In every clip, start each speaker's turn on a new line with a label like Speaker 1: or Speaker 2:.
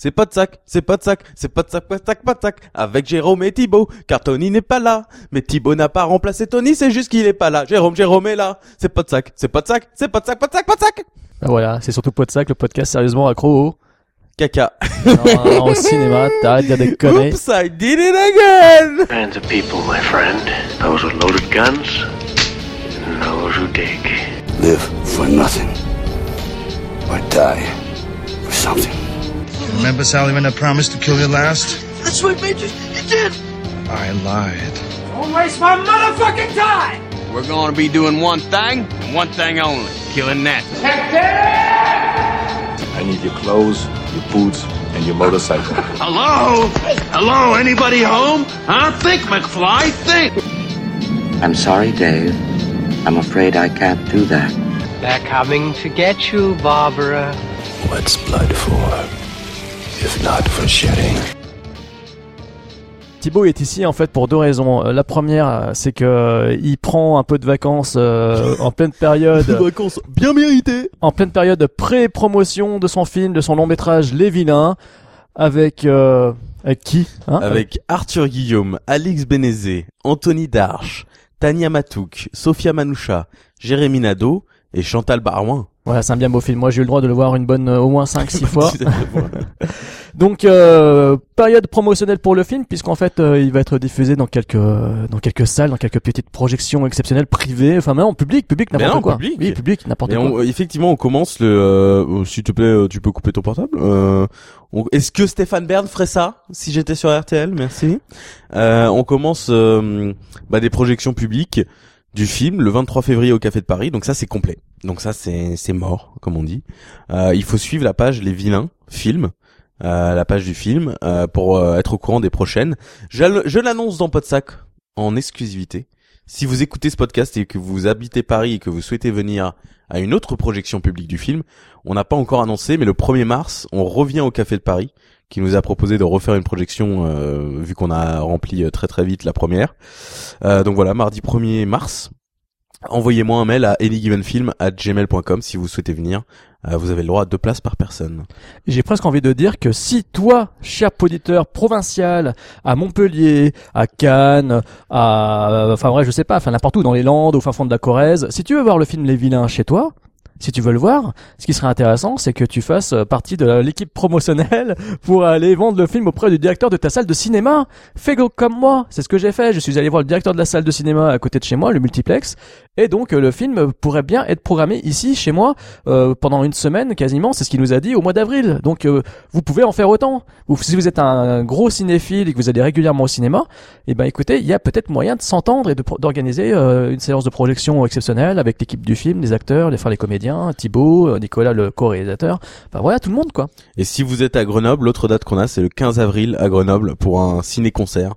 Speaker 1: C'est pas de sac, c'est pas de sac, c'est pas de sac, pas de sac, pas de sac. Avec Jérôme et Thibaut, car Tony n'est pas là. Mais Thibaut n'a pas remplacé Tony, c'est juste qu'il est pas là. Jérôme, Jérôme est là. C'est pas de sac, c'est pas de sac, c'est pas de sac, pas de sac, pas de sac.
Speaker 2: Bah voilà, c'est surtout Podsac, le podcast sérieusement accro au,
Speaker 1: Caca.
Speaker 2: Non, au cinéma, t'arrêtes de dire des conneries.
Speaker 1: Oops, I did it again.
Speaker 3: Kinds of people, my friend. Those with loaded guns, and those who dig.
Speaker 4: Live for nothing. Or die for something.
Speaker 5: Remember Sally when I promised to kill you last?
Speaker 6: That's what made you. You did.
Speaker 5: I lied.
Speaker 6: Don't waste my motherfucking time.
Speaker 7: We're gonna be doing one thing, and one thing only. Killing that.
Speaker 4: I need your clothes, your boots, and your motorcycle.
Speaker 3: Hello? Hello? Anybody home? Huh? Think, McFly. Think.
Speaker 8: I'm sorry, Dave. I'm afraid I can't do that.
Speaker 9: They're coming to get you, Barbara.
Speaker 4: What's blood for? If not for shedding?
Speaker 2: Thibaut est ici en fait pour deux raisons. Euh, La première, euh, c'est que euh, il prend un peu de vacances euh, en pleine période,
Speaker 1: Vacances bien méritées.
Speaker 2: en pleine période de pré-promotion de son film, de son long métrage Les Vilains, avec euh, avec qui hein?
Speaker 1: Avec Arthur Guillaume, Alix Bénézé, Anthony Darche, Tania Matouk, Sophia Manoucha, Jérémy Nadeau et Chantal Barouin.
Speaker 2: Voilà, c'est un bien beau film. Moi, j'ai eu le droit de le voir une bonne, euh, au moins 5 six fois. Donc, euh, période promotionnelle pour le film, puisqu'en fait, euh, il va être diffusé dans quelques, dans quelques salles, dans quelques petites projections exceptionnelles privées, enfin même en public, public
Speaker 1: Mais
Speaker 2: n'importe quoi.
Speaker 1: public.
Speaker 2: Oui, public n'importe quoi.
Speaker 1: on- effectivement, on commence le. euh, S'il te plaît, euh, tu peux couper ton portable. Euh, on- Est-ce que Stéphane Bern ferait ça si j'étais sur RTL Merci. Euh, on commence euh, bah, des projections publiques du film le 23 février au Café de Paris. Donc ça, c'est complet. Donc ça, c'est c'est mort, comme on dit. Euh, il faut suivre la page Les Vilains Films. euh, la page du film euh, pour être au courant des prochaines. Je, je l'annonce dans Podsac en exclusivité. Si vous écoutez ce podcast et que vous habitez Paris et que vous souhaitez venir à une autre projection publique du film, on n'a pas encore annoncé, mais le 1er mars, on revient au Café de Paris, qui nous a proposé de refaire une projection euh, vu qu'on a rempli euh, très très vite la première. Euh, donc voilà, mardi 1er mars. Envoyez-moi un mail à anygivenfilm@gmail.com si vous souhaitez venir. Euh, vous avez le droit à deux places par personne.
Speaker 2: J'ai presque envie de dire que si toi, cher auditeur provincial, à Montpellier, à Cannes, à, enfin bref, je sais pas, enfin n'importe où, dans les Landes, au fin fond de la Corrèze, si tu veux voir le film Les Vilains chez toi, si tu veux le voir, ce qui serait intéressant, c'est que tu fasses euh, partie de l'équipe promotionnelle pour aller vendre le film auprès du directeur de ta salle de cinéma. Fais-le comme moi, c'est ce que j'ai fait. Je suis allé voir le directeur de la salle de cinéma à côté de chez moi, le multiplex, et donc euh, le film pourrait bien être programmé ici, chez moi, euh, pendant une semaine quasiment. C'est ce qu'il nous a dit au mois d'avril. Donc euh, vous pouvez en faire autant. Si vous êtes un gros cinéphile et que vous allez régulièrement au cinéma, eh ben écoutez, il y a peut-être moyen de s'entendre et d'organiser euh, une séance de projection exceptionnelle avec l'équipe du film, les acteurs, les, enfin, les comédiens, Thibaut, euh, Nicolas le co-réalisateur. Enfin voilà, tout le monde quoi.
Speaker 1: Et si vous êtes à Grenoble, l'autre date qu'on a, c'est le 15 avril à Grenoble pour un ciné-concert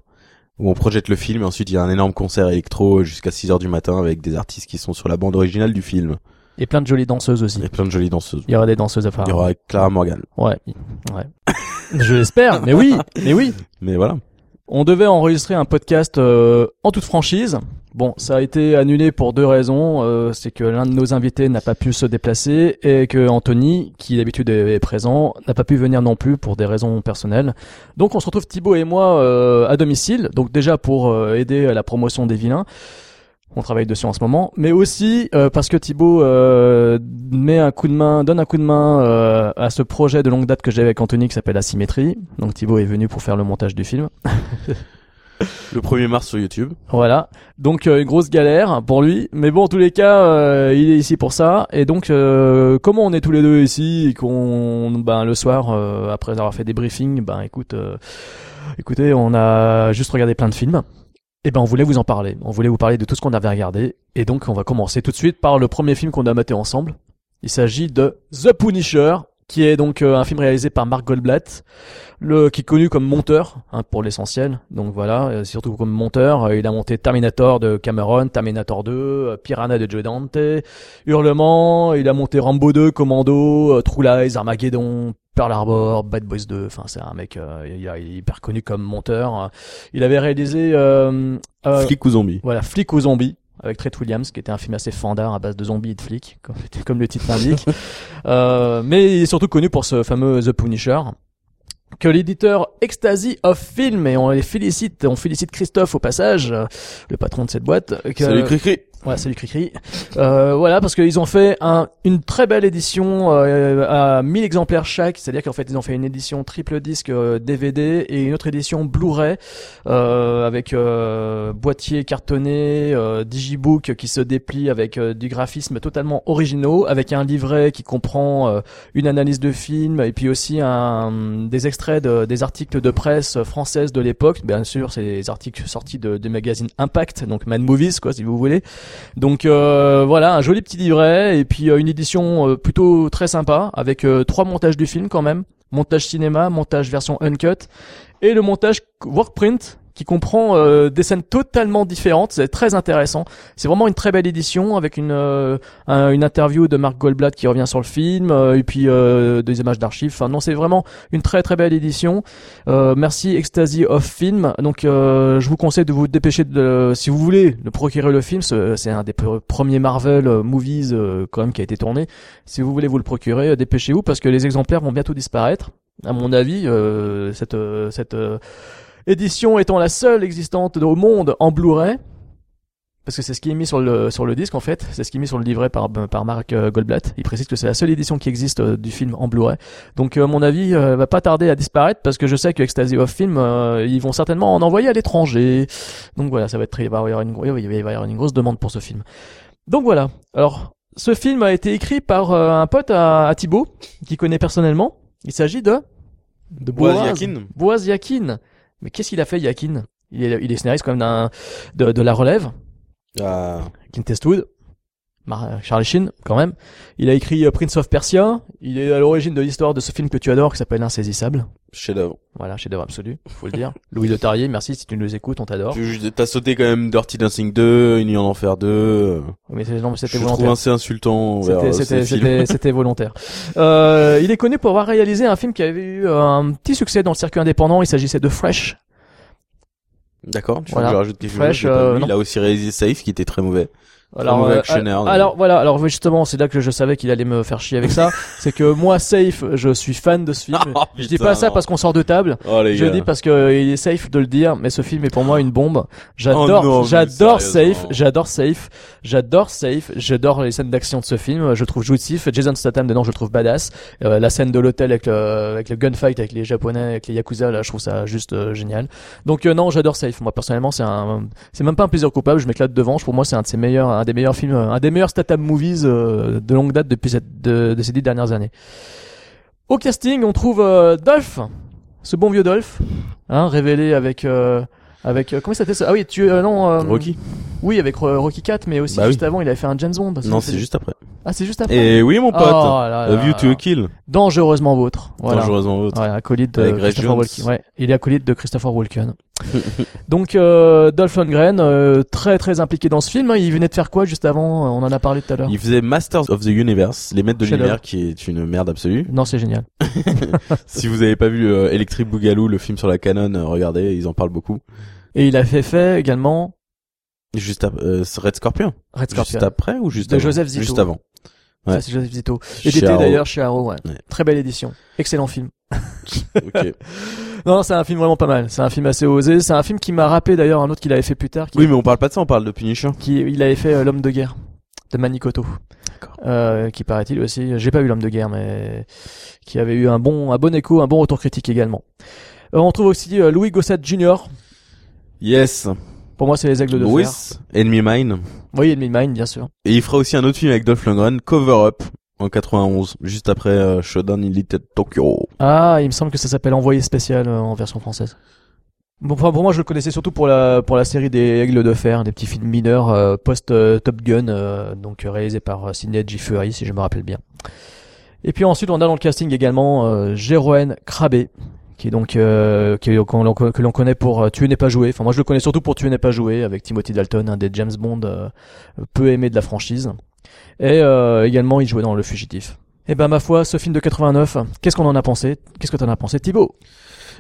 Speaker 1: où on projette le film et ensuite il y a un énorme concert électro jusqu'à 6 heures du matin avec des artistes qui sont sur la bande originale du film.
Speaker 2: Et plein de jolies danseuses aussi.
Speaker 1: Et plein de jolies danseuses.
Speaker 2: Il y aura des danseuses à faire.
Speaker 1: Il y aura Clara Morgan.
Speaker 2: Ouais, ouais. Je l'espère, mais oui, mais oui.
Speaker 1: Mais voilà.
Speaker 2: On devait enregistrer un podcast euh, en toute franchise. Bon, ça a été annulé pour deux raisons. Euh, c'est que l'un de nos invités n'a pas pu se déplacer et que Anthony, qui d'habitude est présent, n'a pas pu venir non plus pour des raisons personnelles. Donc on se retrouve Thibaut et moi euh, à domicile. Donc déjà pour euh, aider à la promotion des vilains. On travaille dessus en ce moment, mais aussi euh, parce que Thibaut euh, met un coup de main, donne un coup de main euh, à ce projet de longue date que j'ai avec Anthony qui s'appelle Asymétrie. Donc Thibaut est venu pour faire le montage du film.
Speaker 1: Le 1er mars sur YouTube.
Speaker 2: Voilà. Donc euh, une grosse galère pour lui, mais bon en tous les cas, euh, il est ici pour ça. Et donc euh, comment on est tous les deux ici et qu'on, ben le soir euh, après avoir fait des briefings, ben écoute, euh, écoutez, on a juste regardé plein de films. Et ben on voulait vous en parler. On voulait vous parler de tout ce qu'on avait regardé. Et donc on va commencer tout de suite par le premier film qu'on a maté ensemble. Il s'agit de The Punisher, qui est donc euh, un film réalisé par Mark Goldblatt, le, qui est connu comme monteur hein, pour l'essentiel. Donc voilà, euh, surtout comme monteur, euh, il a monté Terminator de Cameron, Terminator 2, euh, Piranha de Joe Dante, Hurlement, il a monté Rambo 2, Commando, True Lies, Armageddon, Pearl Harbor, Bad Boys 2. Enfin c'est un mec, euh, il, il est hyper connu comme monteur. Il avait réalisé euh, euh,
Speaker 1: Flic ou zombie.
Speaker 2: voilà, Flic aux zombies avec Trent Williams, qui était un film assez fandard à base de zombies et de flics, comme, le titre l'indique. euh, mais il est surtout connu pour ce fameux The Punisher que l'éditeur Ecstasy of Film et on les félicite, on félicite Christophe au passage, le patron de cette boîte. Que,
Speaker 1: Salut Cricri.
Speaker 2: Ouais, salut Cricri. Euh, voilà, parce qu'ils ont fait un, une très belle édition euh, à 1000 exemplaires chaque, c'est-à-dire qu'en fait ils ont fait une édition triple disque euh, DVD et une autre édition Blu-ray euh, avec euh, boîtier cartonné, euh, digibook qui se déplie avec euh, du graphisme totalement originaux, avec un livret qui comprend euh, une analyse de film et puis aussi un, des extraits de, des articles de presse françaises de l'époque. Bien sûr, c'est des articles sortis de, de magazine Impact, donc Mad Movies quoi si vous voulez. Donc euh, voilà, un joli petit livret et puis euh, une édition euh, plutôt très sympa avec trois montages du film quand même, montage cinéma, montage version uncut et le montage workprint qui comprend euh, des scènes totalement différentes, c'est très intéressant. C'est vraiment une très belle édition avec une euh, un- une interview de Marc Goldblatt qui revient sur le film euh, et puis euh, des images d'archives. Enfin non, c'est vraiment une très très belle édition. Euh, merci Ecstasy of Film. Donc je vous conseille de vous dépêcher de si vous voulez de procurer le film, c'est un des pre- premiers Marvel movies quand même qui a été tourné. Si vous voulez vous le procurer, dépêchez-vous parce que les exemplaires vont bientôt disparaître. À mon avis, euh, cette cette euh, édition étant la seule existante au monde en Blu-ray. Parce que c'est ce qui est mis sur le sur le disque en fait, c'est ce qui est mis sur le livret par par Marc euh, Goldblatt. Il précise que c'est la seule édition qui existe euh, du film en Blu-ray. Donc euh, à mon avis, euh, va pas tarder à disparaître parce que je sais que Ecstasy of Film, ils vont certainement en envoyer à l'étranger. Donc voilà, ça va être très, il va y avoir une, oui, il va y avoir une grosse demande pour ce film. Donc voilà. Alors ce film a été écrit par un pote à, à Thibaut qui connaît personnellement. Il s'agit de de
Speaker 1: Boaz Yakin.
Speaker 2: Boaz Yakin. Mais qu'est-ce qu'il a fait Yakin? Il est, il est scénariste quand même d'un de, de la relève.
Speaker 1: Ah,
Speaker 2: Clint Eastwood, Charlie Sheen quand même. Il a écrit euh, Prince of Persia. Il est à l'origine de l'histoire de ce film que tu adores qui s'appelle Insaisissable.
Speaker 1: chef-d'œuvre.
Speaker 2: Voilà, chef-d'œuvre absolu, faut le dire. Louis Letarrier, merci si tu nous écoutes, on t'adore.
Speaker 1: Tu- T'as sauté quand même Dirty Dancing 2, Une nuit en enfer 2. euh,
Speaker 2: Mais non, mais
Speaker 1: Je
Speaker 2: c'était
Speaker 1: trouve
Speaker 2: volontaire.
Speaker 1: assez insultant
Speaker 2: C'était,
Speaker 1: euh,
Speaker 2: c'était, c'était, c'était volontaire. Euh, il est connu pour avoir réalisé un film qui avait eu un petit succès dans le circuit indépendant. Il s'agissait de Fresh.
Speaker 1: D'accord, tu
Speaker 2: Voilà.
Speaker 1: veux que je rajoute quelque chose
Speaker 2: Fresh, euh.
Speaker 1: Il a aussi réalisé Safe qui était très mauvais.
Speaker 2: Alors, euh,
Speaker 1: actionnaire,
Speaker 2: alors, voilà, alors justement, c'est là que je savais qu'il allait me faire chier avec ça. c'est que moi, Safe, je suis fan de ce film.
Speaker 1: Oh,
Speaker 2: je dis
Speaker 1: putain,
Speaker 2: pas ça
Speaker 1: non.
Speaker 2: parce qu'on sort de table.
Speaker 1: Oh
Speaker 2: Je
Speaker 1: gars.
Speaker 2: dis parce que euh, il est safe de le dire, mais ce film est pour moi une bombe.
Speaker 1: Oh
Speaker 2: J'adore,
Speaker 1: mais
Speaker 2: j'adore safe, j'adore safe, j'adore safe, j'adore les scènes d'action de ce film. Je trouve jouissif. Jason Statham dedans, je le trouve badass. Euh, la scène de l'hôtel avec le, avec le gunfight avec les japonais, avec les yakuza, là, je trouve ça juste euh, génial. Donc euh, non, j'adore safe. Moi personnellement, c'est un, c'est même pas un plaisir coupable. Je m'éclate devant. Pour moi, c'est un de ses meilleurs, un des meilleurs films, un des meilleurs Statham movies euh, de longue date depuis cette, de, de ces dix dernières années. Au casting, on trouve euh, Dolph, ce bon vieux Dolph, hein, révélé avec euh, avec comment il s'appelait ça? Ah oui, tu non
Speaker 1: Rocky.
Speaker 2: Oui, avec Rocky 4 mais aussi
Speaker 1: Bah
Speaker 2: juste
Speaker 1: oui.
Speaker 2: avant, il avait fait un James Bond.
Speaker 1: Non,
Speaker 2: Ça,
Speaker 1: c'est juste après.
Speaker 2: Ah, c'est juste après.
Speaker 1: Et oui, mon pote.
Speaker 2: Oh là
Speaker 1: A
Speaker 2: là
Speaker 1: View to a Kill.
Speaker 2: Dangereusement vôtre. Voilà.
Speaker 1: Dangereusement autre.
Speaker 2: Ouais, acolyte de
Speaker 1: Avec
Speaker 2: Christopher. Walken. Ouais, il est acolyte de Christopher Walken. Donc euh, Dolph Lundgren, euh, très très impliqué dans ce film. Il venait de faire quoi juste avant? On en a parlé tout à l'heure.
Speaker 1: Il faisait Masters of the Universe, les maîtres de l'univers, qui est une merde absolue.
Speaker 2: Non, c'est génial.
Speaker 1: si vous avez pas vu euh, Electric Boogaloo, le film sur la Canon, euh, regardez, ils en parlent beaucoup.
Speaker 2: Et il a fait fait également
Speaker 1: Juste après, euh, Red Scorpion.
Speaker 2: Red Scorpion.
Speaker 1: Juste après ou juste
Speaker 2: De
Speaker 1: avant
Speaker 2: Joseph Zito.
Speaker 1: Juste avant.
Speaker 2: Ça,
Speaker 1: Ouais.
Speaker 2: c'est Joseph Zito. Et
Speaker 1: Arrow.
Speaker 2: d'ailleurs chez Arrow. Ouais.
Speaker 1: Ouais.
Speaker 2: Très belle édition. Excellent film.
Speaker 1: Ok.
Speaker 2: Non, c'est un film vraiment pas mal. C'est un film assez osé. C'est un film qui m'a rappelé d'ailleurs un autre qu'il avait fait plus tard. Qui,
Speaker 1: Oui, mais on parle pas de ça, on parle de Punisher.
Speaker 2: qui il avait fait euh, L'homme de guerre de Manicoto. Euh, qui paraît-il aussi, j'ai pas vu l'homme de guerre, mais qui avait eu un bon, un bon écho, un bon retour critique également. Euh, on trouve aussi euh, Louis Gossett Jr.
Speaker 1: Yes.
Speaker 2: Pour moi, c'est les aigles de
Speaker 1: Louis,
Speaker 2: fer.
Speaker 1: Enemy Mine.
Speaker 2: Oui, Enemy Mine, bien sûr.
Speaker 1: Et il fera aussi un autre film avec Dolph Lundgren, Cover Up, en 91, juste après euh, Showdown in Little Tokyo.
Speaker 2: Ah, il me semble que ça s'appelle Envoyé spécial euh, en version française. Bon, enfin, pour moi, je le connaissais surtout pour la pour la série des Aigles de Fer, des petits films mineurs euh, post euh, Top Gun, donc réalisé par Sidney G. Fury, si je me rappelle bien. Et puis ensuite, on a dans le casting également Jérôme Crabé, qui donc euh, que l'on connaît pour euh, Tuer n'est pas joué. Enfin, moi, je le connais surtout pour Tuer n'est pas joué, avec Timothy Dalton, un des James Bond euh, peu aimé de la franchise. Et euh, également, il jouait dans Le Fugitif. Eh ben ma foi, ce film de 89, qu'est-ce qu'on en a pensé? Qu'est-ce que t'en as pensé, Thibaut?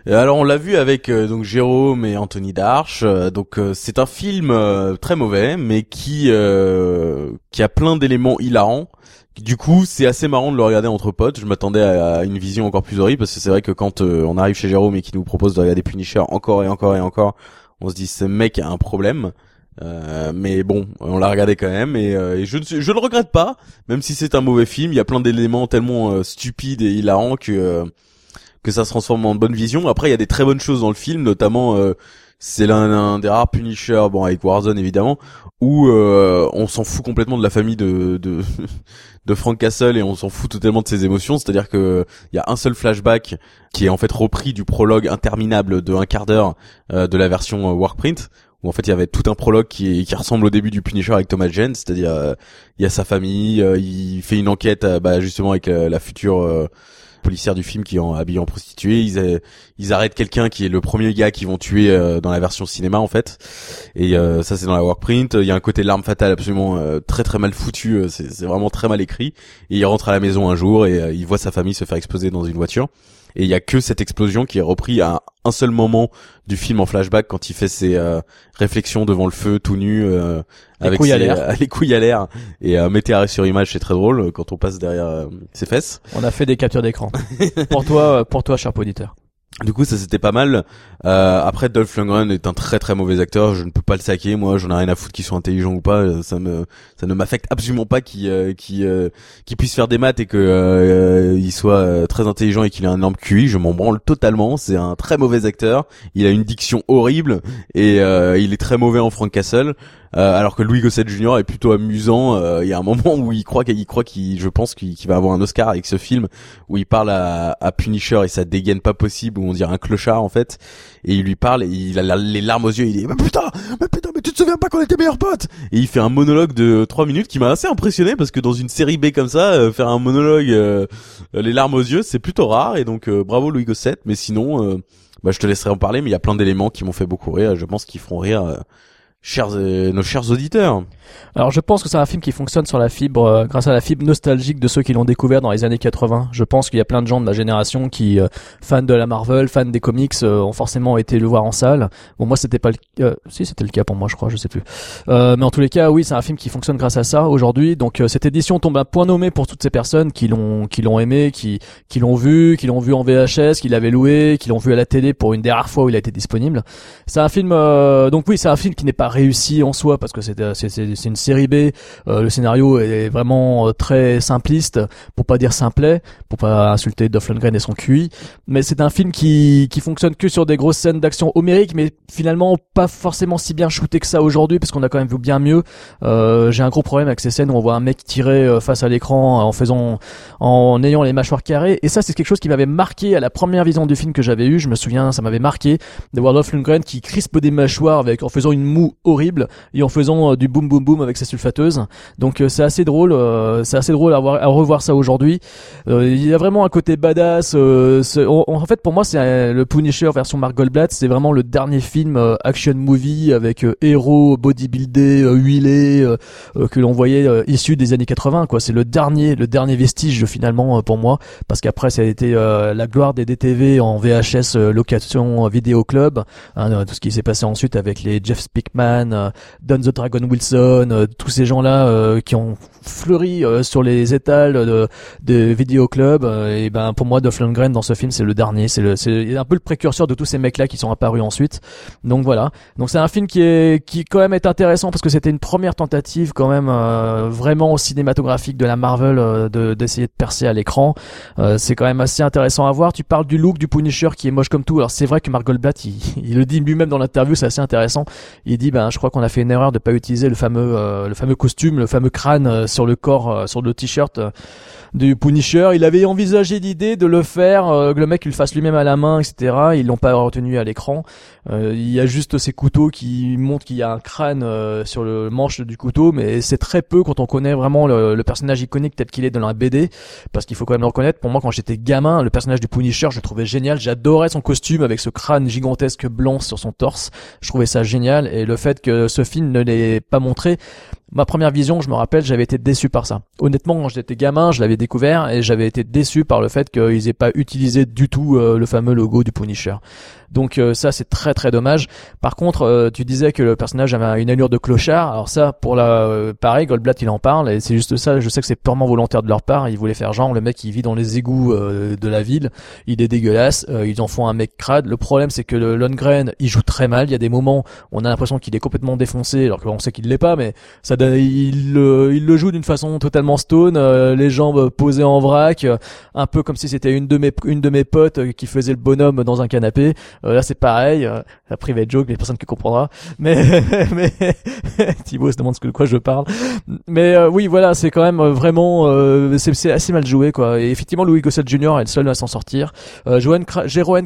Speaker 1: Et alors on l'a vu avec euh, donc Jérôme et Anthony Darche. euh, donc euh, c'est un film euh, très mauvais, mais qui euh, qui a plein d'éléments hilarants. Du coup, c'est assez marrant de le regarder entre potes. Je m'attendais à, une vision encore plus horrible parce que c'est vrai que quand euh, on arrive chez Jérôme et qu'il nous propose de regarder Punisher encore et encore et encore, on se dit ce mec a un problème. Euh, mais bon, on l'a regardé quand même et, euh, je ne je le regrette pas, même si c'est un mauvais film. Il y a plein d'éléments tellement euh, stupides et hilarants que euh, que ça se transforme en bonne vision. Après, il y a des très bonnes choses dans le film, notamment euh, c'est l'un un des rares Punisher, bon avec Warzone évidemment, où euh, on s'en fout complètement de la famille de de, de Frank Castle et on s'en fout totalement de ses émotions. C'est-à-dire que il y a un seul flashback qui est en fait repris du prologue interminable de un quart d'heure euh, de la version euh, Workprint. Où en fait il y avait tout un prologue qui, qui ressemble au début du Punisher avec Thomas Jane, c'est-à-dire euh, il y a sa famille, euh, il fait une enquête euh, bah, justement avec euh, la future euh, policière du film qui en, habillée en prostituée. Ils, euh, ils arrêtent quelqu'un qui est le premier gars qu'ils vont tuer euh, dans la version cinéma en fait. Et euh, ça c'est dans la workprint. Il y a un côté l'arme fatale absolument très très mal foutu. C'est vraiment très mal écrit. Et il rentre à la maison un jour et il voit sa famille se faire exploser dans une voiture. Et il y a que cette explosion qui est reprise à un seul moment du film en flashback quand il fait ses euh, réflexions devant le feu tout nu euh,
Speaker 2: Les
Speaker 1: avec
Speaker 2: couilles à
Speaker 1: ses-
Speaker 2: l'air.
Speaker 1: euh, les couilles à l'air et euh, mettez arrêt sur image c'est très drôle euh, quand on passe derrière euh, ses fesses.
Speaker 2: On a fait des captures d'écran. pour toi, euh, pour toi, cher auditeur.
Speaker 1: Du coup, ça c'était pas mal. Euh, après, Dolph Lundgren est un très très mauvais acteur. Je ne peux pas le saquer. Moi, j'en ai rien à foutre qu'il soit intelligent ou pas. Euh, Ça ça ne m'affecte absolument pas qu'il, euh, euh, puisse faire des maths et que euh, il soit euh, très intelligent et qu'il ait un énorme QI. Je m'en branle totalement. C'est un très mauvais acteur. Il a une diction horrible et euh, il est très mauvais en Frank Castle. Euh, alors que Louis Gossett Jr. est plutôt amusant. Euh, Il y a un moment où il croit qu'il croit qu'il, je pense qu'il va avoir un Oscar avec ce film où il parle à, à Punisher et ça dégaine pas possible où on dirait un clochard en fait et il lui parle et il a les larmes aux yeux il dit mais putain mais putain mais tu te souviens pas qu'on était meilleurs potes? Et il fait un monologue de trois minutes qui m'a assez impressionné parce que dans une série B comme ça euh, faire un monologue euh, les larmes aux yeux c'est plutôt rare et donc euh, bravo Louis Gossett mais sinon bah, je te laisserai en parler mais il y a plein d'éléments qui m'ont fait beaucoup rire je pense qu'ils feront rire chers euh, nos chers auditeurs
Speaker 2: Alors je pense que c'est un film qui fonctionne sur la fibre, euh, grâce à la fibre nostalgique de ceux qui l'ont découvert dans les années 80. Je pense qu'il y a plein de gens de ma génération qui, euh, fans de la Marvel, fans des comics, euh, ont forcément été le voir en salle. Bon moi c'était pas le, euh, si c'était le cas pour moi je crois, je sais plus. Euh, mais en tous les cas oui c'est un film qui fonctionne grâce à ça aujourd'hui. Donc euh, cette édition tombe à point nommé pour toutes ces personnes qui l'ont, qui l'ont aimé, qui, qui l'ont vu, qui l'ont vu en VHS, qui l'avaient loué, qui l'ont vu à la télé pour une des rares fois où il a été disponible. C'est un film, donc oui, c'est un film qui n'est pas réussi en soi parce que c'est c'est une série B. Euh, le scénario est vraiment euh, très simpliste, pour pas dire simplet, pour pas insulter Dolph Lundgren et son QI. Mais c'est un film qui qui fonctionne que sur des grosses scènes d'action homériques, mais finalement pas forcément si bien shooté que ça aujourd'hui, parce qu'on a quand même vu bien mieux. Euh, J'ai un gros problème avec ces scènes où on voit un mec tirer face à l'écran en faisant, en ayant les mâchoires carrées. Et ça, c'est quelque chose qui m'avait marqué à la première vision du film que j'avais eu. Je me souviens, ça m'avait marqué de voir Dolph Lundgren qui crispe des mâchoires en faisant une moue horrible et en faisant du boum boum boum avec sa sulfateuse. Donc euh, c'est assez drôle, euh, c'est assez drôle à, voir, à revoir ça aujourd'hui. Euh, il y a vraiment un côté badass. en, fait, pour moi, c'est le Punisher version Mark Goldblatt. C'est vraiment le dernier film action movie avec héros bodybuildé, huilé que l'on voyait issu des années 80. Quoi, c'est le dernier, le dernier vestige finalement pour moi, parce qu'après ça a été la gloire des DTV en VHS location vidéo club. Hein, tout ce qui s'est passé ensuite avec les Jeff Spickman, euh, Don the Dragon Wilson, euh, tous ces gens-là euh, qui ont fleuri euh, sur les étals de, de vidéo club. euh, et ben pour moi, Dolph Lundgren dans ce film, c'est le dernier. C'est le, c'est un peu le précurseur de tous ces mecs-là qui sont apparus ensuite. Donc voilà. Donc c'est un film qui est qui quand même est intéressant parce que c'était une première tentative quand même vraiment cinématographique de la Marvel de d'essayer de percer à l'écran. Euh, c'est quand même assez intéressant à voir. Tu parles du look du Punisher qui est moche comme tout. Alors c'est vrai que Mark Goldblatt, il, il le dit lui-même dans l'interview, c'est assez intéressant. Il dit ben je crois qu'on a fait une erreur de pas utiliser le fameux euh, le fameux costume, le fameux crâne euh, sur le corps, euh, sur le t-shirt. Du Punisher, il avait envisagé l'idée de le faire, euh, que le mec il le fasse lui-même à la main, etc. Ils l'ont pas retenu à l'écran. Euh, il y a juste ces couteaux qui montrent qu'il y a un crâne euh, sur le manche du couteau, mais c'est très peu quand on connaît vraiment le, le personnage iconique tel qu'il est dans la BD, parce qu'il faut quand même le reconnaître. Pour moi, quand j'étais gamin, le personnage du Punisher, je le trouvais génial. J'adorais son costume avec ce crâne gigantesque blanc sur son torse. Je trouvais ça génial, et le fait que ce film ne l'ait pas montré, ma première vision, je me rappelle, j'avais été déçu par ça. Honnêtement, quand j'étais gamin, je l'avais découvert et j'avais été déçu par le fait qu'ils aient pas utilisé du tout euh, le fameux logo du Punisher. Donc euh, ça c'est très très dommage. Par contre, euh, tu disais que le personnage avait une allure de clochard. Alors ça, pour la, euh, pareil, Goldblatt il en parle et c'est juste ça. Je sais que c'est purement volontaire de leur part. Ils voulaient faire genre le mec il vit dans les égouts de la ville, il est dégueulasse. ils en font un mec crade. Le problème c'est que le Lundgren il joue très mal. Il y a des moments où on a l'impression qu'il est complètement défoncé, alors qu'on sait qu'il l'est pas, mais ça il, il le joue d'une façon totalement stone, les jambes posées en vrac, un peu comme si c'était une de mes une de mes potes qui faisait le bonhomme dans un canapé. Euh, là c'est pareil, euh, la private joke, les personnes qui comprendra. Mais mais Thibaut se demande de quoi je parle. Mais euh, oui voilà, c'est quand même vraiment c'est assez mal joué quoi. Et effectivement Louis Gossett Jr. est le seul à s'en sortir. Euh, Johan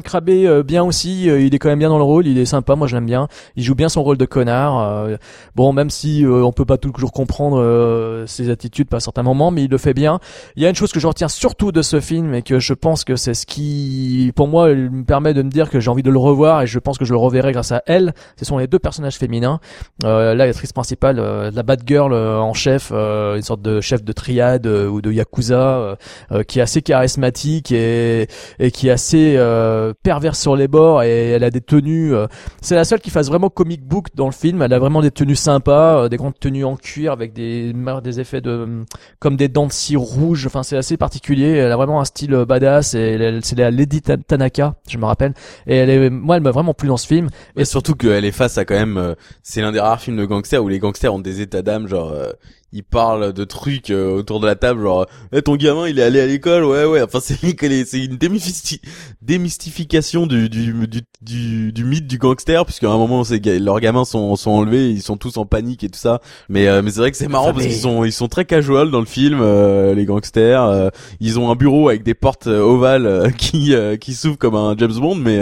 Speaker 2: Krabbe bien aussi, il est quand même bien dans le rôle, il est sympa, moi je l'aime bien. Il joue bien son rôle de connard. bon même si on peut pas toujours comprendre ses attitudes à certains moments, mais il le fait bien. Il y a une chose que je retiens surtout de ce film et que je pense que c'est ce qui pour moi me permet de me dire que j'ai envie de le revoir et je pense que je le reverrai grâce à elle. Ce sont les deux personnages féminins. Euh, là, l'actrice principale, euh, la bad girl euh, en chef, euh, une sorte de chef de triade ou de yakuza, qui est assez charismatique et, et qui est assez perverse sur les bords et elle a des tenues. c'est la seule qui fasse vraiment comic book dans le film. Elle a vraiment des tenues sympas, des grandes tenues en cuir avec des des effets de comme des dents de scie rouges. Enfin, c'est assez particulier. Elle a vraiment un style badass et c'est la Lady Tanaka, je me rappelle. Et elle est moi, elle m'a vraiment plu dans ce film.
Speaker 1: Et surtout qu'elle est face à quand même, euh, c'est l'un des rares films de gangsters où les gangsters ont des états d'âme, genre, euh, il parle de trucs euh, autour de la table genre eh, ton gamin il est allé à l'école ouais ouais enfin c'est c'est une démystification du du, du du mythe du gangster puisqu'à un moment c'est leurs gamins sont sont enlevés ils sont tous en panique et tout ça. Mais euh, mais c'est vrai que c'est marrant parce qu'ils sont ils sont très casual dans le film euh, les gangsters ils ont un bureau avec des portes ovales qui qui s'ouvrent comme un James Bond mais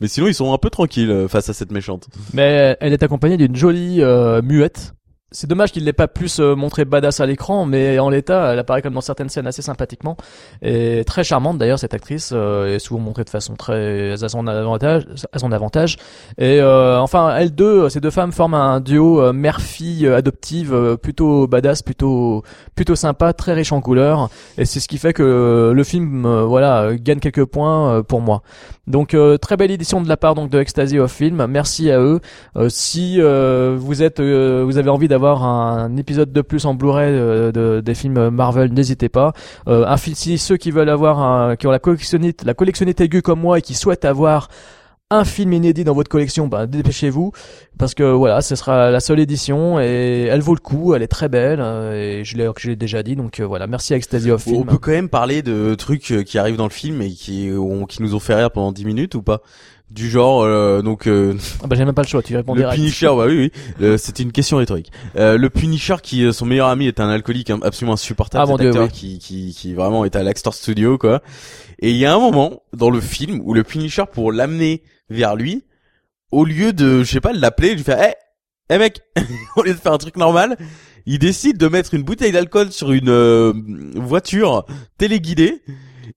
Speaker 1: mais sinon ils sont un peu tranquilles face à cette méchante.
Speaker 2: Mais elle est accompagnée d'une jolie muette c'est dommage qu'il n'ait pas plus euh, montré badass à l'écran, mais en l'état, elle apparaît comme dans certaines scènes assez sympathiquement et très charmante d'ailleurs cette actrice euh, est souvent montrée de façon très à son avantage, à son avantage. Et euh, enfin, elles deux, ces deux femmes forment un duo mère-fille adoptive plutôt badass, plutôt plutôt sympa, très riche en couleurs. Et c'est ce qui fait que le film, voilà, gagne quelques points pour moi. Donc très belle édition de la part donc de Ecstasy of Film. Merci à eux. si vous êtes, vous avez envie d'avoir un épisode de plus en Blu-ray euh, de, des films Marvel, n'hésitez pas. Euh, si ceux qui veulent avoir un, qui ont la collectionnite, la collectionnite aiguë comme moi et qui souhaitent avoir un film inédit dans votre collection, bah, dépêchez-vous parce que voilà, ce sera la seule édition et elle vaut le coup, elle est très belle euh, et je l'ai je l'ai déjà dit donc voilà, merci à Ecstasy of Film.
Speaker 1: On peut quand même parler de trucs qui arrivent dans le film et qui qui nous ont fait rire pendant 10 minutes ou pas? Du genre euh, donc euh,
Speaker 2: ah bah j'ai même pas le choix tu réponds
Speaker 1: le Punisher bah oui oui c'était une question rhétorique. Euh, le Punisher qui son meilleur ami est un alcoolique absolument insupportable ah, acteur qui, qui qui vraiment est à l'Axtor Studio quoi. Et il y a un moment dans le film où le Punisher pour l'amener vers lui au lieu de je sais pas l'appeler lui faire eh hey, mec au lieu de faire un truc normal il décide de mettre une bouteille d'alcool sur une voiture téléguidée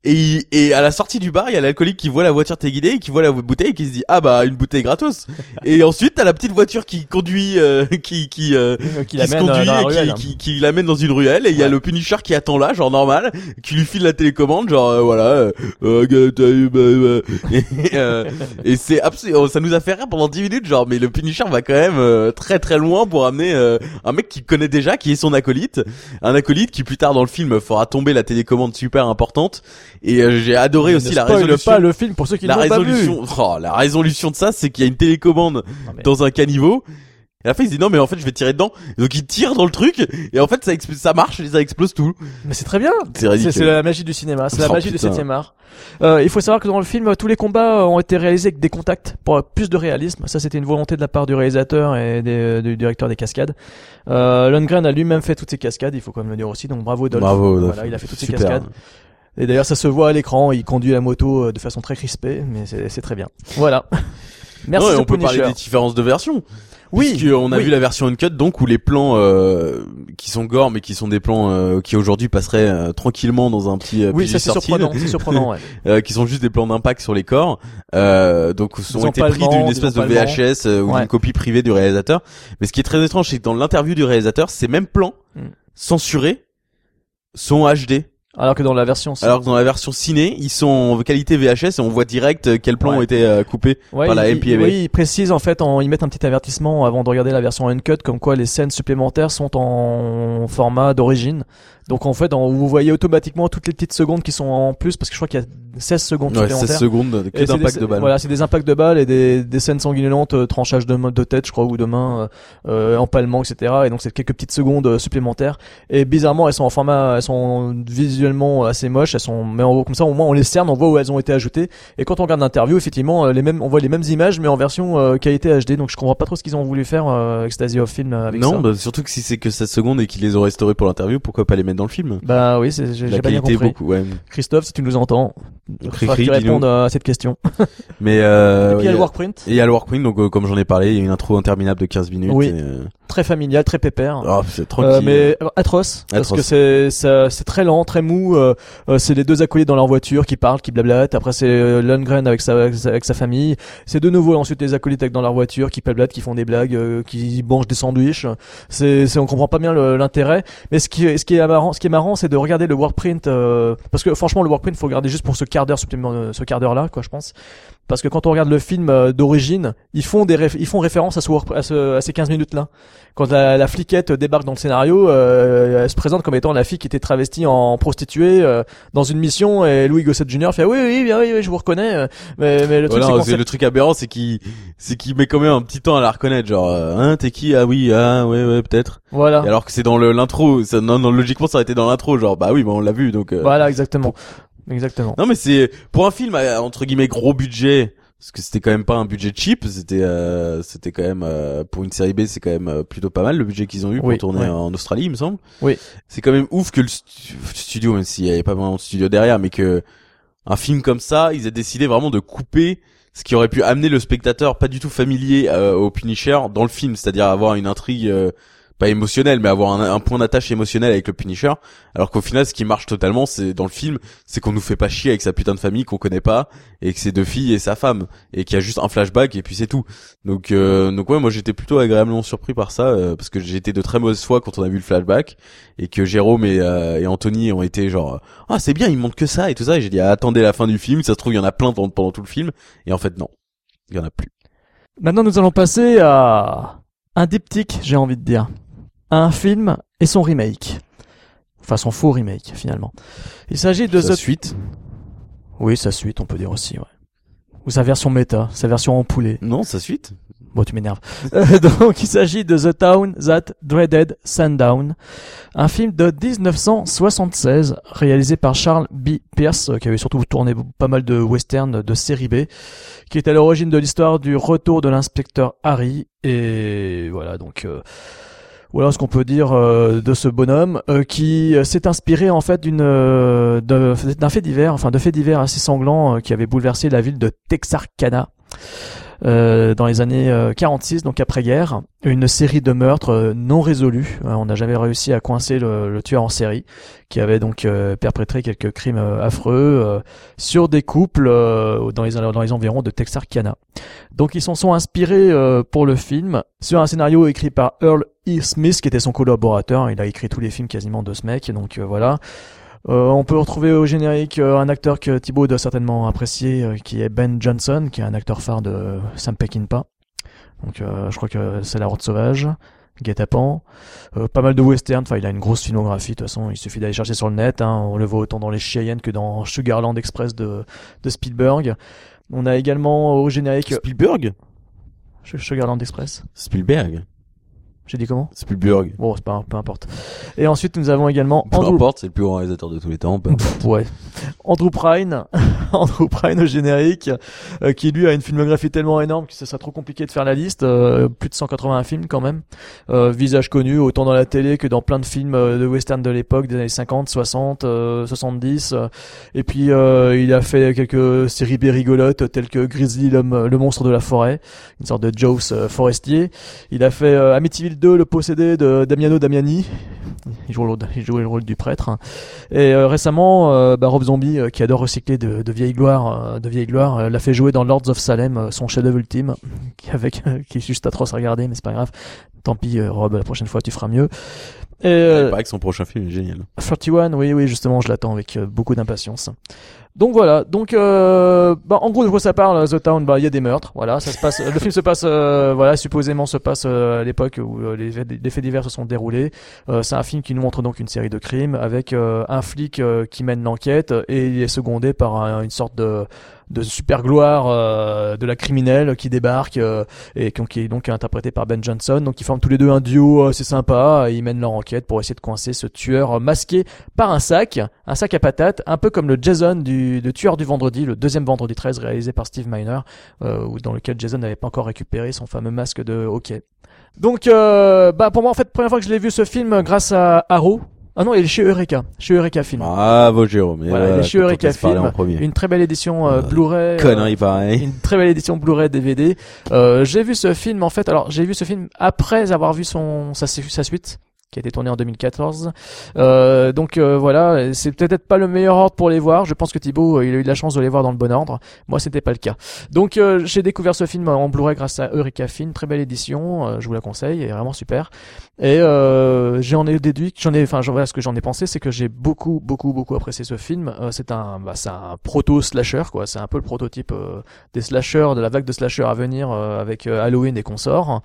Speaker 1: et, et à la sortie du bar, il y a l'alcoolique qui voit la voiture téléguidée et qui voit la bouteille et qui se dit ah bah une bouteille gratos. et ensuite t'as la petite voiture qui conduit, euh, qui qui euh, qui, se conduit et qui, qui, l'amène dans une ruelle. Et il y a le Punisher qui attend là, genre normal, qui lui file la télécommande, genre euh, voilà. et, c'est absolument, ça nous a fait rire pendant 10 minutes, genre mais le Punisher va quand même très très loin pour amener un mec qui connaît déjà, qui est son acolyte, un acolyte qui plus tard dans le film fera tomber la télécommande super importante et euh, j'ai adoré aussi la résolution.
Speaker 2: pas le film pour ceux qui
Speaker 1: la
Speaker 2: l'ont pas
Speaker 1: résolution. Oh, la résolution de ça, c'est qu'il y a une télécommande dans un caniveau. Et à la fin, il se dit non, mais en fait, je vais tirer dedans. Donc il tire dans le truc, et en fait, ça, ça marche, et ça explose tout.
Speaker 2: Mais c'est très bien.
Speaker 1: C'est
Speaker 2: C'est la magie du cinéma. C'est la oh, magie du 7 art. Euh, il faut savoir que dans le film, tous les combats ont été réalisés avec des contacts pour plus de réalisme. Ça, c'était une volonté de la part du réalisateur et des, du directeur des cascades. Euh, Lundgren a lui-même fait toutes ces cascades. Il faut quand même le dire aussi. Donc bravo Dolph.
Speaker 1: Bravo Dolph.
Speaker 2: Voilà, il a fait toutes ces cascades. Et d'ailleurs, ça se voit à l'écran. Il conduit la moto euh, de façon très crispée, mais c'est très bien. Voilà.
Speaker 1: Merci. Ouais, on peut parler des différences de version. Oui. on a vu la version uncut donc où les plans euh, qui sont gore mais qui sont des plans euh, qui aujourd'hui passeraient euh, tranquillement dans un petit euh,
Speaker 2: Oui, ça c'est
Speaker 1: 13,
Speaker 2: surprenant, c'est surprenant, ouais.
Speaker 1: euh, qui sont juste des plans d'impact sur les corps euh, donc
Speaker 2: Des
Speaker 1: ont été pris d'une espèce de. VHS euh, ou
Speaker 2: Ouais.
Speaker 1: d'une copie privée du réalisateur mais ce qui est très étrange c'est que dans l'interview du réalisateur ces mêmes plans
Speaker 2: Mm.
Speaker 1: censurés sont HD
Speaker 2: Alors que dans la version
Speaker 1: alors que dans la version ciné ils sont en qualité VHS et on voit direct euh, quels plans
Speaker 2: Ouais.
Speaker 1: ont été coupés
Speaker 2: Ouais,
Speaker 1: par la MPAB.
Speaker 2: Oui, ils précisent en fait, en, ils mettent un petit avertissement avant de regarder la version uncut, comme quoi les scènes supplémentaires sont en format d'origine. Donc en fait, vous voyez automatiquement toutes les petites secondes qui sont en plus, parce que je crois qu'il y a 16 secondes
Speaker 1: ouais,
Speaker 2: supplémentaires.
Speaker 1: 16 secondes que d'impact de balle
Speaker 2: Voilà, c'est des impacts de balles et des, des scènes sanguinolentes, euh, tranchage de, de tête, je crois, ou de main, euh, euh, empalement, etc. Et donc c'est quelques petites secondes euh, supplémentaires. Et bizarrement, elles sont en format, elles sont visuellement assez moches. Elles sont, mais en, comme ça, au moins on les cerne, on voit où elles ont été ajoutées. Et quand on regarde l'interview, effectivement, euh, les mêmes, on voit les mêmes images, mais en version euh, qualité HD. Donc je comprends pas trop ce qu'ils ont voulu faire euh, Ecstasy of Film avec
Speaker 1: non
Speaker 2: ça.
Speaker 1: bah, surtout que si c'est que 16 secondes et qu'ils les ont restaurés pour l'interview pourquoi pas les mettre dans le film
Speaker 2: Bah oui, j'ai pas bien compris.
Speaker 1: beaucoup ouais
Speaker 2: Christophe, si tu nous entends,
Speaker 1: Cri-cri,
Speaker 2: que tu répondes à cette question.
Speaker 1: mais euh,
Speaker 2: et puis il y a le workprint,
Speaker 1: et il y a le workprint donc euh, comme j'en ai parlé il y a une intro interminable de 15 minutes
Speaker 2: Oui.
Speaker 1: et, euh,
Speaker 2: très familial, très pépère.
Speaker 1: oh, c'est tranquille
Speaker 2: mais atroce, parce que c'est très lent, très mou. c'est les deux acolytes dans leur voiture qui parlent, qui blablatent. Après c'est Lundgren avec sa avec sa- famille. C'est de nouveau ensuite les acolytes dans leur voiture qui blablatent, qui font des blagues, qui mangent des sandwichs. C'est on comprend pas bien l'intérêt. Mais ce qui est- ce qui est marrant, ce qui est marrant, c'est de regarder le workprint euh, parce que franchement le workprint faut regarder juste pour ce quart d'heure supplémentaire, ce quart d'heure là quoi, je pense. Parce que quand on regarde le film euh, d'origine, ils font des réf- ils font référence à ce, à, ce- à ces 15 minutes là. Quand la, la fliquette débarque dans le scénario, euh, elle se présente comme étant la fille qui était travestie en prostituée euh, dans une mission et Louis Gossett Jr. fait oui oui bien oui, oui je vous reconnais euh, mais, mais le truc
Speaker 1: Voilà,
Speaker 2: c'est
Speaker 1: le truc aberrant c'est qu'il c'est qu'il met quand même un petit temps à la reconnaître genre euh, hein t'es qui? Ah oui ah ouais ouais peut-être
Speaker 2: voilà
Speaker 1: Et alors que c'est dans l'intro non, non logiquement ça aurait été dans l'intro genre bah oui bah on l'a vu donc euh,
Speaker 2: voilà exactement exactement
Speaker 1: non mais c'est pour un film à, entre guillemets gros budget parce que c'était quand même pas un budget cheap c'était euh, c'était quand même euh, pour une série B c'est quand même euh, plutôt pas mal le budget qu'ils ont eu pour
Speaker 2: Oui,
Speaker 1: tourner
Speaker 2: ouais.
Speaker 1: en Australie il me semble
Speaker 2: Oui.
Speaker 1: c'est quand même ouf que le stu- studio même s'il y avait pas vraiment de studio derrière mais que un film comme ça ils aient décidé vraiment de couper ce qui aurait pu amener le spectateur pas du tout familier euh, au Punisher dans le film c'est-à-dire avoir une intrigue euh, pas émotionnelle mais avoir un, point d'attache émotionnel avec le Punisher alors qu'au final ce qui marche totalement c'est dans le film c'est qu'on nous fait pas chier avec sa putain de famille qu'on connaît pas et que c'est deux filles et sa femme et qu'il y a juste un flashback et puis c'est tout. Donc euh, donc ouais moi j'étais plutôt agréablement surpris par ça euh, parce que été de très mauvaise foi quand on a vu le flashback et que Jérôme et, euh, et Anthony ont été genre ah c'est bien il montre que ça et tout ça et j'ai dit ah, attendez la fin du film ça se trouve il y en a plein pendant, pendant tout le film et en fait non il y en a plus.
Speaker 2: Maintenant, nous allons passer à un diptyque, j'ai envie de dire. Un film et son remake. Enfin, son faux remake, finalement. Il s'agit de
Speaker 1: sa
Speaker 2: The...
Speaker 1: suite
Speaker 2: Oui, sa suite, on peut dire aussi, ouais. Ou sa version méta, sa version en poulet.
Speaker 1: non sa suite
Speaker 2: Bon, tu m'énerves. Euh, donc, il s'agit de The Town That Dreaded Sundown, un film de 1976 réalisé par Charles B. Pierce, euh, qui avait surtout tourné pas mal de westerns de série B, qui est à l'origine de l'histoire du retour de l'inspecteur Harry. Et voilà, donc. euh, voilà ce qu'on peut dire euh, de ce bonhomme euh, qui euh, s'est inspiré en fait d'un fait divers, enfin de faits divers assez sanglants euh, qui avait bouleversé la ville de Texarkana euh, dans les années euh, 46, donc après-guerre, une série de meurtres euh, non résolus. Euh, on n'a jamais réussi à coincer le, le tueur en série, qui avait donc euh, perpétré quelques crimes euh, affreux euh, sur des couples euh, dans, les, dans les environs de Texarkana. Donc ils s'en sont inspirés euh, pour le film sur un scénario écrit par Earl E. Smith, qui était son collaborateur. Il a écrit tous les films quasiment de ce mec, donc euh, voilà. Euh, on peut retrouver au générique euh, un acteur que Thibaut doit certainement apprécier, euh, qui est Ben Johnson, qui est un acteur phare de Sam Peckinpah. Donc euh, je crois que c'est La Horde Sauvage, Guet-apens, euh, pas mal de western, enfin il a une grosse filmographie, de toute façon il suffit d'aller chercher sur le net, hein, on le voit autant dans les Cheyennes que dans Sugarland Express de, de Spielberg. On a également au générique
Speaker 1: Spielberg?
Speaker 2: Sugarland Express.
Speaker 1: Spielberg?
Speaker 2: J'ai dit comment
Speaker 1: Spielberg
Speaker 2: Bon, c'est pas, peu importe. Et ensuite, nous avons également
Speaker 1: peu
Speaker 2: Andrew,
Speaker 1: importe c'est le plus grand réalisateur de tous les temps peu
Speaker 2: ouais. Andrew Prine, Andrew Prine au générique, euh, qui lui a une filmographie tellement énorme que ce serait trop compliqué de faire la liste. euh, plus de 180 films quand même. Euh, visage connu autant dans la télé que dans plein de films euh, de western de l'époque des années 50, 60, euh, 70. euh. et puis euh, il a fait quelques séries B rigolotes telles que Grizzly l'homme, le monstre de la forêt, une sorte de Jaws forestier. Il a fait Amityville 2, le possédé de Damiano Damiani. Il joue il jouait le rôle du prêtre. Et euh, récemment, euh, bah, Rob Zombie, euh, qui adore recycler de, de vieilles gloires, euh, de vieilles gloires, euh, l'a fait jouer dans Lords of Salem, euh, son chef-d'œuvre ultime, qui avec, qui est juste atroce à regarder, mais c'est pas grave. Tant pis, euh, Rob, la prochaine fois tu feras mieux. Et,
Speaker 1: Il
Speaker 2: euh,
Speaker 1: paraît que son prochain film est génial.
Speaker 2: 31, oui, oui, justement, je l'attends avec euh, beaucoup d'impatience. Donc voilà, donc euh, bah, en gros de quoi ça parle The Town? Bah il y a des meurtres, voilà, ça se passe. le film se passe, euh, voilà, supposément se passe euh, à l'époque où euh, les, les faits divers se sont déroulés. Euh, c'est un film qui nous montre donc une série de crimes avec euh, un flic euh, qui mène l'enquête et il est secondé par un- une sorte de de super gloire euh, de la criminelle qui débarque euh, et qui est donc interprété par Ben Johnson. Donc ils forment tous les deux un duo assez sympa et ils mènent leur enquête pour essayer de coincer ce tueur masqué par un sac, un sac à patates, un peu comme le Jason du le tueur du vendredi, le deuxième vendredi 13 réalisé par Steve Miner, euh, dans lequel Jason n'avait pas encore récupéré son fameux masque de hockey. Donc euh, bah pour moi en fait première fois que je l'ai vu ce film grâce à Arrow. Ah non, il est chez Eureka, chez Eureka Film.
Speaker 1: Bravo Jérôme.
Speaker 2: Voilà, il est chez
Speaker 1: faut qu'on
Speaker 2: Eureka Film. Une très belle édition euh,
Speaker 1: Euh,
Speaker 2: Blu-ray. euh,
Speaker 1: Connerie pareil.
Speaker 2: une très belle édition Blu-ray DVD. Euh, j'ai vu ce film en fait. Alors j'ai vu ce film après avoir vu son sa, sa suite qui a été tournée en 2014. Euh, donc euh, voilà, c'est peut-être pas le meilleur ordre pour les voir. Je pense que Thibaut, euh, il a eu de la chance de les voir dans le bon ordre. Moi, c'était pas le cas. Donc j'ai découvert ce film en Blu-ray grâce à Eureka Film, très belle édition. je vous la conseille, est vraiment super. Et euh, j'en ai déduit, j'en ai, enfin, voilà ce que j'en ai pensé, c'est que j'ai beaucoup, beaucoup, beaucoup apprécié ce film. Euh, c'est un, bah, c'est un proto slasher, quoi. C'est un peu le prototype euh, des slashers, de la vague de slashers à venir euh, avec euh, Halloween et consorts.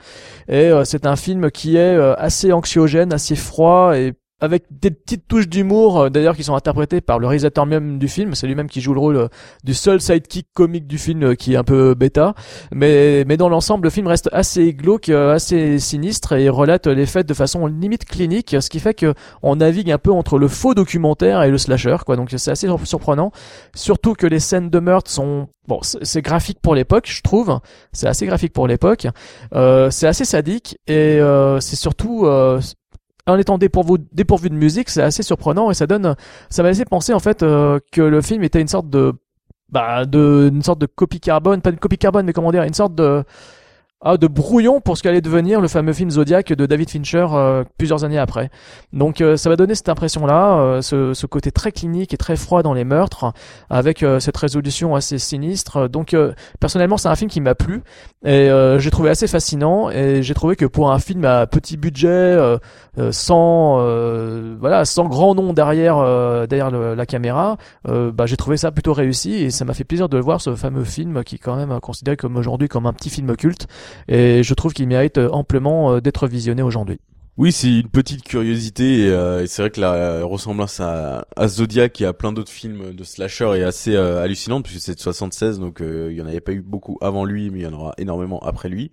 Speaker 2: Et c'est un film qui est assez anxiogène, assez froid et avec des petites touches d'humour, euh, d'ailleurs, qui sont interprétées par le réalisateur même du film. C'est lui-même qui joue le rôle euh, du seul sidekick comique du film euh, qui est un peu bêta. Mais, mais dans l'ensemble, le film reste assez glauque, assez sinistre et relate les faits de façon limite clinique, ce qui fait que on navigue un peu entre le faux documentaire et le slasher, quoi. Donc c'est assez sur- surprenant. Surtout que les scènes de meurtre sont bon, c'est graphique pour l'époque, je trouve. C'est assez graphique pour l'époque. Euh, c'est assez sadique et euh, c'est surtout euh, en étant dépourvu, de musique, c'est assez surprenant et ça donne, ça m'a laissé penser en fait euh, que le film était une sorte de, bah, de, une sorte de copie carbone, pas une copie carbone, mais comment dire, une sorte de, ah, de brouillon pour ce qu'allait devenir le fameux film Zodiac de David Fincher euh, plusieurs années après. Donc euh, ça va donner cette impression-là, euh, ce, ce côté très clinique et très froid dans les meurtres, avec euh, cette résolution assez sinistre. Donc euh, personnellement, c'est un film qui m'a plu et euh, j'ai trouvé assez fascinant et j'ai trouvé que pour un film à petit budget, sans voilà, sans grand nom derrière derrière la caméra, bah, j'ai trouvé ça plutôt réussi et ça m'a fait plaisir de voir ce fameux film qui est quand même considéré comme aujourd'hui comme un petit film culte et je trouve qu'il mérite euh, amplement euh, d'être visionné aujourd'hui.
Speaker 1: Oui, c'est une petite curiosité. Et, euh, c'est vrai que la ressemblance à, à Zodiac et à plein d'autres films de slasher est assez hallucinante puisque c'est de 76, donc il y en avait pas eu beaucoup avant lui, mais il y en aura énormément après lui.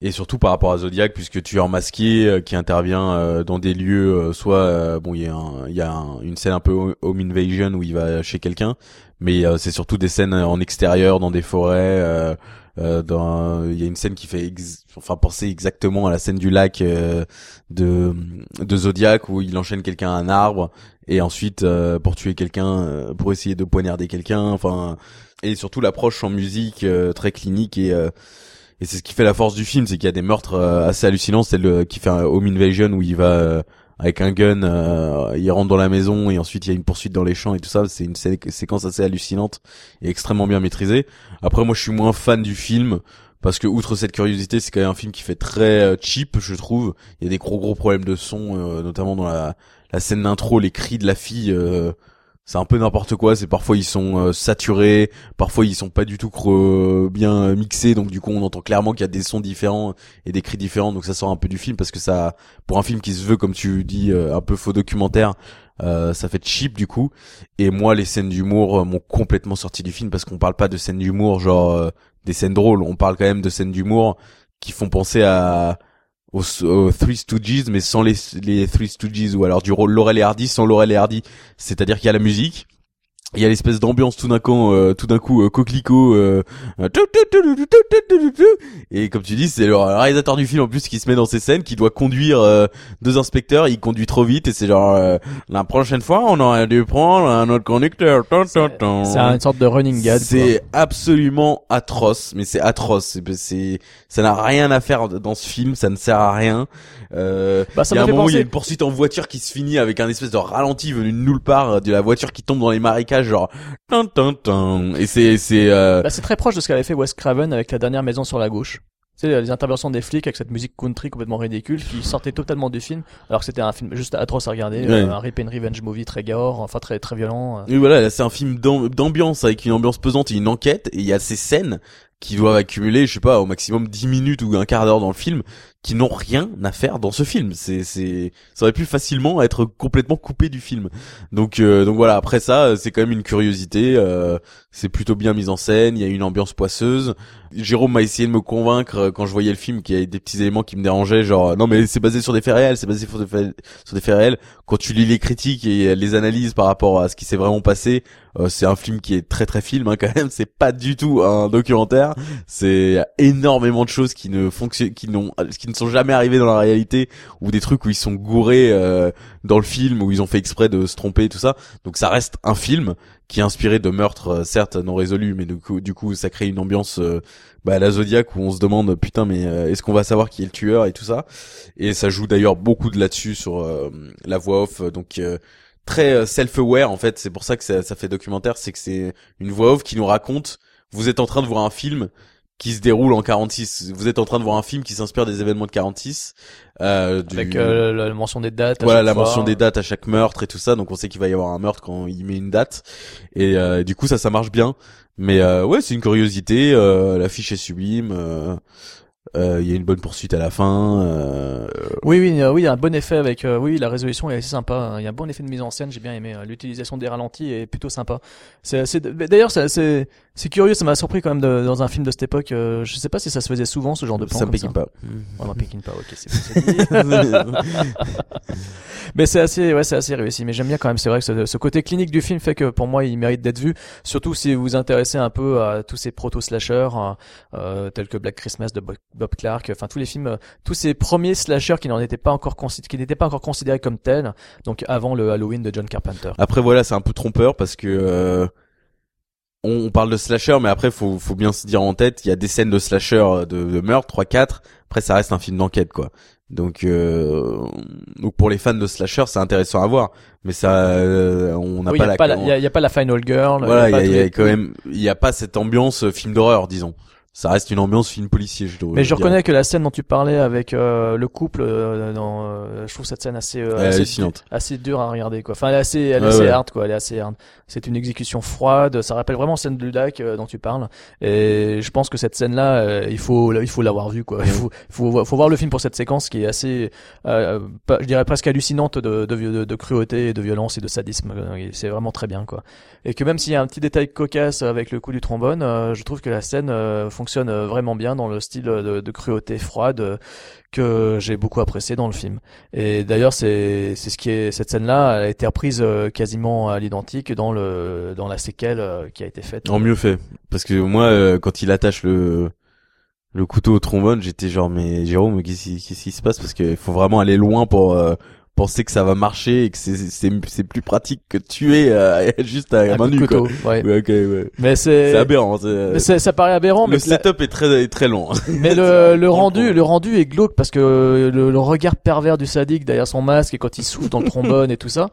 Speaker 1: Et surtout par rapport à Zodiac, puisque tu es en masqué qui intervient dans des lieux, soit bon, il y a, un- y a un- une scène un peu home invasion où il va chez quelqu'un, mais c'est surtout des scènes en extérieur, dans des forêts. Euh, dans il y a une scène qui fait ex- enfin penser exactement à la scène du lac euh, de de Zodiac où il enchaîne quelqu'un à un arbre et ensuite euh, pour tuer quelqu'un euh, pour essayer de poignarder quelqu'un enfin et surtout l'approche en musique euh, très clinique et euh, et c'est ce qui fait la force du film c'est qu'il y a des meurtres assez hallucinants c'est le qui fait un home invasion où il va avec un gun, euh, il rentre dans la maison et ensuite il y a une poursuite dans les champs et tout ça. C'est une sé- séquence assez hallucinante et extrêmement bien maîtrisée. Après, moi, je suis moins fan du film parce que outre cette curiosité, c'est quand même un film qui fait très euh, cheap, je trouve. Il y a des gros gros problèmes de son, euh, notamment dans la, la scène d'intro, les cris de la fille. euh, c'est un peu n'importe quoi. C'est parfois ils sont euh, saturés, parfois ils sont pas du tout cre- bien euh, mixés. Donc du coup, on entend clairement qu'il y a des sons différents et des cris différents. Donc ça sort un peu du film parce que ça, pour un film qui se veut, comme tu dis, euh, un peu faux documentaire, euh, ça fait cheap du coup. Et moi, les scènes d'humour m'ont complètement sorti du film parce qu'on parle pas de scènes d'humour genre des scènes drôles. On parle quand même de scènes d'humour qui font penser à aux, aux Three Stooges, mais sans les, les Three Stooges, ou alors du rôle Laurel et Hardy sans Laurel et Hardy. C'est-à-dire qu'il y a la musique, il y a l'espèce d'ambiance tout d'un coup euh, tout d'un coup euh, coquelicot euh, euh, et comme tu dis c'est le réalisateur du film en plus qui se met dans ces scènes qui doit conduire euh, deux inspecteurs. Il conduit trop vite et c'est genre euh, la prochaine fois on aurait dû prendre un autre conducteur.
Speaker 2: C'est une sorte de running gag
Speaker 1: c'est absolument atroce mais c'est atroce. C'est ça n'a rien à faire dans ce film ça ne sert à rien. Euh,
Speaker 2: Bah, ça
Speaker 1: il y a un moment où il y a une poursuite en voiture qui se finit avec un espèce de ralenti venu de nulle part, euh, de la voiture qui tombe dans les marécages, genre. Et c'est c'est euh,
Speaker 2: Bah, c'est très proche de ce qu'avait fait Wes Craven avec la dernière maison sur la gauche. Tu sais, les interventions des flics avec cette musique country complètement ridicule qui sortait totalement du film, alors que c'était un film juste atroce à regarder,
Speaker 1: Ouais.
Speaker 2: euh, un rip and revenge movie très gore, enfin très très violent. euh.
Speaker 1: Oui, voilà, là, c'est un film d'am- d'ambiance avec une ambiance pesante et une enquête et il y a ces scènes qui doivent accumuler, je sais pas, au maximum 10 minutes ou un quart d'heure dans le film qui n'ont rien à faire dans ce film. C'est c'est ça aurait pu facilement être complètement coupé du film. Donc euh, donc voilà, après ça, c'est quand même une curiosité, euh, c'est plutôt bien mis en scène, il y a une ambiance poisseuse. Jérôme m'a essayé de me convaincre euh, quand je voyais le film qu'il y avait des petits éléments qui me dérangeaient genre non mais c'est basé sur des faits réels, c'est basé sur des faits, sur des faits réels. Quand tu lis les critiques et les analyses par rapport à ce qui s'est vraiment passé, euh, c'est un film qui est très très film hein, quand même, c'est pas du tout un documentaire, c'est énormément de choses qui ne fonctionnent qui n'ont ne sont jamais arrivées dans la réalité ou des trucs où ils sont gourés euh, dans le film où ils ont fait exprès de se tromper tout ça. Donc ça reste un film qui est inspiré de meurtres euh, certes non résolus mais du coup du coup ça crée une ambiance euh, bah, à la Zodiac où on se demande putain mais euh, est-ce qu'on va savoir qui est le tueur et tout ça? Et ça joue d'ailleurs beaucoup de là-dessus sur la voix off donc très self-aware en fait c'est pour ça que ça, ça fait documentaire c'est que c'est une voix off qui nous raconte vous êtes en train de voir un film qui se déroule en 46 vous êtes en train de voir un film qui s'inspire des événements de 46 euh, du-
Speaker 2: Avec euh, la mention des dates. à
Speaker 1: voilà la
Speaker 2: fois.
Speaker 1: mention des dates à chaque meurtre et tout ça donc on sait qu'il va y avoir un meurtre quand il met une date et euh, du coup ça ça marche bien mais euh, ouais c'est une curiosité euh, l'affiche est sublime euh, euh, il y a une bonne poursuite à la fin euh,
Speaker 2: Oui, oui, euh, oui, il y a un bon effet avec. euh, oui, la résolution est assez sympa. Il y a un bon effet de mise en scène. J'ai bien aimé. L'utilisation des ralentis est plutôt sympa. C'est. D'ailleurs, c'est assez- c'est curieux. Ça m'a surpris quand même de- dans un film de cette époque. euh, je sais pas si ça se faisait souvent ce genre de plan.
Speaker 1: ça
Speaker 2: comme
Speaker 1: pékine pas
Speaker 2: Ouais, non, Pékin pas. Ok, c'est. Mais c'est assez, ouais, c'est assez réussi. Mais j'aime bien quand même. C'est vrai que ce, ce côté clinique du film fait que pour moi, il mérite d'être vu. Surtout si vous vous intéressez un peu à tous ces proto slashers euh, tels que Black Christmas de Bob Bob Clark. Enfin, tous les films, euh, tous ces premiers slashers qui n'en étaient pas encore qui n'étaient pas encore considérés comme tels. Donc avant le Halloween de John Carpenter.
Speaker 1: Après voilà, c'est un peu trompeur parce que euh, on, parle de slasher, mais après faut faut bien se dire en tête, il y a des scènes de slasher euh, de, de meurtre, 3 4 Après ça reste un film d'enquête quoi. Donc euh, donc pour les fans de slasher, c'est intéressant à voir, mais ça euh, on n'a
Speaker 2: Oui,
Speaker 1: pas
Speaker 2: y
Speaker 1: la
Speaker 2: a pas la- il y a, il y a pas la Final Girl.
Speaker 1: voilà, il y y a quand même il y a pas cette ambiance euh, film d'horreur disons. Ça reste une ambiance film policier, je dois
Speaker 2: Mais je reconnais que la scène dont tu parlais avec euh, le couple, euh, dans, euh, je trouve cette scène assez, euh, assez, assez dure à regarder quoi. Enfin, elle est assez, elle est
Speaker 1: Ouais,
Speaker 2: assez
Speaker 1: ouais.
Speaker 2: hard quoi. Elle est assez hard. C'est une exécution froide. Ça rappelle vraiment scène de Ludac euh, dont tu parles. Et je pense que cette scène-là, euh, il faut, il faut l'avoir vue quoi. Il faut, faut, faut voir le film pour cette séquence qui est assez, euh, pas- je dirais presque hallucinante de, de, de, de cruauté, de violence et de sadisme. C'est vraiment très bien quoi. Et que même s'il y a un petit détail cocasse avec le coup du trombone, euh, je trouve que la scène euh, fonctionne euh, vraiment bien dans le style de, de cruauté froide euh, que j'ai beaucoup apprécié dans le film. Et d'ailleurs, c'est c'est ce qui est cette scène-là a été reprise euh, quasiment à l'identique dans le dans la séquelle euh, qui a été faite.
Speaker 1: En mieux fait. Parce que moi, euh, quand il attache le le couteau au trombone, j'étais genre mais Jérôme, qu'est-ce qui se passe? Parce qu'il faut vraiment aller loin pour euh, penser que ça va marcher et que c'est c'est c'est plus pratique que tuer euh, juste à
Speaker 2: Un
Speaker 1: main nue quoi.
Speaker 2: ouais.
Speaker 1: Ouais, ok, ouais.
Speaker 2: Mais c'est
Speaker 1: C'est aberrant.
Speaker 2: mais
Speaker 1: c'est-
Speaker 2: c'est- ça paraît aberrant, mais
Speaker 1: Le setup est très est très long.
Speaker 2: Mais le, le rendu, le rendu est glauque parce que le, le regard pervers du sadique derrière son masque et quand il souffle dans le trombone et tout ça,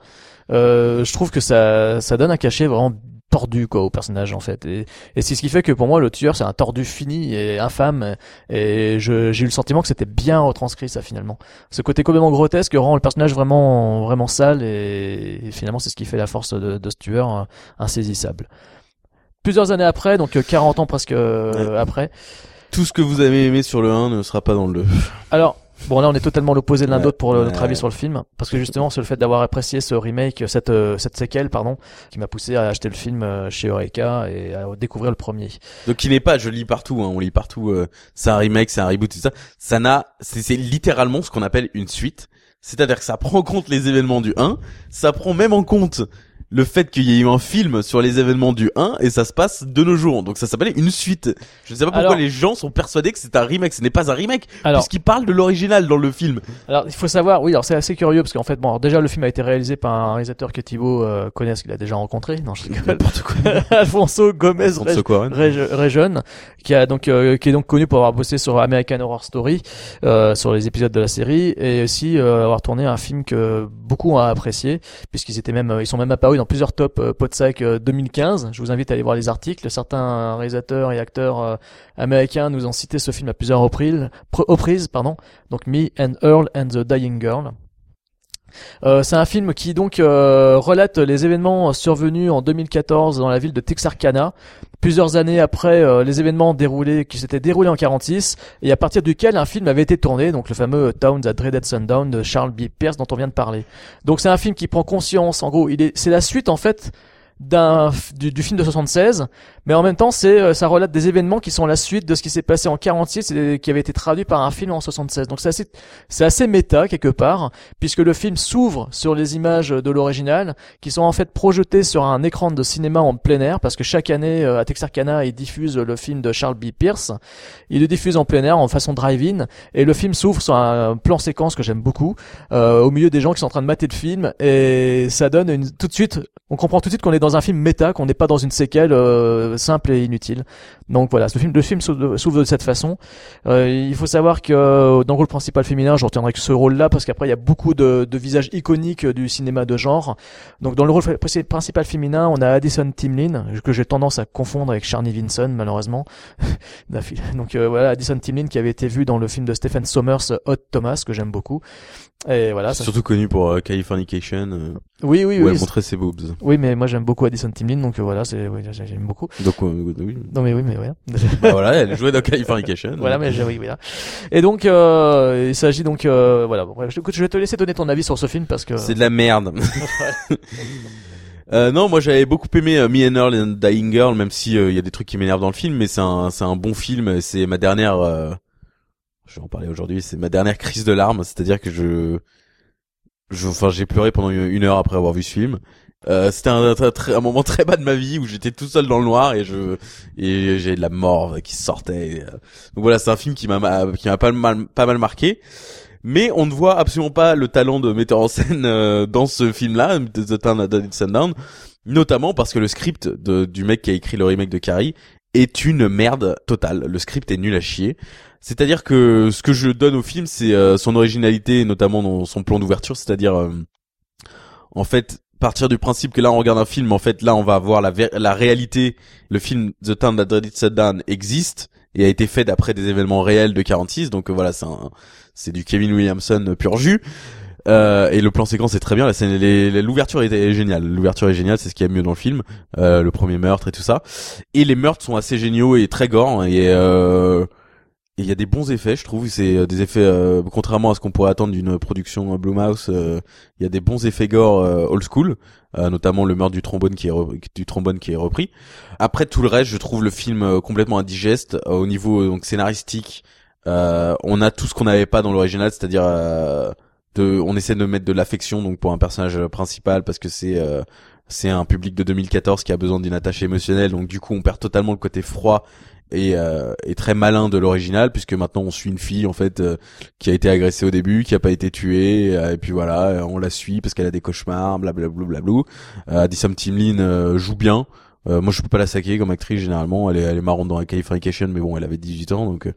Speaker 2: euh, je trouve que ça, ça donne un cachet vraiment tordu quoi au personnage en fait. Et, et c'est ce qui fait que pour moi le tueur c'est un tordu fini et infâme. Et j'ai eu le sentiment que c'était bien retranscrit ça finalement. Ce côté complètement grotesque rend le personnage vraiment vraiment sale et, et finalement c'est ce qui fait la force de, de ce tueur euh, insaisissable. Plusieurs années après donc euh, 40 ans presque euh,
Speaker 1: Ouais.
Speaker 2: après.
Speaker 1: Tout ce que vous avez aimé sur le 1 ne sera pas dans le 2.
Speaker 2: alors, bon là on est totalement l'opposé de l'un
Speaker 1: Ouais,
Speaker 2: d'autre pour
Speaker 1: ouais,
Speaker 2: notre avis
Speaker 1: ouais.
Speaker 2: sur le film, parce que justement c'est le fait d'avoir apprécié ce remake, cette euh, cette séquelle pardon, qui m'a poussé à acheter le film euh, chez Eureka et à découvrir le premier.
Speaker 1: Donc il n'est pas, je lis partout, hein, on lit partout. euh, c'est un remake, c'est un reboot, tout ça. Ça n'a, c'est c'est littéralement ce qu'on appelle une suite. C'est-à-dire que ça prend en compte les événements du 1, ça prend même en compte le fait qu'il y ait eu un film sur les événements du 1 et ça se passe de nos jours. Donc ça s'appelait une suite. Je ne sais pas pourquoi
Speaker 2: Alors-
Speaker 1: les gens sont persuadés que c'est un remake. Ce n'est pas un remake
Speaker 2: Alors-
Speaker 1: puisqu'il parle de l'original dans le film.
Speaker 2: Alors, il faut savoir, oui, alors c'est assez curieux parce qu'en fait, bon, alors, déjà, le film a été réalisé par un réalisateur que Thibaut euh, connaît, parce qu'il a déjà rencontré. Non, je.
Speaker 1: N'importe quoi.
Speaker 2: Alfonso Gomez Rejon, qui a donc euh, qui est donc connu pour avoir bossé sur American Horror Story, euh, sur les épisodes de la série, et aussi euh, avoir tourné un film que beaucoup ont apprécié, puisqu'ils étaient même, euh, ils sont même apparus dans plusieurs tops euh, Podsac euh, 2015. Je vous invite à aller voir les articles. Certains réalisateurs et acteurs euh, américains nous ont cité ce film à plusieurs reprises, reprises, pardon. Donc Me and Earl and the Dying Girl. Euh, c'est un film qui donc euh, relate les événements survenus en 2014 dans la ville de Texarkana, plusieurs années après euh, les événements déroulés qui s'étaient déroulés en 46 et à partir duquel un film avait été tourné, donc le fameux Towns at Dreaded Sundown de Charles B. Pierce dont on vient de parler. Donc c'est un film qui prend conscience, en gros, il est, c'est la suite en fait d'un du, du film de 76 mais en même temps c'est euh, ça relate des événements qui sont la suite de ce qui s'est passé en 46 et qui avait été traduit par un film en 76 donc c'est assez c'est assez méta quelque part puisque le film s'ouvre sur les images de l'original qui sont en fait projetées sur un écran de cinéma en plein air parce que chaque année euh, à Texarkana ils diffusent le film de Charles B. Pierce ils le diffusent en plein air en façon drive-in et le film s'ouvre sur un plan séquence que j'aime beaucoup euh, au milieu des gens qui sont en train de mater le film et ça donne une, tout de suite on comprend tout de suite qu'on est dans un film méta qu'on n'est pas dans une séquelle euh, simple et inutile. Donc voilà ce film le film s'ouvre de- cette façon. Euh, il faut savoir que euh, dans le rôle principal féminin je retiendrai que ce rôle là parce qu'après il y a beaucoup de, visages iconiques du cinéma de genre. Donc dans le rôle pr- principal féminin on a Addison Timlin que j'ai tendance à confondre avec Charney Vinson malheureusement. Donc euh, voilà Addison Timlin qui avait été vue dans le film de Stephen Sommers Hot Thomas que j'aime beaucoup et voilà ça-
Speaker 1: Surtout connu pour euh, Californication. euh,
Speaker 2: oui oui
Speaker 1: où
Speaker 2: oui
Speaker 1: elle montrait ses boobs.
Speaker 2: oui mais moi j'aime beaucoup Addison Timlin donc euh, voilà c'est oui, j'ai- j'aime beaucoup
Speaker 1: Donc euh, oui.
Speaker 2: non mais oui mais ouais
Speaker 1: Bah voilà, elle jouait dans Californication.
Speaker 2: voilà mais oui voilà et donc euh, il s'agit donc euh, voilà bon, écoute je vais te laisser donner ton avis sur ce film parce que
Speaker 1: C'est de la merde. Euh, non, moi j'avais beaucoup aimé Me and Earl and Dying Girl, même si euh, il y a des trucs qui m'énervent dans le film, mais c'est un c'est un bon film. C'est ma dernière, euh, je vais en parler aujourd'hui, c'est ma dernière crise de larmes, c'est-à-dire que je, je, enfin j'ai pleuré pendant une heure après avoir vu ce film. Euh, c'était un, moment très bas de ma vie où j'étais tout seul dans le noir et je et j'ai de la morve qui sortait. euh, donc voilà, c'est un film qui m'a qui m'a pas mal pas mal marqué. Mais on ne voit absolument pas le talent de metteur en scène euh, dans ce film-là, The Town at Dead Sundown, notamment parce que le script de, du mec qui a écrit le remake de Carrie est une merde totale. Le script est nul à chier. C'est-à-dire que ce que je donne au film, c'est euh, son originalité, notamment dans son plan d'ouverture, c'est-à-dire euh, en fait partir du principe que là on regarde un film, en fait là on va voir la, la réalité. Le film The Town That Dreaded Sundown existe et a été fait d'après des événements réels de 46, donc euh, voilà c'est c'est du Kevin Williamson pur jus. Euh, et le plan séquence est très bien. L'ouverture est, géniale. L'ouverture est géniale, c'est ce qu'il y a de mieux dans le film. Euh, le premier meurtre et tout ça. Et les meurtres sont assez géniaux et très gore. Euh, et il y a des bons effets, je trouve. C'est euh, des effets, euh, contrairement à ce qu'on pourrait attendre d'une production euh, Blumhouse, euh, il y a des bons effets gore euh, old school, euh, notamment le meurtre du trombone qui est du trombone qui est repris. Après tout le reste, je trouve le film euh, complètement indigeste euh, au niveau euh, donc scénaristique. Euh, on a tout ce qu'on n'avait pas dans l'original, c'est-à-dire euh, de, on essaie de mettre de l'affection donc pour un personnage principal parce que c'est euh, c'est un public de 2014 qui a besoin d'une attache émotionnelle, donc du coup on perd totalement le côté froid et, euh, et très malin de l'original puisque maintenant on suit une fille en fait euh, qui a été agressée au début, qui a pas été tuée euh, et puis voilà euh, on la suit parce qu'elle a des cauchemars, blablabla. Addison Timlin euh, joue bien. Euh, moi je peux pas la saquer comme actrice généralement, elle est elle est marrante dans Californication mais bon elle avait 18 ans donc. euh,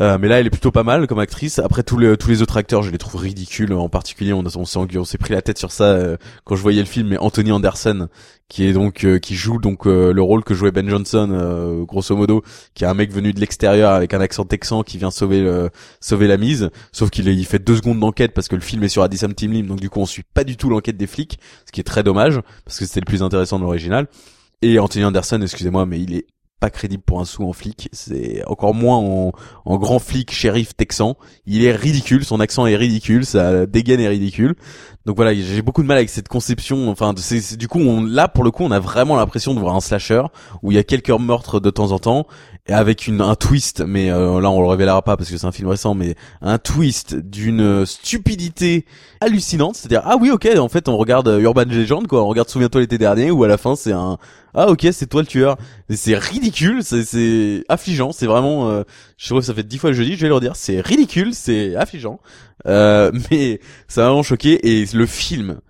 Speaker 1: euh, mais là, elle est plutôt pas mal comme actrice. Après, tous les tous les autres acteurs, je les trouve ridicules. En particulier, on, s'est on s'est pris la tête sur ça euh, quand je voyais le film. Mais Anthony Anderson, qui est donc euh, qui joue donc euh, le rôle que jouait Ben Johnson, grosso modo, qui est un mec venu de l'extérieur avec un accent texan qui vient sauver le, sauver la mise. Sauf qu'il il fait deux secondes d'enquête parce que le film est sur Addison Team Lim, donc du coup, on suit pas du tout l'enquête des flics, ce qui est très dommage parce que c'était le plus intéressant de l'original. Et Anthony Anderson, excusez-moi, mais il est pas crédible pour un sou en flic. C'est encore moins en, grand flic shérif texan. Il est ridicule, son accent est ridicule, sa dégaine est ridicule. Donc voilà, j'ai beaucoup de mal avec cette conception. Enfin, du coup, là pour le coup, on a vraiment l'impression de voir un slasher où il y a quelques meurtres de temps en temps et avec une un twist. Mais euh, là, on le révélera pas parce que c'est un film récent, mais un twist d'une stupidité hallucinante. C'est-à-dire, ah oui, ok, en fait, on regarde euh, Urban Legend, quoi. On regarde Souviens-toi l'été dernier, où à la fin, c'est un, ah ok, c'est toi le tueur. C'est ridicule, c'est, affligeant, c'est vraiment, euh, je trouve que ça fait dix fois le dis, je vais le redire, c'est ridicule, c'est affligeant. Euh, mais ça m'a vraiment choqué et le film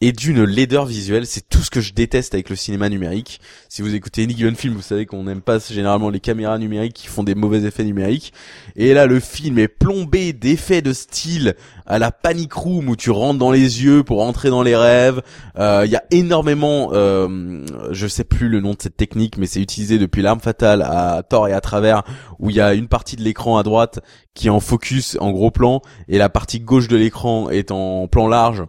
Speaker 1: est d'une laideur visuelle, c'est tout ce que je déteste avec le cinéma numérique. Si vous écoutez Any Given Film, vous savez qu'on n'aime pas généralement les caméras numériques qui font des mauvais effets numériques. Et là, le film est plombé d'effets de style à la Panic Room où tu rentres dans les yeux pour entrer dans les rêves. Euh, Il y a énormément, euh, je sais plus le nom de cette technique, mais c'est utilisé depuis l'arme fatale à tort et à travers, où il y a une partie de l'écran à droite qui est en focus, en gros plan, et la partie gauche de l'écran est en plan large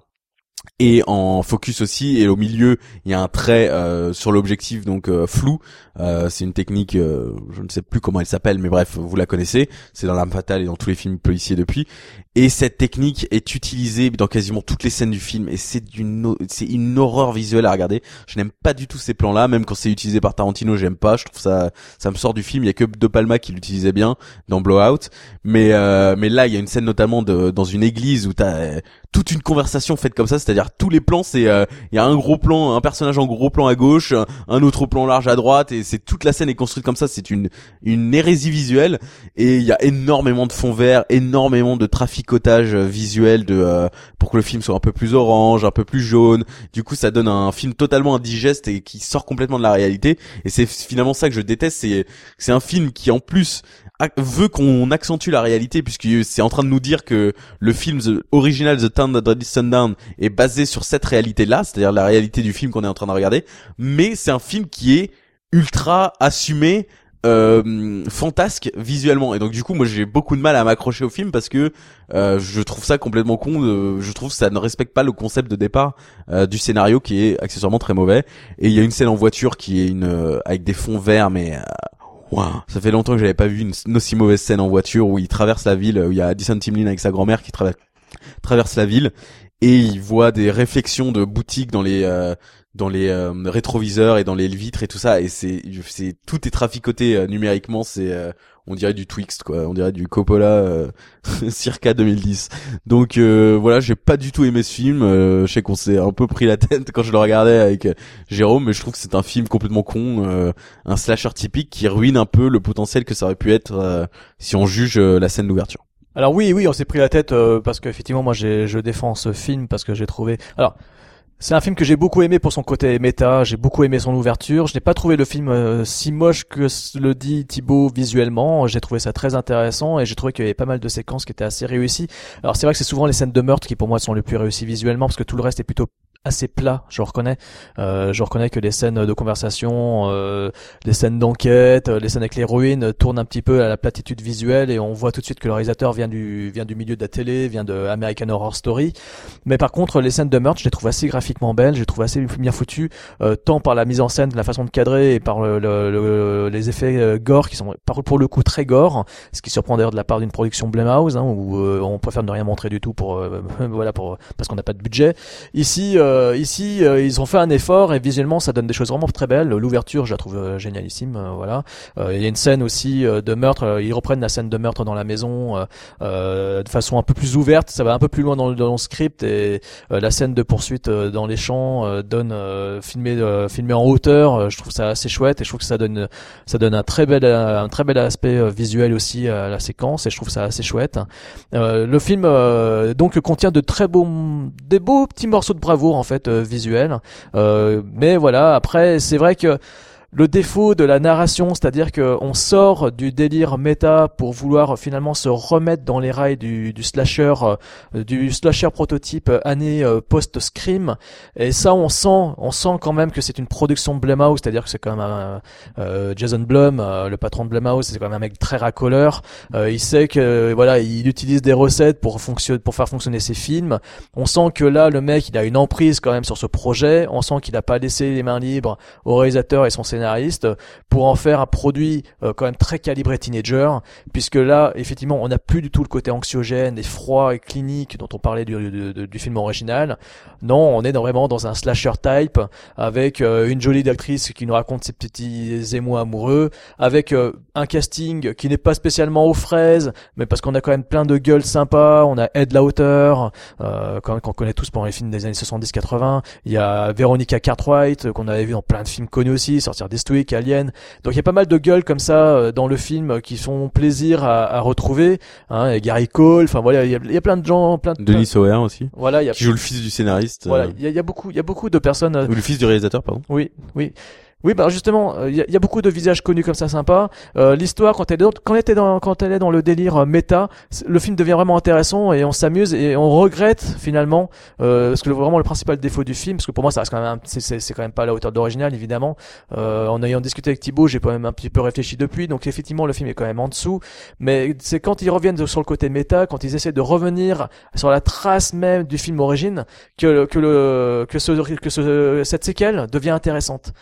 Speaker 1: et en focus aussi et au milieu il y a un trait euh, sur l'objectif donc euh, flou. Euh, c'est une technique euh, je ne sais plus comment elle s'appelle mais bref vous la connaissez. C'est dans l'arme fatale et dans tous les films policiers depuis. Et cette technique est utilisée dans quasiment toutes les scènes du film. Et c'est d'une c'est une horreur visuelle à regarder. Je n'aime pas du tout ces plans là même quand c'est utilisé par Tarantino j'aime pas. Je trouve ça ça me sort du film. Il y a que De Palma qui l'utilisait bien dans Blowout. Mais euh, mais là il y a une scène notamment de dans une église où t'as toute une conversation faite comme ça, c'est-à-dire tous les plans, c'est euh, il y a un gros plan, un personnage en gros plan à gauche, un- autre plan large à droite, et c'est toute la scène est construite comme ça. C'est une une hérésie visuelle, et il y a énormément de fond vert, énormément de traficotage euh, visuel de euh, pour que le film soit un peu plus orange, un peu plus jaune. Du coup, ça donne un film totalement indigeste et qui sort complètement de la réalité. Et c'est finalement ça que je déteste, c'est c'est un film qui en plus veut qu'on accentue la réalité puisque c'est en train de nous dire que le film The original The Town That Dreaded Sundown est basé sur cette réalité-là, c'est-à-dire la réalité du film qu'on est en train de regarder, mais c'est un film qui est ultra assumé euh, fantasque visuellement. Et donc du coup moi j'ai beaucoup de mal à m'accrocher au film parce que euh, je trouve ça complètement con de- je trouve que ça ne respecte pas le concept de départ euh, du scénario qui est accessoirement très mauvais. Et il y a une scène en voiture qui est une euh, avec des fonds verts mais ça fait longtemps que j'avais pas vu une, aussi mauvaise scène en voiture où il traverse la ville, où il y a Addison Timlin avec sa grand-mère qui traverse traverse la ville et il voit des réflexions de boutiques dans les euh, dans les euh, rétroviseurs et dans les vitres et tout ça et c'est c'est tout est traficoté euh, numériquement c'est euh, on dirait du Twixt quoi on dirait du Coppola euh, circa 2010 donc euh, voilà j'ai pas du tout aimé ce film euh, je sais qu'on s'est un peu pris la tête quand je le regardais avec Jérôme mais je trouve que c'est un film complètement con un slasher typique qui ruine un peu le potentiel que ça aurait pu être si on juge la scène d'ouverture
Speaker 2: Alors oui, oui, on s'est pris la tête parce qu'effectivement, moi, je défends ce film parce que j'ai trouvé. Alors, c'est un film que j'ai beaucoup aimé pour son côté méta. J'ai beaucoup aimé son ouverture. Je n'ai pas trouvé le film euh, si moche que le dit Thibaut visuellement. J'ai trouvé ça très intéressant et j'ai trouvé qu'il y avait pas mal de séquences qui étaient assez réussies. Alors c'est vrai que c'est souvent les scènes de meurtre qui pour moi sont les plus réussies visuellement parce que tout le reste est plutôt assez plat, je reconnais. Euh, je reconnais que les scènes de conversation, euh, les scènes d'enquête, euh, les scènes avec l'héroïne tournent un petit peu à la platitude visuelle et on voit tout de suite que le réalisateur vient du vient du milieu de la télé, vient de American Horror Story. Mais par contre, les scènes de meurtre, je les trouve assez graphiquement belles, je les trouve assez bien foutues, euh, tant par la mise en scène, la façon de cadrer et par le, le- le- les effets euh, gore qui sont par- pour le coup très gore, ce qui surprend d'ailleurs de la part d'une production Blumhouse hein, où euh, on préfère ne rien montrer du tout pour voilà pour parce qu'on n'a pas de budget. Ici, euh, ici, euh, ils ont fait un effort et visuellement, ça donne des choses vraiment très belles. L'ouverture, je la trouve euh, génialissime. euh, voilà. Euh, Il y a une scène aussi euh, de meurtre. euh, ils reprennent la scène de meurtre dans la maison euh, euh, de façon un peu plus ouverte. Ça va un peu plus loin dans le, dans le script et euh, la scène de poursuite euh, dans les champs euh, donne euh, filmé euh, en hauteur. euh, je trouve ça assez chouette et je trouve que ça donne ça donne un très bel un très bel aspect euh, visuel aussi à la séquence et je trouve ça assez chouette. Euh, le film euh, donc contient de très beaux des beaux petits morceaux de bravoure en fait euh, visuels. Euh, mais voilà, après c'est vrai que le défaut de la narration, c'est-à-dire que on sort du délire méta pour vouloir finalement se remettre dans les rails du, du slasher, euh, du slasher prototype euh, année euh, post-scream. Et ça, on sent, on sent quand même que c'est une production Blumhouse, c'est-à-dire que c'est quand même un, euh, Jason Blum, le patron de Blumhouse, c'est quand même un mec très racoleur. Il sait que voilà, il utilise des recettes pour fonctionner, pour faire fonctionner ses films. On sent que là, le mec, il a une emprise quand même sur ce projet. On sent qu'il n'a pas laissé les mains libres au réalisateur et son scénariste pour en faire un produit euh, quand même très calibré teenager, puisque là, effectivement, on n'a plus du tout le côté anxiogène et froid et clinique dont on parlait du, film original. Non, on est vraiment dans un slasher type avec euh, une jolie actrice qui nous raconte ses petits émois amoureux, avec euh, un casting qui n'est pas spécialement aux fraises, mais parce qu'on a quand même plein de gueules sympas. On a Ed Lauter, euh, qu'on connaît tous pendant les films des années 70-80. Il y a Veronica Cartwright qu'on avait vu dans plein de films connus aussi, sortir d'Eastwick, Alien. Donc il y a pas mal de gueules comme ça euh, dans le film qui font plaisir à, à retrouver. Hein, et Gary Cole, enfin voilà, il y, a, il y a plein de gens, plein de
Speaker 1: Denis Sauer aussi.
Speaker 2: Voilà, il y a
Speaker 1: Qui joue le fils du scénariste.
Speaker 2: voilà,
Speaker 1: euh,
Speaker 2: il y, a, il y a beaucoup, il y a beaucoup de personnes. euh,
Speaker 1: ou le fils du réalisateur, pardon.
Speaker 2: oui, oui. Oui, bah justement, euh, il y, a- beaucoup de visages connus comme ça sympas. Euh, L'histoire, quand elle est dans, quand elle est dans le délire euh, méta, le film devient vraiment intéressant et on s'amuse et on regrette finalement, euh, parce que le- vraiment le principal défaut du film, parce que pour moi ça reste quand même, c'est- quand même pas à la hauteur d'original évidemment. Euh, en ayant discuté avec Thibaut, j'ai quand même un petit peu réfléchi depuis, donc effectivement le film est quand même en dessous. Mais c'est quand ils reviennent sur le côté méta, quand ils essaient de revenir sur la trace même du film origine, que que le que ce que ce, cette séquelle devient intéressante.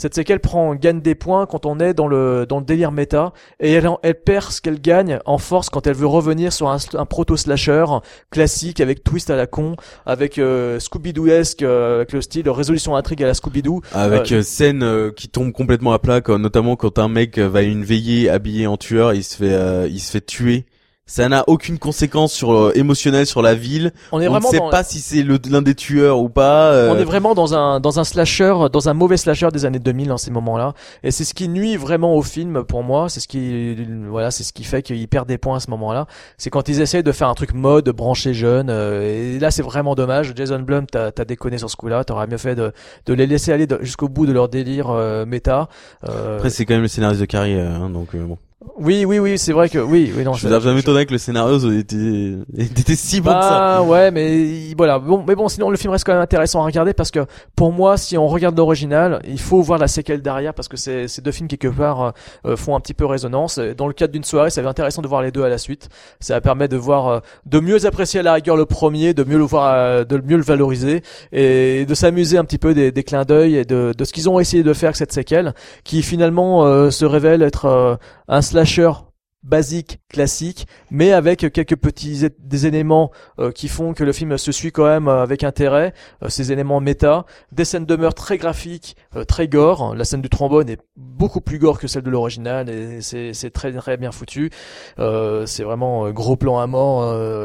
Speaker 2: Cette séquelle prend gagne des points quand on est dans le dans le délire méta et elle, elle perd ce qu'elle gagne en force quand elle veut revenir sur un, un proto slasher classique avec twist à la con, avec euh, Scooby-Doo-esque euh, avec le style résolution intrigue à la Scooby-Doo.
Speaker 1: Avec
Speaker 2: Euh,
Speaker 1: euh, scène euh, qui tombe complètement à plat, quand- notamment quand un mec va à une veillée habillé en tueur, il se fait, euh, il se fait tuer. Ça n'a aucune conséquence sur euh, émotionnelle sur la ville.
Speaker 2: on est
Speaker 1: On ne
Speaker 2: vraiment
Speaker 1: sait
Speaker 2: dans,
Speaker 1: pas si c'est le- l'un des tueurs ou pas. euh,
Speaker 2: On est vraiment dans un dans un slasher, dans un mauvais slasher des années 2000 dans ces moments-là, et c'est ce qui nuit vraiment au film pour moi. C'est ce qui voilà, c'est ce qui fait qu'il perd des points à ce moment-là. C'est quand ils essayent de faire un truc mode branché jeune, euh, et là c'est vraiment dommage. Jason Blum, t'as t'as déconné sur ce coup-là. T'aurais mieux fait de de les laisser aller de- jusqu'au bout de leur délire euh, méta. Euh,
Speaker 1: Après, c'est quand même le scénariste de carrière, hein, donc euh, bon.
Speaker 2: Oui, oui, oui, c'est vrai que oui, oui non.
Speaker 1: Je veux ça m'étonnerait que le scénario était, était si bon que ça.
Speaker 2: Bah ouais, mais voilà. Bon, mais bon, sinon le film reste quand même intéressant à regarder parce que pour moi, si on regarde l'original, il faut voir la séquelle derrière parce que ces deux films quelque part euh, font un petit peu résonance. Dans le cadre d'une soirée, ça va être intéressant de voir les deux à la suite. Ça permet de voir, euh, de mieux apprécier à la rigueur le premier, de mieux le voir, euh, de mieux le valoriser et de s'amuser un petit peu des, des clins d'œil et de, de ce qu'ils ont essayé de faire avec cette séquelle, qui finalement euh, se révèle être un slasher basique, classique, mais avec quelques petits des éléments euh, qui font que le film se suit quand même euh, avec intérêt, euh, ces éléments méta, des scènes de meurtre très graphiques, euh, très gore. La scène du trombone est beaucoup plus gore que celle de l'original et c'est très très bien foutu. Euh, c'est vraiment gros plan à mort.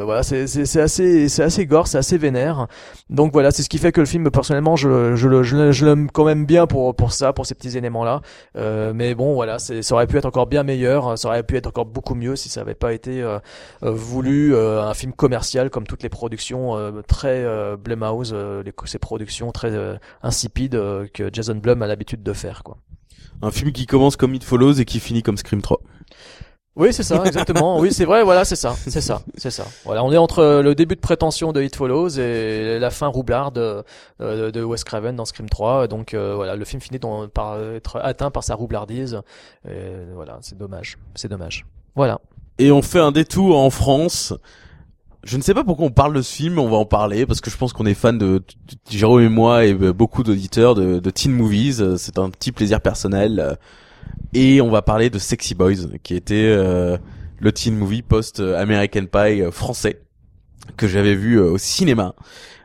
Speaker 2: voilà, c'est assez c'est assez gore, c'est assez vénère. Donc voilà, c'est ce qui fait que le film personnellement je je je l'aime quand même bien pour pour ça, pour ces petits éléments là. Mais bon, voilà, c'est, ça aurait pu être encore bien meilleur, ça aurait pu être encore beaucoup mieux si ça avait pas été euh, euh, voulu euh, un film commercial comme toutes les productions très Blumhouse, les, ces productions très insipides que Jason Blum a l'habitude de faire, quoi.
Speaker 1: Un film qui commence comme It Follows et qui finit comme Scream 3.
Speaker 2: Oui, c'est ça, exactement. oui, c'est vrai, voilà, c'est ça, c'est ça, c'est ça. Voilà, on est entre le début de prétention de It Follows et la fin roublarde de, de Wes Craven dans Scream 3. Donc euh, voilà, le film finit par être atteint par sa roublardise. Et voilà, c'est dommage, c'est dommage. Voilà.
Speaker 1: Et on fait un détour en France. Je ne sais pas pourquoi on parle de ce film, on va en parler parce que je pense qu'on est fan de, Jérôme et moi et beaucoup d'auditeurs de, teen movies. C'est un petit plaisir personnel. Et on va parler de Sexy Boys, qui était euh, le teen movie post euh, American Pie français que j'avais vu euh, au cinéma.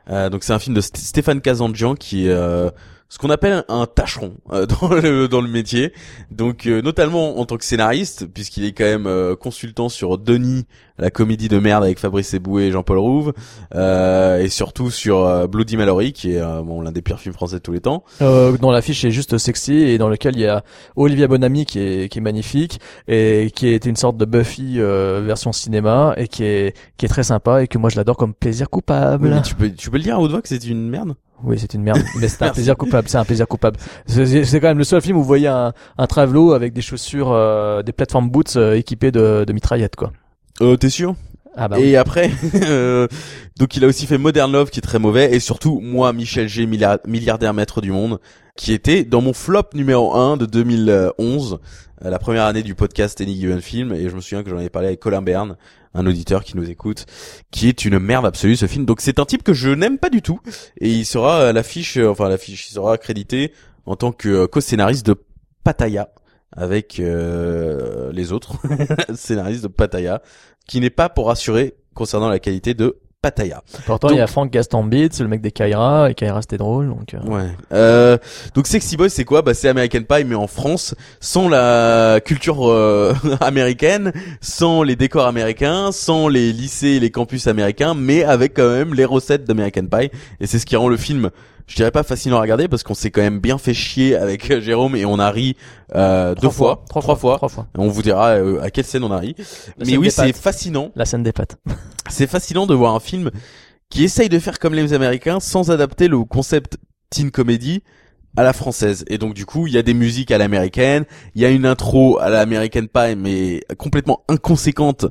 Speaker 1: Euh, donc c'est un film de St- Stéphane Kazandjian qui euh, ce qu'on appelle un tâcheron euh, dans le dans le métier. Donc euh, notamment en tant que scénariste puisqu'il est quand même euh, consultant sur Denis, la comédie de merde avec Fabrice Eboué et Jean-Paul Rouve euh, et surtout sur euh, Bloody Mallory qui est euh, bon l'un des pires films français de tous les temps.
Speaker 2: Euh, dont l'affiche est juste sexy et dans lequel il y a Olivia Bonamy qui est, qui est magnifique et qui est une sorte de Buffy euh, version cinéma et qui est, qui est très sympa et que moi je l'adore comme plaisir coupable.
Speaker 1: Mais tu peux tu peux le dire à haute voix que c'est une merde?
Speaker 2: Oui, c'est une merde, mais c'est un plaisir coupable. C'est un plaisir coupable. C'est c'est quand même le seul film où vous voyez un, un travelot avec des chaussures, euh, des plateformes boots euh, équipées de, de mitraillettes, quoi.
Speaker 1: Euh t'es sûr?
Speaker 2: Ah bah
Speaker 1: et après, euh, donc il a aussi fait Modern Love qui est très mauvais et surtout moi Michel G milliard- milliardaire maître du monde qui était dans mon flop numéro 1 de 2011, euh, la première année du podcast Any Given Film et je me souviens que j'en avais parlé avec Colin Bern, un auditeur qui nous écoute, qui est une merde absolue ce film. Donc c'est un type que je n'aime pas du tout et il sera à l'affiche, euh, enfin à l'affiche, il sera accrédité en tant que euh, co-scénariste de Pattaya avec euh, les autres scénaristes de Pattaya, qui n'est pas pour rassurer concernant la qualité de Pattaya.
Speaker 2: Pourtant, il y a Frank Gaston Beats, le mec des Kaira, et Kaira c'était drôle, donc. euh,
Speaker 1: Ouais. Euh, donc Sexy Boy, c'est quoi? Bah c'est American Pie, mais en France, sans la culture euh, américaine, sans les décors américains, sans les lycées et les campus américains, mais avec quand même les recettes d'American Pie. Et c'est ce qui rend le film, je dirais pas fascinant à regarder, parce qu'on s'est quand même bien fait chier avec euh, Jérôme et on a ri euh, deux fois,
Speaker 2: trois,
Speaker 1: trois fois.
Speaker 2: trois fois.
Speaker 1: On vous dira euh, à quelle scène on a ri.
Speaker 2: La
Speaker 1: mais oui, c'est fascinant.
Speaker 2: La scène des pattes.
Speaker 1: C'est fascinant de voir un film qui essaye de faire comme les Américains sans adapter le concept teen comedy à la française. Et donc du coup, il y a des musiques à l'américaine, il y a une intro à l'American Pie mais complètement inconséquente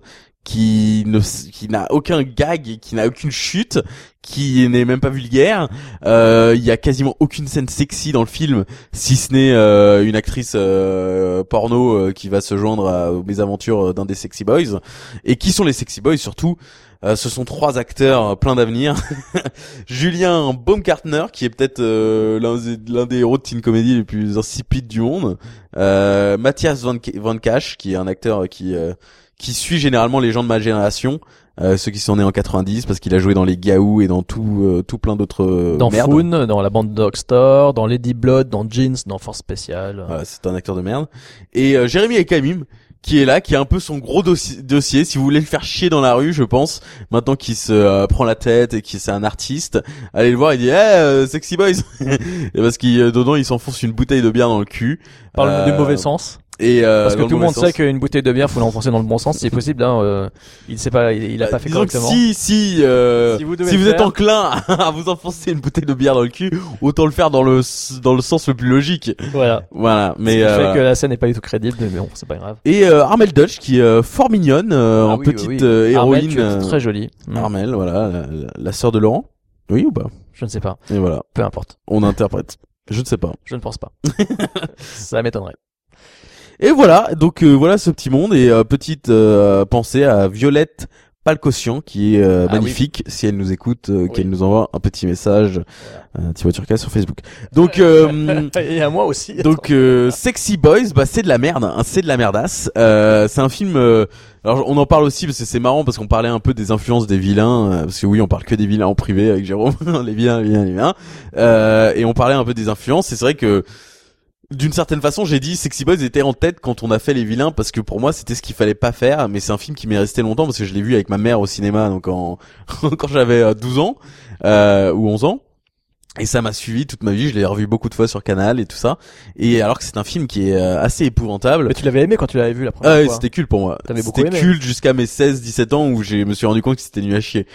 Speaker 1: qui ne qui n'a aucun gag, qui n'a aucune chute, qui n'est même pas vulgaire. Euh, Il y a quasiment aucune scène sexy dans le film, si ce n'est euh, une actrice euh, porno euh, qui va se joindre à, aux mésaventures d'un des sexy boys. Et qui sont les sexy boys surtout? Euh, ce sont trois acteurs euh, pleins d'avenir. Julien Baumgartner, qui est peut-être euh, l'un des, héros de teen comedy les plus insipides du monde. Euh, Mathias Van, Van Cash, qui est un acteur qui euh, qui suit généralement les gens de ma génération, euh, ceux qui sont nés en 90, parce qu'il a joué dans les Gaou et dans tout euh, tout plein d'autres euh,
Speaker 2: Dans
Speaker 1: merdes.
Speaker 2: Foon, dans la bande Dogstore, dans Lady Blood, dans Jeans, dans Force Spéciale.
Speaker 1: Voilà, c'est un acteur de merde. Et euh, Jérémy Ekamim, qui est là, qui a un peu son gros dossi- dossier. Si vous voulez le faire chier dans la rue, je pense, maintenant qu'il se euh, prend la tête et qu'il c'est un artiste, allez le voir. Il dit, eh, euh, sexy boys, et parce qu'il euh, dedans il s'enfonce une bouteille de bière dans le cul.
Speaker 2: Par le
Speaker 1: Euh,
Speaker 2: du mauvais sens.
Speaker 1: Et euh,
Speaker 2: Parce que tout le monde
Speaker 1: sens.
Speaker 2: sait qu'une bouteille de bière faut l'enfoncer dans le bon sens, si possible. Hein, euh, il sait pas, il, il a
Speaker 1: Bah,
Speaker 2: pas fait correctement.
Speaker 1: Si, si, euh,
Speaker 2: Si
Speaker 1: si
Speaker 2: vous
Speaker 1: vous,
Speaker 2: devez le
Speaker 1: êtes enclin à vous enfoncer une bouteille de bière dans le cul, autant le faire dans le dans le sens le plus logique.
Speaker 2: Voilà.
Speaker 1: Voilà.
Speaker 2: Mais
Speaker 1: euh,
Speaker 2: fait que la scène n'est pas du tout crédible, mais bon, c'est pas grave.
Speaker 1: et euh, Armel Dodge qui est euh, fort mignonne euh,
Speaker 2: Ah
Speaker 1: en
Speaker 2: oui,
Speaker 1: petite
Speaker 2: oui, oui.
Speaker 1: euh,
Speaker 2: Armel,
Speaker 1: héroïne.
Speaker 2: tu es très jolie. Mm.
Speaker 1: Armel, voilà, la, la- la sœur de Laurent. Oui ou pas?
Speaker 2: Je ne sais pas.
Speaker 1: Et voilà,
Speaker 2: Peu importe.
Speaker 1: on interprète. Je ne sais pas.
Speaker 2: Je ne pense pas. Ça m'étonnerait.
Speaker 1: Et voilà, donc euh, voilà ce petit monde et euh, petite euh, pensée à Violette Palcossian qui est euh,
Speaker 2: Ah oui.
Speaker 1: magnifique si elle nous écoute, euh,
Speaker 2: Oui.
Speaker 1: qu'elle nous envoie un petit message, euh, Thibaut Turcas sur Facebook. Donc euh,
Speaker 2: Et à moi aussi.
Speaker 1: Donc euh, Sexy Boys, bah c'est de la merde, hein, c'est de la merdasse. Euh, c'est un film. euh, alors on en parle aussi parce que c'est marrant parce qu'on parlait un peu des influences des vilains, euh, parce que oui on parle que des vilains en privé avec Jérôme, les vilains, les vilains, les vilains. Euh, et on parlait un peu des influences. C'est vrai que d'une certaine façon j'ai dit Sexy Boys était en tête quand on a fait les vilains parce que pour moi c'était ce qu'il fallait pas faire. Mais c'est un film qui m'est resté longtemps parce que je l'ai vu avec ma mère au cinéma donc en quand j'avais euh, 12 ans euh, ou 11 ans. Et ça m'a suivi toute ma vie, je l'ai revu beaucoup de fois sur Canal et tout ça. Et alors que c'est un film qui est euh, assez épouvantable.
Speaker 2: Mais tu l'avais aimé quand tu l'avais vu la première
Speaker 1: Ah
Speaker 2: fois.
Speaker 1: c'était culte pour moi. C'était culte jusqu'à mes 16, 17 ans où je me suis rendu compte que c'était nul à chier.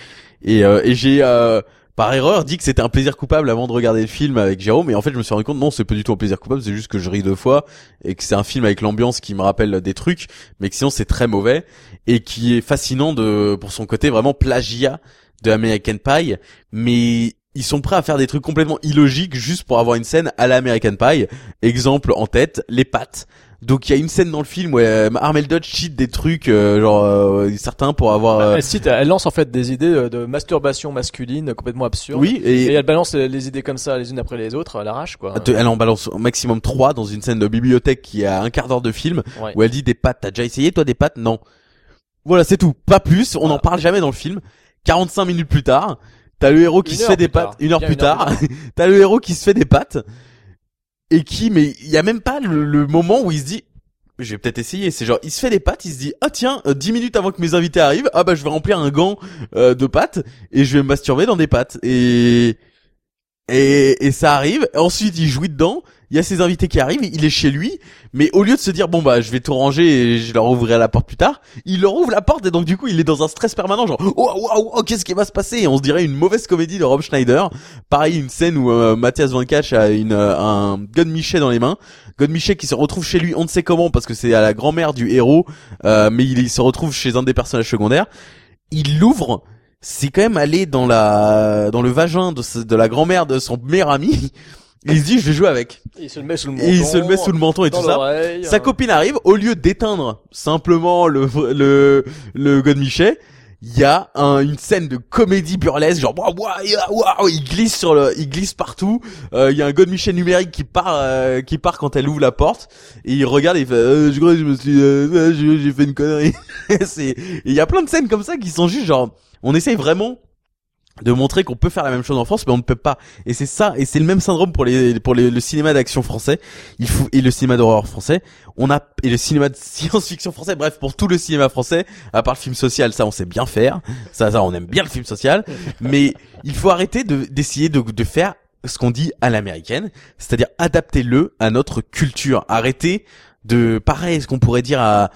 Speaker 1: Et, euh, et j'ai, euh, par erreur, dit que c'était un plaisir coupable avant de regarder le film avec Jérôme. Et en fait, je me suis rendu compte, non, c'est pas du tout un plaisir coupable, c'est juste que je ris deux fois et que c'est un film avec l'ambiance qui me rappelle des trucs, mais que sinon c'est très mauvais et qui est fascinant de, pour son côté vraiment plagiat de American Pie. Mais ils sont prêts à faire des trucs complètement illogiques juste pour avoir une scène à la American Pie. Exemple en tête, les pattes. Donc il y a une scène dans le film où euh, Armel Dodge cheat des trucs euh, genre euh, certains pour avoir euh,
Speaker 2: Elle, cite, elle lance en fait des idées euh, de masturbation masculine complètement absurdes.
Speaker 1: oui
Speaker 2: Et,
Speaker 1: et,
Speaker 2: elle balance les, les idées comme ça les unes après les autres à l'arrache quoi.
Speaker 1: elle en balance au maximum trois dans une scène de bibliothèque qui a un quart d'heure de film
Speaker 2: Ouais.
Speaker 1: où elle dit des pattes. T'as déjà essayé toi des pattes Non. Voilà c'est tout. Pas plus. On n'en
Speaker 2: Voilà.
Speaker 1: parle jamais dans le film. 45 minutes plus tard, t'as le héros qui se fait des pattes. Une heure plus tard, t'as le héros qui se fait des pattes et qui mais il y a même pas le, le moment où il se dit je vais peut-être essayer. C'est genre, il se fait des pâtes, il se dit, ah tiens, euh, 10 minutes avant que mes invités arrivent, ah bah je vais remplir un gant euh, de pâtes et je vais me masturber dans des pâtes. Et et, et ça arrive. Ensuite, il jouit dedans. Il y a ses invités qui arrivent. Il est chez lui, mais au lieu de se dire bon bah je vais tout ranger et je leur ouvrirai la porte plus tard, il leur ouvre la porte et donc du coup il est dans un stress permanent genre oh waouh oh, qu'est-ce qui va se passer? Et on se dirait une mauvaise comédie de Rob Schneider. Pareil une scène où euh, Mathias Van Catch a une euh, un gun Michet dans les mains. God Michet qui se retrouve chez lui, on ne sait comment parce que c'est à la grand-mère du héros, euh, mais il se retrouve chez un des personnages secondaires. Il l'ouvre, c'est quand même aller dans la dans le vagin de, ce- de la grand-mère de son meilleur ami. Il se dit je vais jouer avec.
Speaker 2: Il se le met sous le menton.
Speaker 1: Et il se le met sous le menton et tout ça. Sa
Speaker 2: hein.
Speaker 1: copine arrive, au lieu d'éteindre simplement le le le God Michet, il y a un- une scène de comédie burlesque, genre waouh waouh waouh, il glisse sur le, il glisse partout. Euh, Il y a un God Michel numérique qui part, euh, qui part quand elle ouvre la porte et il regarde et il fait, euh, je crois que je me suis, euh, j'ai fait une connerie. C'est, il y a plein de scènes comme ça qui sont juste genre, on essaye vraiment de montrer qu'on peut faire la même chose en France mais on ne peut pas. Et c'est ça et c'est le même syndrome pour les pour les- le cinéma d'action français. Il faut et le cinéma d'horreur français. On a et le cinéma de science-fiction français. Bref pour tout le cinéma français à part le film social ça on sait bien faire. Ça ça on aime bien le film social. Mais il faut arrêter de d'essayer de de faire ce qu'on dit à l'américaine c'est-à-dire adapter-le à notre culture. Arrêter de pareil ce qu'on pourrait dire à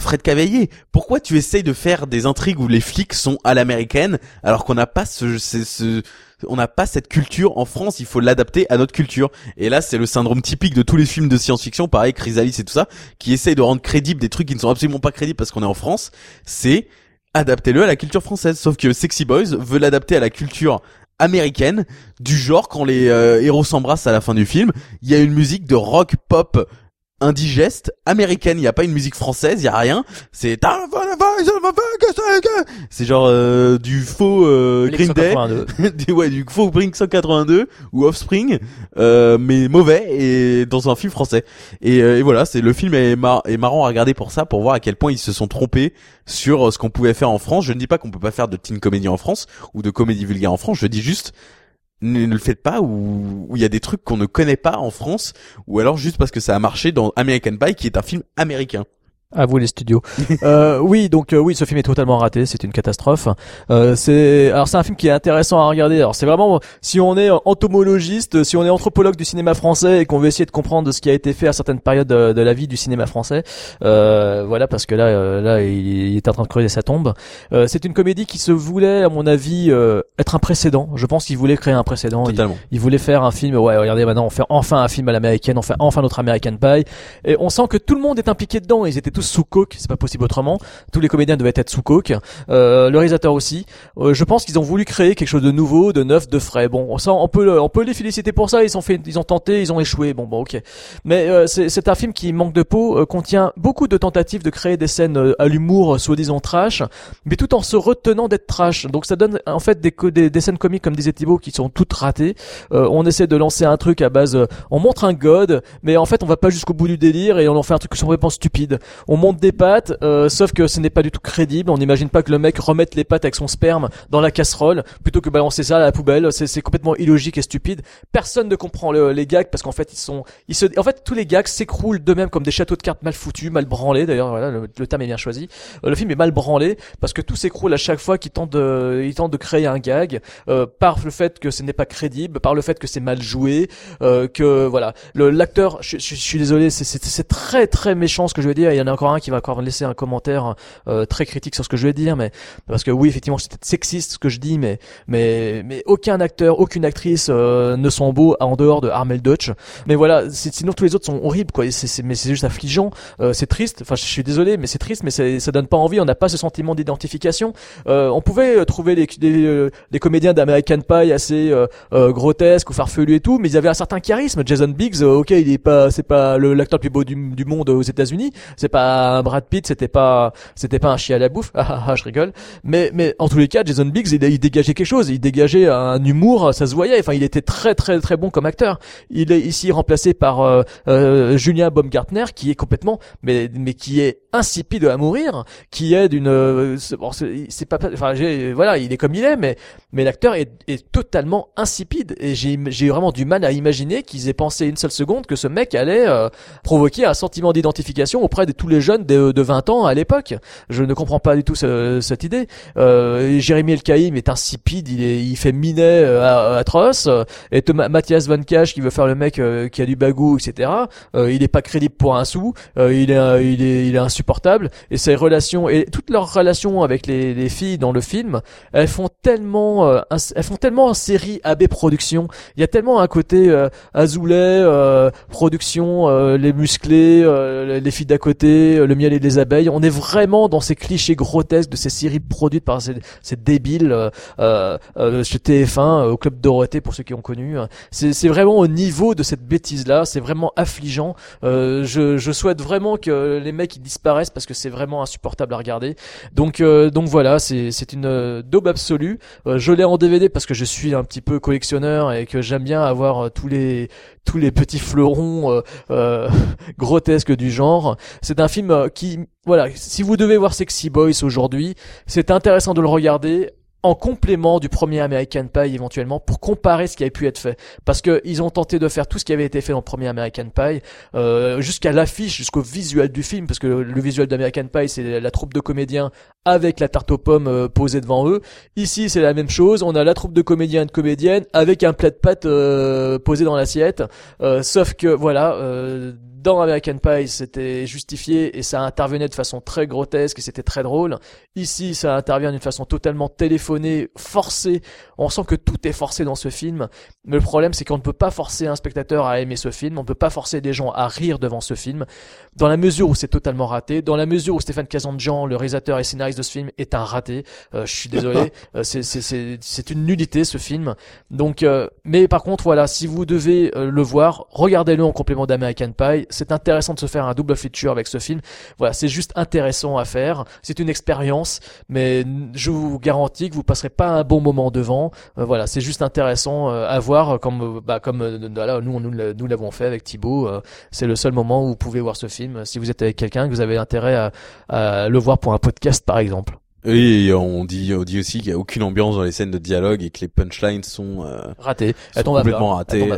Speaker 1: Fred Cavaillé, pourquoi tu essayes de faire des intrigues où les flics sont à l'américaine alors qu'on n'a pas ce, ce, ce- on n'a pas cette culture en France, il faut l'adapter à notre culture. Et là, c'est le syndrome typique de tous les films de science-fiction, pareil, Chrysalis et tout ça, qui essayent de rendre crédibles des trucs qui ne sont absolument pas crédibles parce qu'on est en France. C'est adaptez-le à la culture française. Sauf que Sexy Boys veut l'adapter à la culture américaine, du genre quand les euh, héros s'embrassent à la fin du film, il y a une musique de rock pop indigeste américaine, il y a pas une musique française, il y a rien, c'est c'est genre euh, du faux euh, Green Day,
Speaker 2: 182.
Speaker 1: du, ouais, du faux Blink 182 ou Offspring, euh, mais mauvais et dans un film français. Et, euh, et voilà, c'est le film est, mar- est marrant à regarder pour ça, pour voir à quel point ils se sont trompés sur euh, ce qu'on pouvait faire en France. Je ne dis pas qu'on peut pas faire de teen comédie en France ou de comédie vulgaire en France. Je dis juste ne, le faites pas ou il y a des trucs qu'on ne connaît pas en France ou alors juste parce que ça a marché dans American Pie qui est un film américain.
Speaker 2: À vous les studios. euh, oui, donc euh, oui, ce film est totalement raté. C'est une catastrophe. Euh, c'est alors c'est un film qui est intéressant à regarder. Alors c'est vraiment si on est entomologiste, si on est anthropologue du cinéma français et qu'on veut essayer de comprendre ce qui a été fait à certaines périodes de, de la vie du cinéma français, euh, voilà parce que là, euh, là, il, il est en train de creuser sa tombe. Euh, c'est une comédie qui se voulait, à mon avis, euh, être un précédent. Je pense qu'il voulait créer un précédent. Il-
Speaker 1: Totalement.
Speaker 2: il voulait faire un film, ouais, regardez, maintenant on fait enfin un film à l'américaine, on fait enfin notre American Pie. Et on sent que tout le monde est impliqué dedans. Ils étaient tous sous coke, c'est pas possible autrement. Tous les comédiens devaient être sous coke. Euh, le réalisateur aussi. Euh, je pense qu'ils ont voulu créer quelque chose de nouveau, de neuf, de frais. Bon, ça, on peut, on peut les féliciter pour ça. Ils ont fait, ils ont tenté, ils ont échoué. Bon, bon, ok. Mais euh, c'est un film qui manque de peau, euh, contient beaucoup de tentatives de créer des scènes à l'humour, soi-disant trash, mais tout en se retenant d'être trash. Donc ça donne en fait des, des, scènes comiques comme disait Thibaut qui sont toutes ratées. On essaie de lancer un truc à base, on montre un god, mais en fait on va pas jusqu'au bout du délire et on en fait un truc complètement stupide. On monte des pattes, euh, sauf que ce n'est pas du tout crédible. On n'imagine pas que le mec remette les pattes avec son sperme dans la casserole plutôt que balancer ça à la poubelle. C'est complètement illogique et stupide. Personne ne comprend le- les gags parce qu'en fait ils sont, ils se, en fait tous les gags s'écroulent d'eux-mêmes comme des châteaux de cartes mal foutus, mal branlés. D'ailleurs voilà, le, le terme est bien choisi. Euh, le film est mal branlé parce que tout s'écroule à chaque fois qu'il tente de, il tente de créer un gag euh, par le fait que ce n'est pas crédible, par le fait que c'est mal joué, euh, que voilà, l'acteur, je, je- je suis désolé, c'est- très très méchant ce que je vais dire. Encore un qui va encore laisser un commentaire euh, très critique sur ce que je vais dire, mais parce que oui effectivement c'est peut-être sexiste ce que je dis, mais mais mais aucun acteur, aucune actrice euh, ne sont beaux en dehors de Armel Dutch. Mais voilà, sinon tous les autres sont horribles quoi. C'est- mais c'est juste affligeant, euh, c'est triste. Enfin je suis désolé, mais c'est triste, mais ça donne pas envie. On n'a pas ce sentiment d'identification. Euh, on pouvait euh, trouver les, des, euh, des comédiens d'American Pie assez euh, euh, grotesques ou farfelus et tout, mais ils avaient un certain charisme. Jason Biggs, euh, ok, il est pas, c'est pas l'acteur le plus beau du, du monde aux États-Unis, c'est pas Brad Pitt, c'était pas, c'était pas un chien à la bouffe. Ah, ah, ah, je rigole. Mais, mais en tous les cas, Jason Biggs, il, dégageait quelque chose, il dégageait un humour, ça se voyait. Enfin, il était très très très bon comme acteur. Il est ici remplacé par euh, euh, Baumgartner, qui est complètement, mais mais qui est insipide à mourir, qui est d'une, euh, bon, c'est pas, enfin, voilà, il est comme il est, mais mais l'acteur est, totalement insipide et j'ai j'ai vraiment du mal à imaginer qu'ils aient pensé une seule seconde que ce mec allait euh, provoquer un sentiment d'identification auprès de tous les jeunes de, de 20 ans à l'époque. Je ne comprends pas du tout ce- cette idée. Euh, Jérémy Elkaïm est insipide, il, est, il fait minet euh, atroce. Et Thomas, Mathias Van Cash qui veut faire le mec euh, qui a du bagou, etc. Euh, il est pas crédible pour un sou. Euh, il est, il est, il est insupportable. Et ses relations et toutes leurs relations avec les, les filles dans le film, elles font tellement, euh, elles font tellement en série AB Productions. Il y a tellement un côté Azoulay, production, les musclés, les filles d'à côté, euh, Le miel et les abeilles. On est vraiment dans ces clichés grotesques de ces séries produites par ces, ces débiles euh, euh, euh, chez TF1, euh, au club Dorothée pour ceux qui ont connu. C'est vraiment au niveau de cette bêtise là. C'est vraiment affligeant. Je, souhaite vraiment que les mecs ils disparaissent parce que c'est vraiment insupportable à regarder. Donc donc voilà, c'est une daube absolue. Je l'ai en DVD parce que je suis un petit peu collectionneur et que j'aime bien avoir tous les tous les petits fleurons euh, euh, grotesques du genre. C'est un film euh, qui voilà, si vous devez voir Sexy Boys aujourd'hui, c'est intéressant de le regarder en complément du premier American Pie éventuellement pour comparer ce qui avait pu être fait parce que ils ont tenté de faire tout ce qui avait été fait dans le premier American Pie euh, jusqu'à l'affiche jusqu'au visuel du film parce que le, le visuel d'American Pie c'est la troupe de comédiens avec la tarte aux pommes euh, posée devant eux ici c'est la même chose on a la troupe de comédiens et de comédiennes avec un plat de pâtes euh, posé dans l'assiette Euh, sauf que voilà euh, dans American Pie, c'était justifié et ça intervenait de façon très grotesque et c'était très drôle. Ici, ça intervient d'une façon totalement téléphonée, forcée. On sent que tout est forcé dans ce film. Mais le problème, c'est qu'on ne peut pas forcer un spectateur à aimer ce film. On ne peut pas forcer des gens à rire devant ce film. Dans la mesure où c'est totalement raté, dans la mesure où Stéphane Kazanjian, le réalisateur et scénariste de ce film, est un raté. Euh, je suis désolé. Euh, c'est, c'est, c'est, c'est une nullité ce film. Donc, euh, mais par contre, voilà, si vous devez euh, le voir, regardez-le en complément d'American Pie. C'est intéressant de se faire un double feature avec ce film. Voilà, c'est juste intéressant à faire. C'est une expérience, mais je vous garantis que vous passerez pas un bon moment devant. Euh, voilà, c'est juste intéressant à voir, comme bah, comme voilà, nous nous nous l'avons fait avec Thibaut. c'est le seul moment où vous pouvez voir ce film. Si vous êtes avec quelqu'un, que vous avez intérêt à, à le voir pour un podcast, par exemple.
Speaker 1: Oui, et on dit, on dit aussi qu'il y a aucune ambiance dans les scènes de dialogue et que les punchlines sont, euh,
Speaker 2: Raté.
Speaker 1: sont complètement ratées.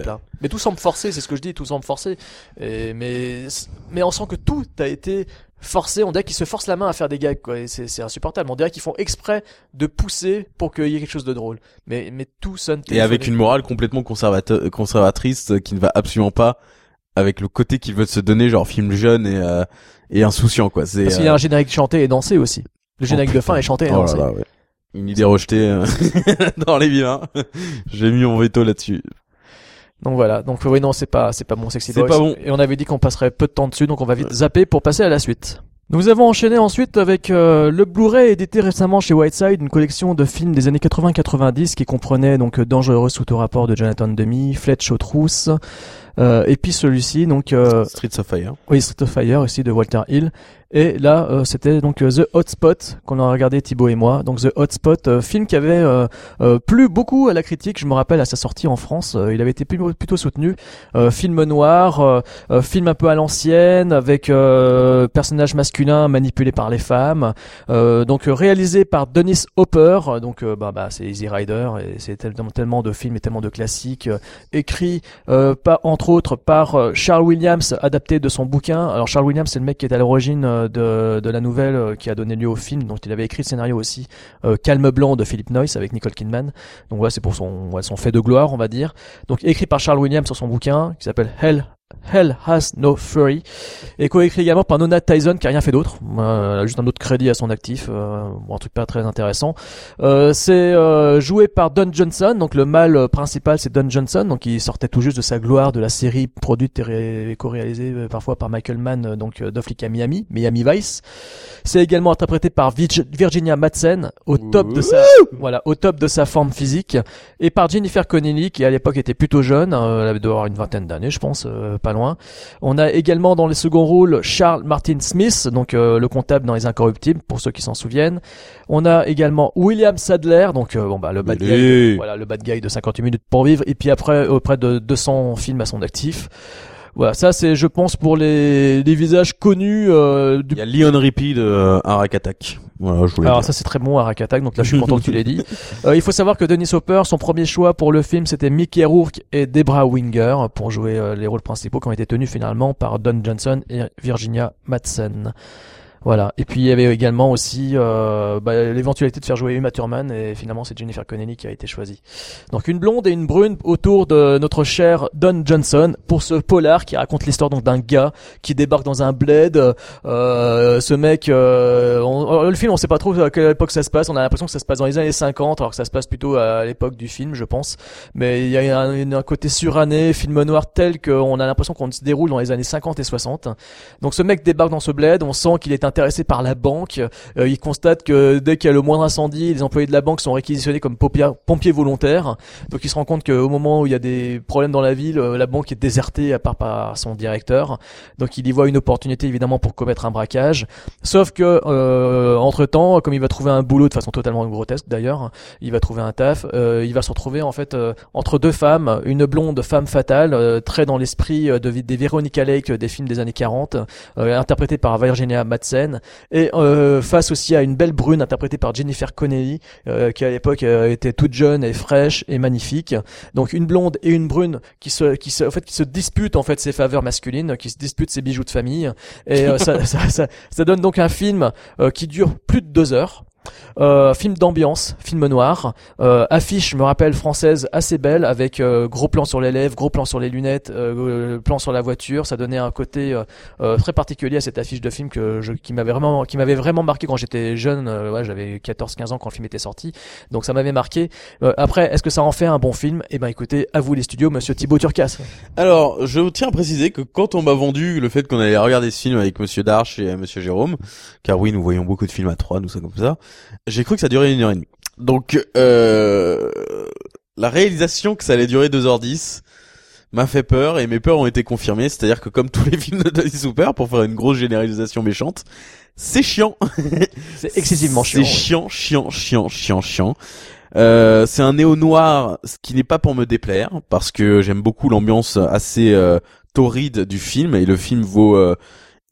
Speaker 2: Mais tout semble forcé, c'est ce que je dis, tout semble forcé. Et, mais, mais on sent que tout a été forcé. On dirait qu'ils se forcent la main à faire des gags, quoi. C'est, c'est insupportable. On dirait qu'ils font exprès de pousser pour qu'il y ait quelque chose de drôle. Mais, mais tout sonne
Speaker 1: Et avec une morale complètement conservatrice euh, qui ne va absolument pas avec le côté qu'il veut se donner, genre film jeune et, euh, et insouciant, quoi. C'est,
Speaker 2: Parce qu'il y a
Speaker 1: euh,
Speaker 2: un générique chanté et dansé aussi. Le générique de fin est chanté
Speaker 1: oh là
Speaker 2: dansé.
Speaker 1: là, ouais. Une idée rejetée euh, dans les vilains. J'ai mis mon veto là-dessus.
Speaker 2: Donc voilà. Donc oui, non, c'est pas, c'est pas bon Sexy
Speaker 1: C'est
Speaker 2: Boys.
Speaker 1: pas bon.
Speaker 2: Et on avait dit qu'on passerait peu de temps dessus, donc on va vite zapper pour passer à la suite. Nous avons enchaîné ensuite avec euh, le Blu-ray édité récemment chez Whiteside, une collection de films des années 80-90 qui comprenait donc euh, Dangereux sous tout rapport de Jonathan Demi, Fletch aux trousses, euh, et puis celui-ci donc euh,
Speaker 1: Streets of Fire.
Speaker 2: oui, Street of Fire aussi de Walter Hill. Et là, euh, c'était donc euh, The Hotspot qu'on a regardé Thibaut et moi. Donc The Hotspot, euh, film qui avait euh, euh, plu beaucoup à la critique. Je me rappelle à sa sortie en France, euh, il avait été plutôt, soutenu. Film noir, film un peu à l'ancienne avec euh, personnage masculin manipulé par les femmes. Donc réalisé par Dennis Hopper. Donc bah, bah c'est Easy Rider et c'est tellement, tellement de films et tellement de classiques. Écrit pas entre autres par Charles Williams, adapté de son bouquin. Alors Charles Williams, c'est le mec qui est à l'origine de, de la nouvelle euh, qui a donné lieu au film, donc il avait écrit le scénario aussi. Euh, Calme blanc de Philip Noyce avec Nicole Kidman. Donc voilà, c'est pour son, son fait de gloire, on va dire. Donc écrit par Charles Williams sur son bouquin qui s'appelle Hell. Hell Has No Fury et coécrit également par Nona Tyson qui a rien fait d'autre, euh, elle a juste un autre crédit à son actif, euh, bon, un truc pas très intéressant. Euh, c'est euh, joué par Don Johnson, donc le mâle euh, principal c'est Don Johnson, donc il sortait tout juste de sa gloire de la série produite et, ré- et co-réalisée euh, parfois par Michael Mann, donc euh, à Miami, Miami Vice. C'est également interprété par Virg- Virginia Madsen au top de sa voilà au top de sa forme physique. Et par Jennifer Connelly qui à l'époque était plutôt jeune, elle avait dû avoir une vingtaine d'années je pense, pas loin. On a également dans les seconds rôles Charles Martin Smith, donc euh, le comptable dans Les Incorruptibles pour ceux qui s'en souviennent. On a également William Sadler, donc euh, bon bah le bad guy, voilà le bad guy de 58 minutes pour vivre et puis après auprès de 200 films à son actif. Voilà, ça c'est je pense pour les, les visages connus euh, du
Speaker 1: Il y a Leon Rippey de euh, Arak Attack. Voilà, je voulais
Speaker 2: alors
Speaker 1: dire.
Speaker 2: ça c'est très bon à Attack, donc là je suis content que tu l'aies dit. Euh, il faut savoir que Dennis Hopper, son premier choix pour le film, c'était Mickey Rourke et Debra Winger pour jouer euh, les rôles principaux qui ont été tenus finalement par Don Johnson et Virginia Madsen. Voilà. Et puis il y avait également aussi euh, bah, l'éventualité de faire jouer Uma Thurman et finalement c'est Jennifer Connelly qui a été choisie. Donc une blonde et une brune autour de notre cher Don Johnson pour ce polar qui raconte l'histoire donc d'un gars qui débarque dans un bled. Euh, ce mec, euh, on- le film on sait pas trop à quelle époque ça se passe. On a l'impression que ça se passe dans les années 50 alors que ça se passe plutôt à l'époque du film je pense. Mais il y a un, un côté suranné, film noir tel qu'on a l'impression qu'on se déroule dans les années 50 et 60. Donc ce mec débarque dans ce bled, on sent qu'il est intéressé par la banque. Euh, il constate que dès qu'il y a le moindre incendie, les employés de la banque sont réquisitionnés comme pompiers, volontaires. Donc il se rend compte qu'au moment où il y a des problèmes dans la ville, euh, la banque est désertée à part par son directeur. Donc il y voit une opportunité évidemment pour commettre un braquage. Sauf que euh, entre temps, comme il va trouver un boulot de façon totalement grotesque d'ailleurs, il va trouver un taf. euh, il va se retrouver en fait euh, entre deux femmes, une blonde femme fatale, euh, très dans l'esprit de, des Veronica Lake des films des années 40, euh, interprétée par Virginia Madsen, et euh, face aussi à une belle brune interprétée par Jennifer Connelly, euh, qui à l'époque euh, était toute jeune et fraîche et magnifique. Donc une blonde et une brune qui se, qui se, en fait, qui se disputent en fait ses faveurs masculines, qui se disputent ses bijoux de famille, et euh, ça, ça, ça, ça donne donc un film euh, qui dure plus de deux heures. Euh, film d'ambiance, film noir, euh, affiche, je me rappelle, française assez belle avec euh, gros plan sur les lèvres, gros plan sur les lunettes, euh, plan sur la voiture. Ça donnait un côté euh, euh, très particulier à cette affiche de film que je, qui m'avait vraiment, qui m'avait vraiment marqué quand j'étais jeune. Euh, ouais, j'avais 14-15 ans quand le film était sorti, donc ça m'avait marqué. Euh, après, est-ce que ça en fait un bon film? Eh ben, écoutez, à vous les studios, Monsieur Thibaut Turcas.
Speaker 1: Alors, je tiens à préciser que quand on m'a vendu le fait qu'on allait regarder ce film avec Monsieur Darche et euh, Monsieur Jérôme, car oui, nous voyons beaucoup de films à trois, nous ça comme ça, j'ai cru que ça durait une heure et demie. Donc, euh, la réalisation que ça allait durer 2h10 m'a fait peur et mes peurs ont été confirmées. C'est-à-dire que comme tous les films de Dennis Hooper, pour faire une grosse généralisation méchante, c'est chiant.
Speaker 2: C'est excessivement chiant.
Speaker 1: C'est chiant, chiant, chiant, chiant, chiant. Euh, c'est un néo-noir, ce qui n'est pas pour me déplaire, parce que j'aime beaucoup l'ambiance assez euh, torride du film, et le film vaut euh,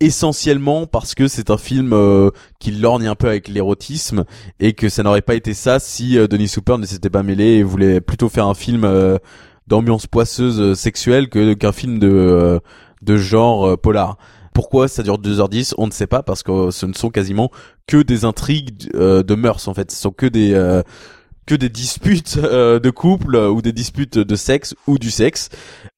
Speaker 1: essentiellement parce que c'est un film euh, qui lorgne un peu avec l'érotisme, et que ça n'aurait pas été ça si euh, Denis Hooper ne s'était pas mêlé et voulait plutôt faire un film euh, d'ambiance poisseuse euh, sexuelle que qu'un film de euh, de genre euh, polar. Pourquoi ça dure 2h10 On ne sait pas parce que ce ne sont quasiment que des intrigues de mœurs en fait. Ce sont que des que des disputes de couple ou des disputes de sexe ou du sexe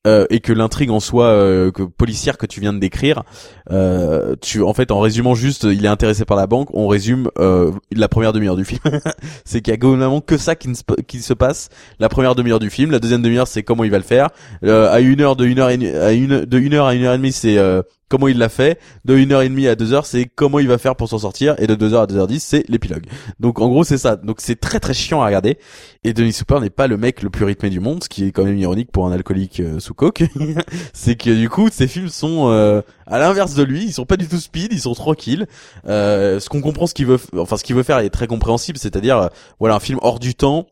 Speaker 1: euh, et que l'intrigue en soi euh, que policière que tu viens de décrire euh, tu en fait en résumant juste il est intéressé par la banque on résume euh, la première demi-heure du film. C'est qu'il y a globalement que ça qui, se, passe la première demi-heure du film. La deuxième demi-heure c'est comment il va le faire. Euh, à une heure de une heure et, à une de une heure à une heure et demie c'est euh, comment il l'a fait. De une heure et demie à deux heures c'est comment il va faire pour s'en sortir. Et de deux heures à deux heures dix c'est l'épilogue. Donc en gros c'est ça. Donc c'est très très chiant à regarder. Et Denis Hooper n'est pas le mec le plus rythmé du monde ce qui est quand même ironique pour un alcoolique c'est que du coup ces films sont euh, à l'inverse de lui ils sont pas du tout speed ils sont tranquilles. Euh, ce qu'on comprend ce qu'il veut enfin ce qu'il veut faire est très compréhensible c'est-à-dire euh, voilà un film hors du temps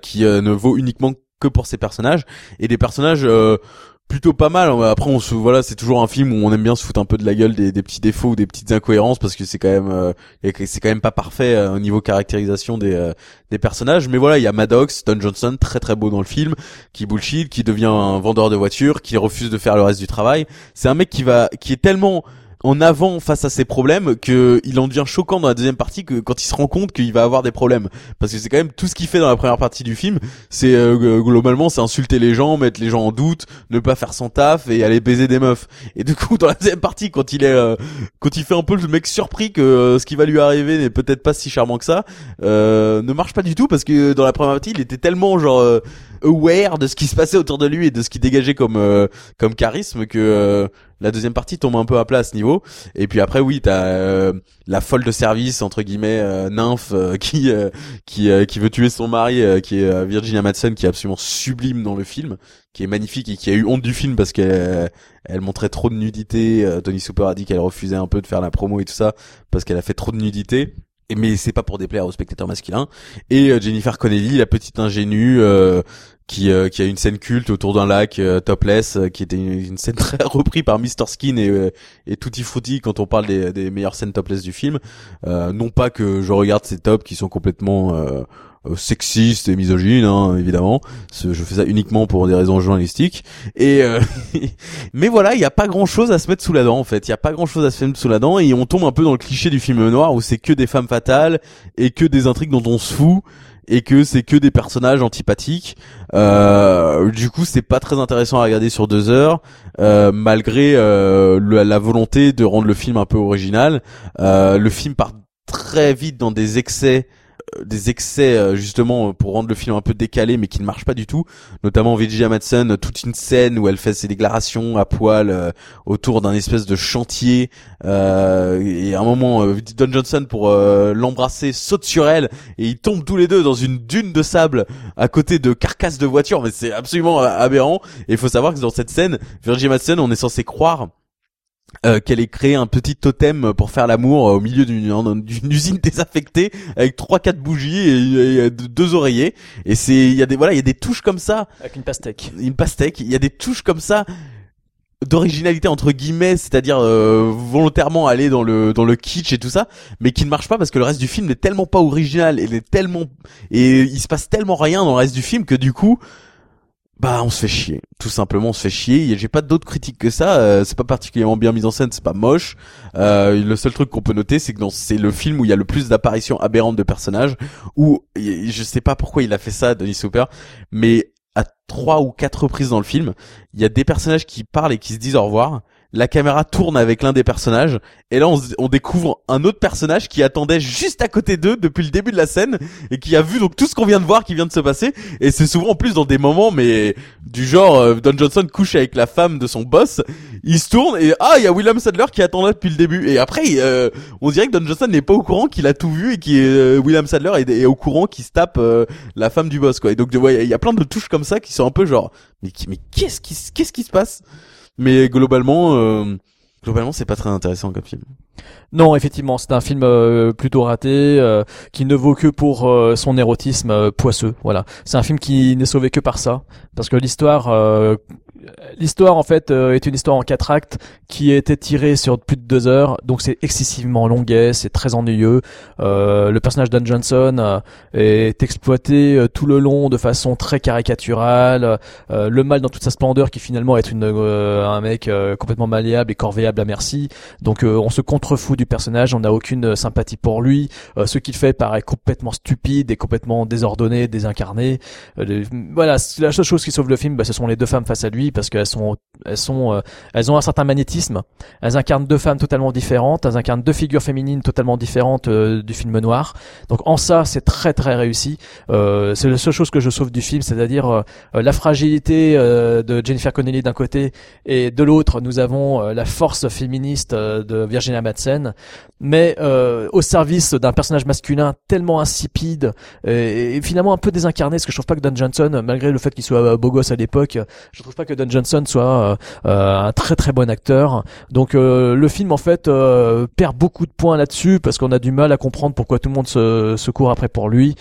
Speaker 1: qui ne vaut uniquement que pour ses personnages. Et des personnages plutôt pas mal après on se voilà c'est toujours un film où on aime bien se foutre un peu de la gueule des, petits défauts ou des petites incohérences parce que c'est quand même euh, c'est quand même pas parfait euh, au niveau caractérisation des euh, des personnages. Mais voilà il y a Maddox Don Johnson très très beau dans le film qui bullshit qui devient un vendeur de voitures qui refuse de faire le reste du travail. C'est un mec qui va qui est tellement en avant face à ses problèmes que il en devient choquant dans la deuxième partie que quand il se rend compte qu'il va avoir des problèmes. Parce que c'est quand même tout ce qu'il fait dans la première partie du film c'est euh, globalement c'est insulter les gens mettre les gens en doute ne pas faire son taf et aller baiser des meufs. Et du coup dans la deuxième partie quand il est euh, quand il fait un peu le mec surpris que euh, ce qui va lui arriver n'est peut-être pas si charmant que ça euh, ne marche pas du tout parce que dans la première partie il était tellement genre aware de ce qui se passait autour de lui et de ce qui dégageait comme euh, comme charisme que euh, la deuxième partie tombe un peu à plat à ce niveau. Et puis après oui t'as euh, la folle de service entre guillemets euh, nymphe euh, qui euh, qui qui veut tuer son mari qui est Virginia Madsen qui est absolument sublime dans le film qui est magnifique et qui a eu honte du film parce qu'elle elle montrait trop de nudité Tony Super a dit qu'elle refusait un peu de faire la promo et tout ça parce qu'elle a fait trop de nudité mais c'est pas pour déplaire aux spectateurs masculins et euh, Jennifer Connelly la petite ingénue euh, qui euh, qui a une scène culte autour d'un lac euh, topless qui était une, scène très reprise par Mr Skin et et Tutti Frutti quand on parle des, des meilleures scènes topless du film. Non pas que je regarde ces tops qui sont complètement sexiste et misogyne, hein, évidemment. Je fais ça uniquement pour des raisons journalistiques. Et euh, mais voilà, il y a pas grand chose à se mettre sous la dent en fait. Il y a pas grand chose à se mettre sous la dent et on tombe un peu dans le cliché du film noir où c'est que des femmes fatales et que des intrigues dont on se fout et que c'est que des personnages antipathiques. Euh, du coup, c'est pas très intéressant à regarder sur deux heures, euh, malgré euh, la volonté de rendre le film un peu original. Euh, le film part très vite dans des excès euh, des excès euh, justement pour rendre le film un peu décalé mais qui ne marche pas du tout. Notamment Virginia Madsen toute une scène où elle fait ses déclarations à poil euh, autour d'un espèce de chantier euh, et à un moment euh, Don Johnson pour euh, l'embrasser saute sur elle et ils tombent tous les deux dans une dune de sable à côté de carcasses de voitures mais c'est absolument aberrant. Et il faut savoir que dans cette scène Virginia Madsen on est censé croire euh, qu'elle ait créé un petit totem pour faire l'amour euh, au milieu d'une usine désaffectée avec trois quatre bougies et, et deux oreillers. Et c'est il y a des voilà il y a des touches comme ça.
Speaker 2: Avec une pastèque.
Speaker 1: une pastèque. Il y a des touches comme ça d'originalité entre guillemets c'est-à-dire euh, volontairement aller dans le dans le kitsch et tout ça mais qui ne marche pas parce que le reste du film n'est tellement pas original et est tellement et il se passe tellement rien dans le reste du film que du coup bah on se fait chier. Tout simplement on se fait chier. J'ai pas d'autres critiques que ça euh, c'est pas particulièrement bien mis en scène c'est pas moche. Euh, le seul truc qu'on peut noter c'est que c'est le film où il y a le plus d'apparitions aberrantes de personnages où je sais pas pourquoi il a fait ça Denis Hopper mais à trois ou quatre reprises dans le film il y a des personnages qui parlent et qui se disent au revoir la caméra tourne avec l'un des personnages et là on, découvre un autre personnage qui attendait juste à côté d'eux depuis le début de la scène et qui a vu donc tout ce qu'on vient de voir qui vient de se passer et c'est souvent en plus dans des moments mais du genre euh, Don Johnson couche avec la femme de son boss il se tourne et ah il y a William Sadler qui attend là depuis le début. Et après euh, on dirait que Don Johnson n'est pas au courant qu'il a tout vu et qui est William Sadler est, au courant qu'il se tape euh, la femme du boss quoi. Et donc il y a plein de touches comme ça qui sont un peu genre mais qu'est-ce qui qu'est-ce qui se passe? Mais globalement euh, globalement c'est pas très intéressant comme film
Speaker 2: Non, effectivement, c'est un film euh, plutôt raté, euh, qui ne vaut que pour euh, son érotisme euh, poisseux. Voilà, c'est un film qui n'est sauvé que par ça, parce que l'histoire, euh, l'histoire en fait euh, est une histoire en quatre actes qui a été tirée sur plus de deux heures, donc c'est excessivement longuet, c'est très ennuyeux. Euh, le personnage d'Anne Johnson euh, est exploité euh, tout le long de façon très caricaturale. Euh, le mal dans toute sa splendeur, qui finalement est une un mec complètement malléable et corvéable à merci. Donc on se contrefout du personnage, on n'a aucune sympathie pour lui. Ce qu'il fait paraît complètement stupide et complètement désordonné, désincarné. Voilà, la seule chose qui sauve le film, bah, ce sont les deux femmes face à lui parce qu'elles sont, elles sont, euh, elles ont un certain magnétisme. Elles incarnent deux femmes totalement différentes, elles incarnent deux figures féminines totalement différentes euh, du film noir. Donc en ça, c'est très très réussi. Euh, c'est la seule chose que je sauve du film, c'est-à-dire la fragilité de Jennifer Connelly d'un côté et de l'autre, nous avons la force féministe de Virginia Madsen, mais au service d'un personnage masculin tellement insipide et, finalement un peu désincarné, parce que je trouve pas que Don Johnson, malgré le fait qu'il soit beau gosse à l'époque, je trouve pas que Johnson soit euh, euh, un très très bon acteur. Donc euh, le film en fait perd beaucoup de points là-dessus parce qu'on a du mal à comprendre pourquoi tout le monde se, se court après pour lui,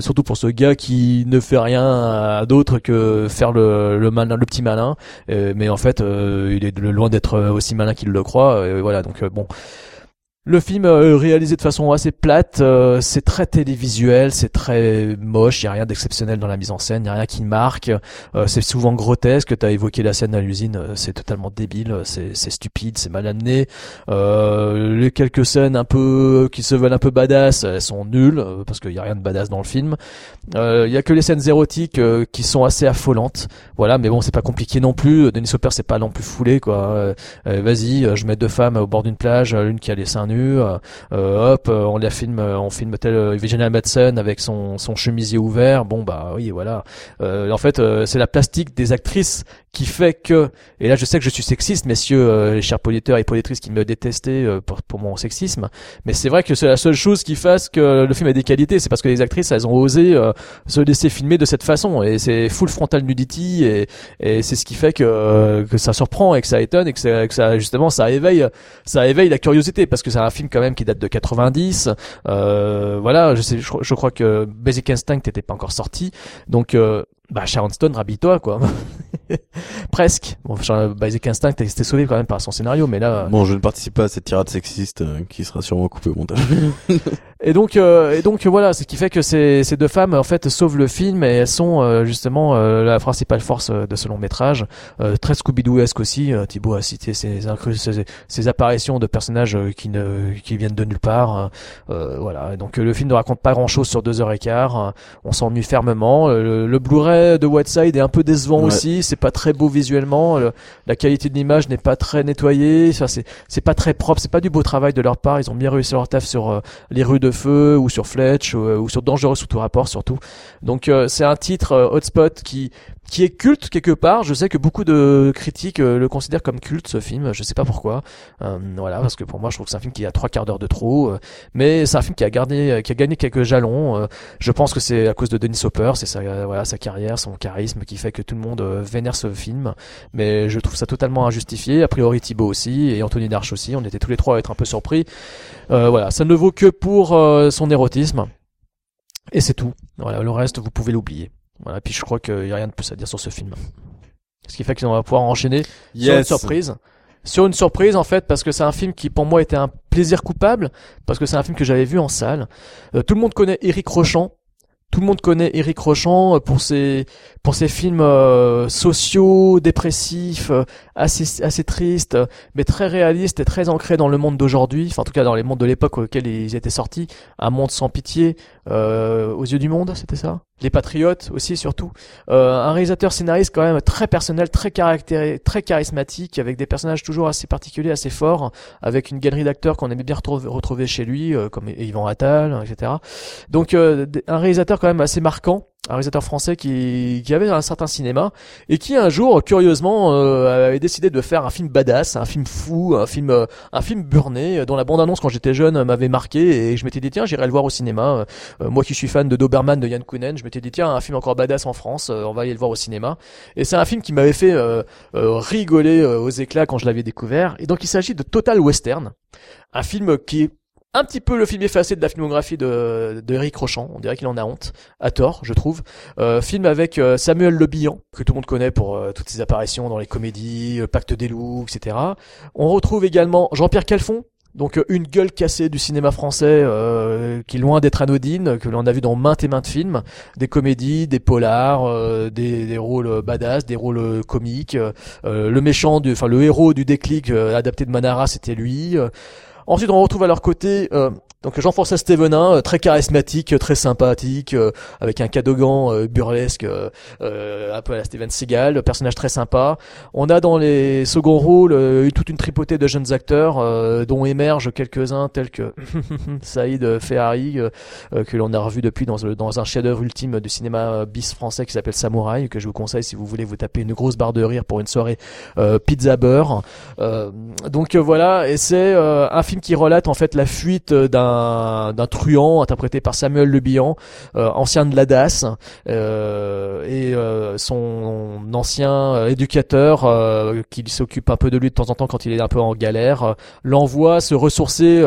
Speaker 2: surtout pour ce gars qui ne fait rien d'autre que faire le, le malin, le petit malin. Mais en fait, il est loin d'être aussi malin qu'il le croit. Euh, voilà, donc bon. Le film euh, réalisé de façon assez plate, euh, c'est très télévisuel, c'est très moche, il y a rien d'exceptionnel dans la mise en scène, il y a rien qui marque, euh, c'est souvent grotesque, tu as évoqué la scène à l'usine, euh, c'est totalement débile, c'est stupide, c'est mal amené. Euh, les quelques scènes un peu qui se veulent un peu badass, elles sont nulles euh, parce qu'il y a rien de badass dans le film. Il y a que les scènes érotiques qui sont assez affolantes. Voilà, mais bon, c'est pas compliqué non plus. Denis Hopper, c'est pas non plus foulé quoi. Vas-y, je mets deux femmes au bord d'une plage, l'une qui a les seins euh, euh, hop, euh, on la filme, on filme tel Virginia Madsen avec son son chemisier ouvert. Bon bah oui, voilà. En fait, c'est la plastique des actrices qui fait que. Et là, je sais que je suis sexiste, messieurs, les chers politeurs et politrices qui me détestaient pour, pour mon sexisme. Mais c'est vrai que c'est la seule chose qui fasse que le film ait des qualités. C'est parce que les actrices, elles ont osé se laisser filmer de cette façon. Et c'est full frontal nudity. Et, et c'est ce qui fait que, que ça surprend et que ça étonne et que ça, que ça justement, ça éveille, ça éveille la curiosité parce que c'est un film quand même qui date de 90. Euh, voilà, je sais, je, je crois que Basic Instinct n'était pas encore sorti. Donc, euh, bah Sharon Stone, rhabille-toi quoi. Presque. Bon, Basic Instinct a été sauvé quand même par son scénario, mais là.
Speaker 1: bon je ne participe pas à cette tirade sexiste euh, qui sera sûrement coupée au montage
Speaker 2: Et donc, euh, et donc voilà, ce qui fait que ces, ces deux femmes en fait sauvent le film et elles sont euh, justement euh, la principale force euh, de ce long métrage, euh, très Scooby-Doo-esque aussi. Euh, Thibaut a cité ces, ces, ces apparitions de personnages qui ne qui viennent de nulle part. Euh, voilà, Et donc le film ne raconte pas grand-chose sur deux heures et quart. Euh, On s'ennuie fermement. Le, le Blu-ray de Whiteside est un peu décevant
Speaker 1: Ouais.
Speaker 2: aussi. C'est pas très beau visuellement. Le- la qualité de l'image n'est pas très nettoyée. Enfin, c'est c'est pas très propre. C'est pas du beau travail de leur part. Ils ont bien réussi leur taf sur les rues de feu ou sur Fletch ou, euh, ou sur Dangereux sous tout rapport surtout. Donc euh, c'est un titre euh, hotspot qui qui est culte quelque part. Je sais que beaucoup de critiques euh, le considèrent comme culte ce film. Je sais pas pourquoi. Euh, voilà parce que pour moi je trouve que c'est un film qui a trois quarts d'heure de trop. euh, mais c'est un film qui a gardé qui a gagné quelques jalons. euh, je pense que c'est à cause de Dennis Hopper, c'est sa euh, carrière, son charisme qui fait que tout le monde euh, vénère ce film. Mais je trouve ça totalement injustifié. A priori Thibaut aussi et Anthony Darche aussi. On était tous les trois à être un peu surpris. Euh, voilà, ça ne vaut que pour euh, son érotisme. Et c'est tout. Voilà, le reste, vous pouvez l'oublier. Voilà, puis je crois qu'il n'y a rien de plus à dire sur ce film. Ce qui fait qu'on va pouvoir enchaîner sur une surprise. Sur une surprise, en fait, parce que c'est un film qui, pour moi, était un plaisir coupable, parce que c'est un film que j'avais vu en salle. Euh, tout le monde connaît Eric Rochant. Tout le monde connaît Eric Rochant euh, pour ses pour ses films euh, sociaux, dépressifs, euh, assez assez tristes, euh, mais très réalistes et très ancrés dans le monde d'aujourd'hui. Enfin, en tout cas, dans les mondes de l'époque auquel ils étaient sortis. Un monde sans pitié, euh, aux yeux du monde, c'était ça? Les Patriotes aussi, surtout. Euh, un réalisateur scénariste quand même très personnel, très caractéri très charismatique, avec des personnages toujours assez particuliers, assez forts, avec une galerie d'acteurs qu'on aimait bien retrouver, chez lui, euh, comme Yvan Attal, etc. Donc euh, un réalisateur quand même assez marquant, un réalisateur français qui, qui avait un certain cinéma et qui un jour, curieusement, euh, avait décidé de faire un film badass, un film fou, un film, euh, un film burné, euh, dont la bande-annonce quand j'étais jeune m'avait marqué et je m'étais dit tiens j'irai le voir au cinéma. Euh, moi qui suis fan de Doberman de Yann Kounen, je m'étais dit tiens un film encore badass en France, euh, on va aller le voir au cinéma. Et c'est un film qui m'avait fait euh, rigoler aux éclats quand je l'avais découvert. Et donc il s'agit de Total Western, un film qui est un petit peu le film effacé de la filmographie de, de Eric Rochant. On dirait qu'il en a honte, à tort, je trouve. Euh, film avec euh, Samuel Le Bihan, que tout le monde connaît pour euh, toutes ses apparitions dans les comédies, le Pacte des loups, etc. On retrouve également Jean-Pierre Calfon, donc euh, une gueule cassée du cinéma français euh, qui est loin d'être anodine, que l'on a vu dans maintes et maintes films, des comédies, des polars, euh, des, rôles euh, badass, des rôles euh, comiques. euh, euh, le méchant, du, enfin le héros du déclic euh, adapté de Manara, c'était lui. Ensuite, on retrouve à leur côté euh, donc Jean-François Stévenin, euh, très charismatique, euh, très sympathique, euh, avec un cadogan euh, burlesque, euh, euh, un peu à la Steven Seagal, personnage très sympa. On a dans les seconds rôles toute une tripotée de jeunes acteurs, dont émergent quelques-uns tels que Saïd Ferrari, que l'on a revu depuis dans, dans un chef-d'œuvre ultime du cinéma bis français qui s'appelle Samouraï, que je vous conseille si vous voulez vous taper une grosse barre de rire pour une soirée pizza beurre. Donc voilà, et c'est un film qui relate en fait la fuite euh, d'un d'un truand interprété par Samuel Le Bihan, euh, ancien de la DAS, euh, et euh, son ancien éducateur qui s'occupe un peu de lui de temps en temps quand il est un peu en galère, l'envoie se ressourcer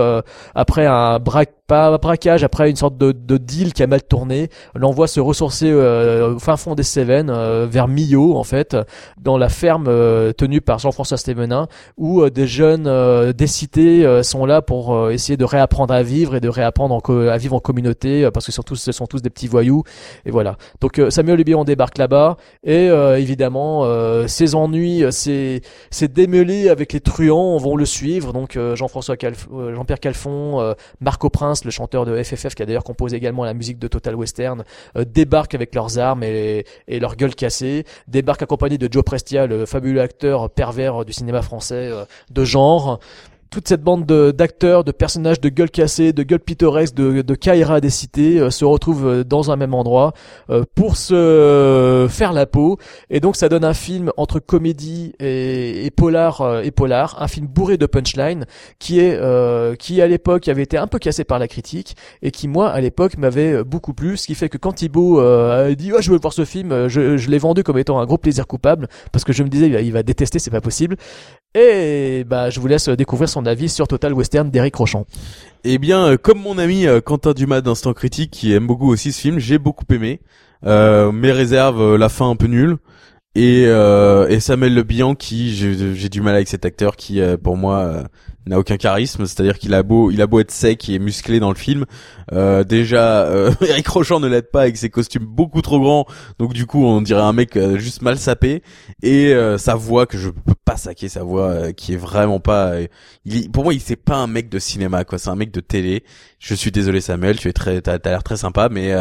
Speaker 2: après un braque pas un braquage après une sorte de, de deal qui a mal tourné. L'envoie se ressourcer euh, au fin fond des Cévennes euh, vers Millau en fait dans la ferme euh, tenue par Jean-François Stévenin où euh, des jeunes euh, des cités euh, sont là pour essayer de réapprendre à vivre et de réapprendre à vivre en communauté parce que surtout ce sont tous des petits voyous et voilà. Donc Samuel Le Bihan débarque là-bas et évidemment ses ennuis ses, ses démêlés avec les truands vont le suivre. Donc Jean-François Calf- Jean-Pierre Calfon Marco Prince le chanteur de FFF qui a d'ailleurs composé également la musique de Total Western euh, avec leurs armes et, et leurs gueules cassées débarquent accompagnés de Joe Prestia le fabuleux acteur pervers du cinéma français euh, de genre toute cette bande de- d'acteurs, de, personnages de gueules cassées, de gueules pittoresques, de, de Kaira des cités euh, se retrouvent euh, dans un même endroit euh, pour se faire la peau. Et donc ça donne un film entre comédie et, et polar, et polar, un film bourré de punchline qui est qui à l'époque avait été un peu cassé par la critique et qui moi à l'époque m'avait beaucoup plu. Ce qui fait que quand Thibaut a dit oh, je veux voir ce film, je, l'ai vendu comme étant un gros plaisir coupable parce que je me disais il va détester, c'est pas possible. Et bah je vous laisse découvrir son avis sur Total Western d'Eric Rochon.
Speaker 1: Eh bien, euh, comme mon ami euh, Quentin Dumas d'Instant Critique, qui aime beaucoup aussi ce film, j'ai beaucoup aimé. Euh, mes réserves, euh, la fin un peu nulle. Et, euh, et Samuel Le Bihan, qui j'ai du mal avec cet acteur, qui pour moi n'a aucun charisme, c'est-à-dire qu'il a beau, il a beau être sec et musclé dans le film, euh, déjà euh, Eric Rochant ne l'aide pas avec ses costumes beaucoup trop grands, donc du coup on dirait un mec euh, juste mal sapé et euh, sa voix que je peux pas saquer sa voix euh, qui est vraiment pas, il, pour moi il c'est pas un mec de cinéma quoi, c'est un mec de télé. Je suis désolé Samuel, tu es très, t'as, t'as l'air très sympa, mais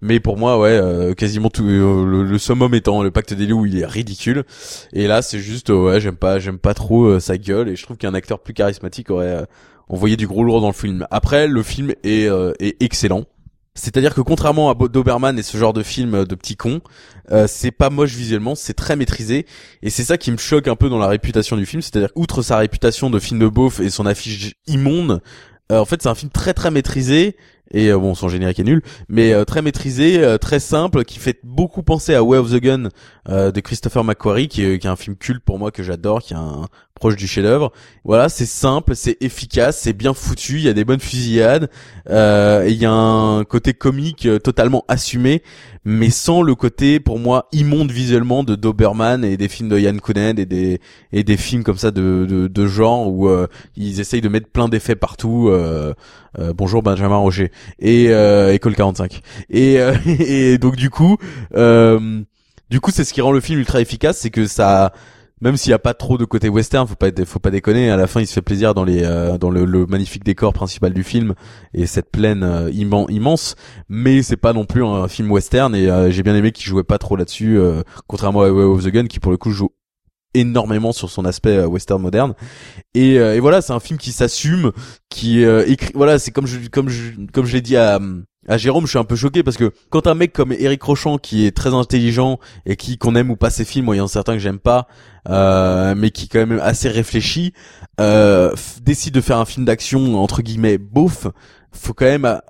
Speaker 1: mais pour moi ouais quasiment tout le, le summum étant le Pacte des loups, il est ridicule et là c'est juste ouais j'aime pas j'aime pas trop sa gueule et je trouve qu'un acteur plus charismatique aurait envoyé du gros lourd dans le film. Après le film est, est excellent. C'est-à-dire que contrairement à Doberman et ce genre de film de petits cons, euh, c'est pas moche visuellement, c'est très maîtrisé et c'est ça qui me choque un peu dans la réputation du film, c'est-à-dire outre sa réputation de film de beauf et son affiche immonde, euh, en fait c'est un film très très maîtrisé et euh, bon son générique est nul mais euh, très maîtrisé euh, très simple qui fait beaucoup penser à Way of the Gun de Christopher McQuarrie qui est, qui est, un film culte pour moi que j'adore qui est un proche du chef-d'œuvre. Voilà c'est simple c'est efficace c'est bien foutu il y a des bonnes fusillades et il y a un côté comique totalement assumé mais sans le côté pour moi immonde visuellement de Doberman et des films de Yann Kounen et des et des films comme ça de de, de genre où ils essayent de mettre plein d'effets partout euh, bonjour Benjamin Roger et euh, École 45 et, euh, et donc du coup euh, du coup c'est ce qui rend le film ultra efficace c'est que ça même s'il y a pas trop de côté western, faut pas faut pas déconner. À la fin, il se fait plaisir dans les dans le, le, magnifique décor principal du film et cette plaine immense. Mais c'est pas non plus un film western et j'ai bien aimé qu'il jouait pas trop là-dessus, contrairement à Way of the Gun qui pour le coup joue énormément sur son aspect euh, western moderne et, euh, et voilà c'est un film qui s'assume qui euh, écrit voilà c'est comme je comme je comme je l'ai dit à à Jérôme, je suis un peu choqué parce que quand un mec comme Eric Rochant qui est très intelligent et qui qu'on aime ou pas ses films, moi il y en a certains que j'aime pas, euh, mais qui est quand même assez réfléchi, euh, décide de faire un film d'action entre guillemets beauf, faut quand même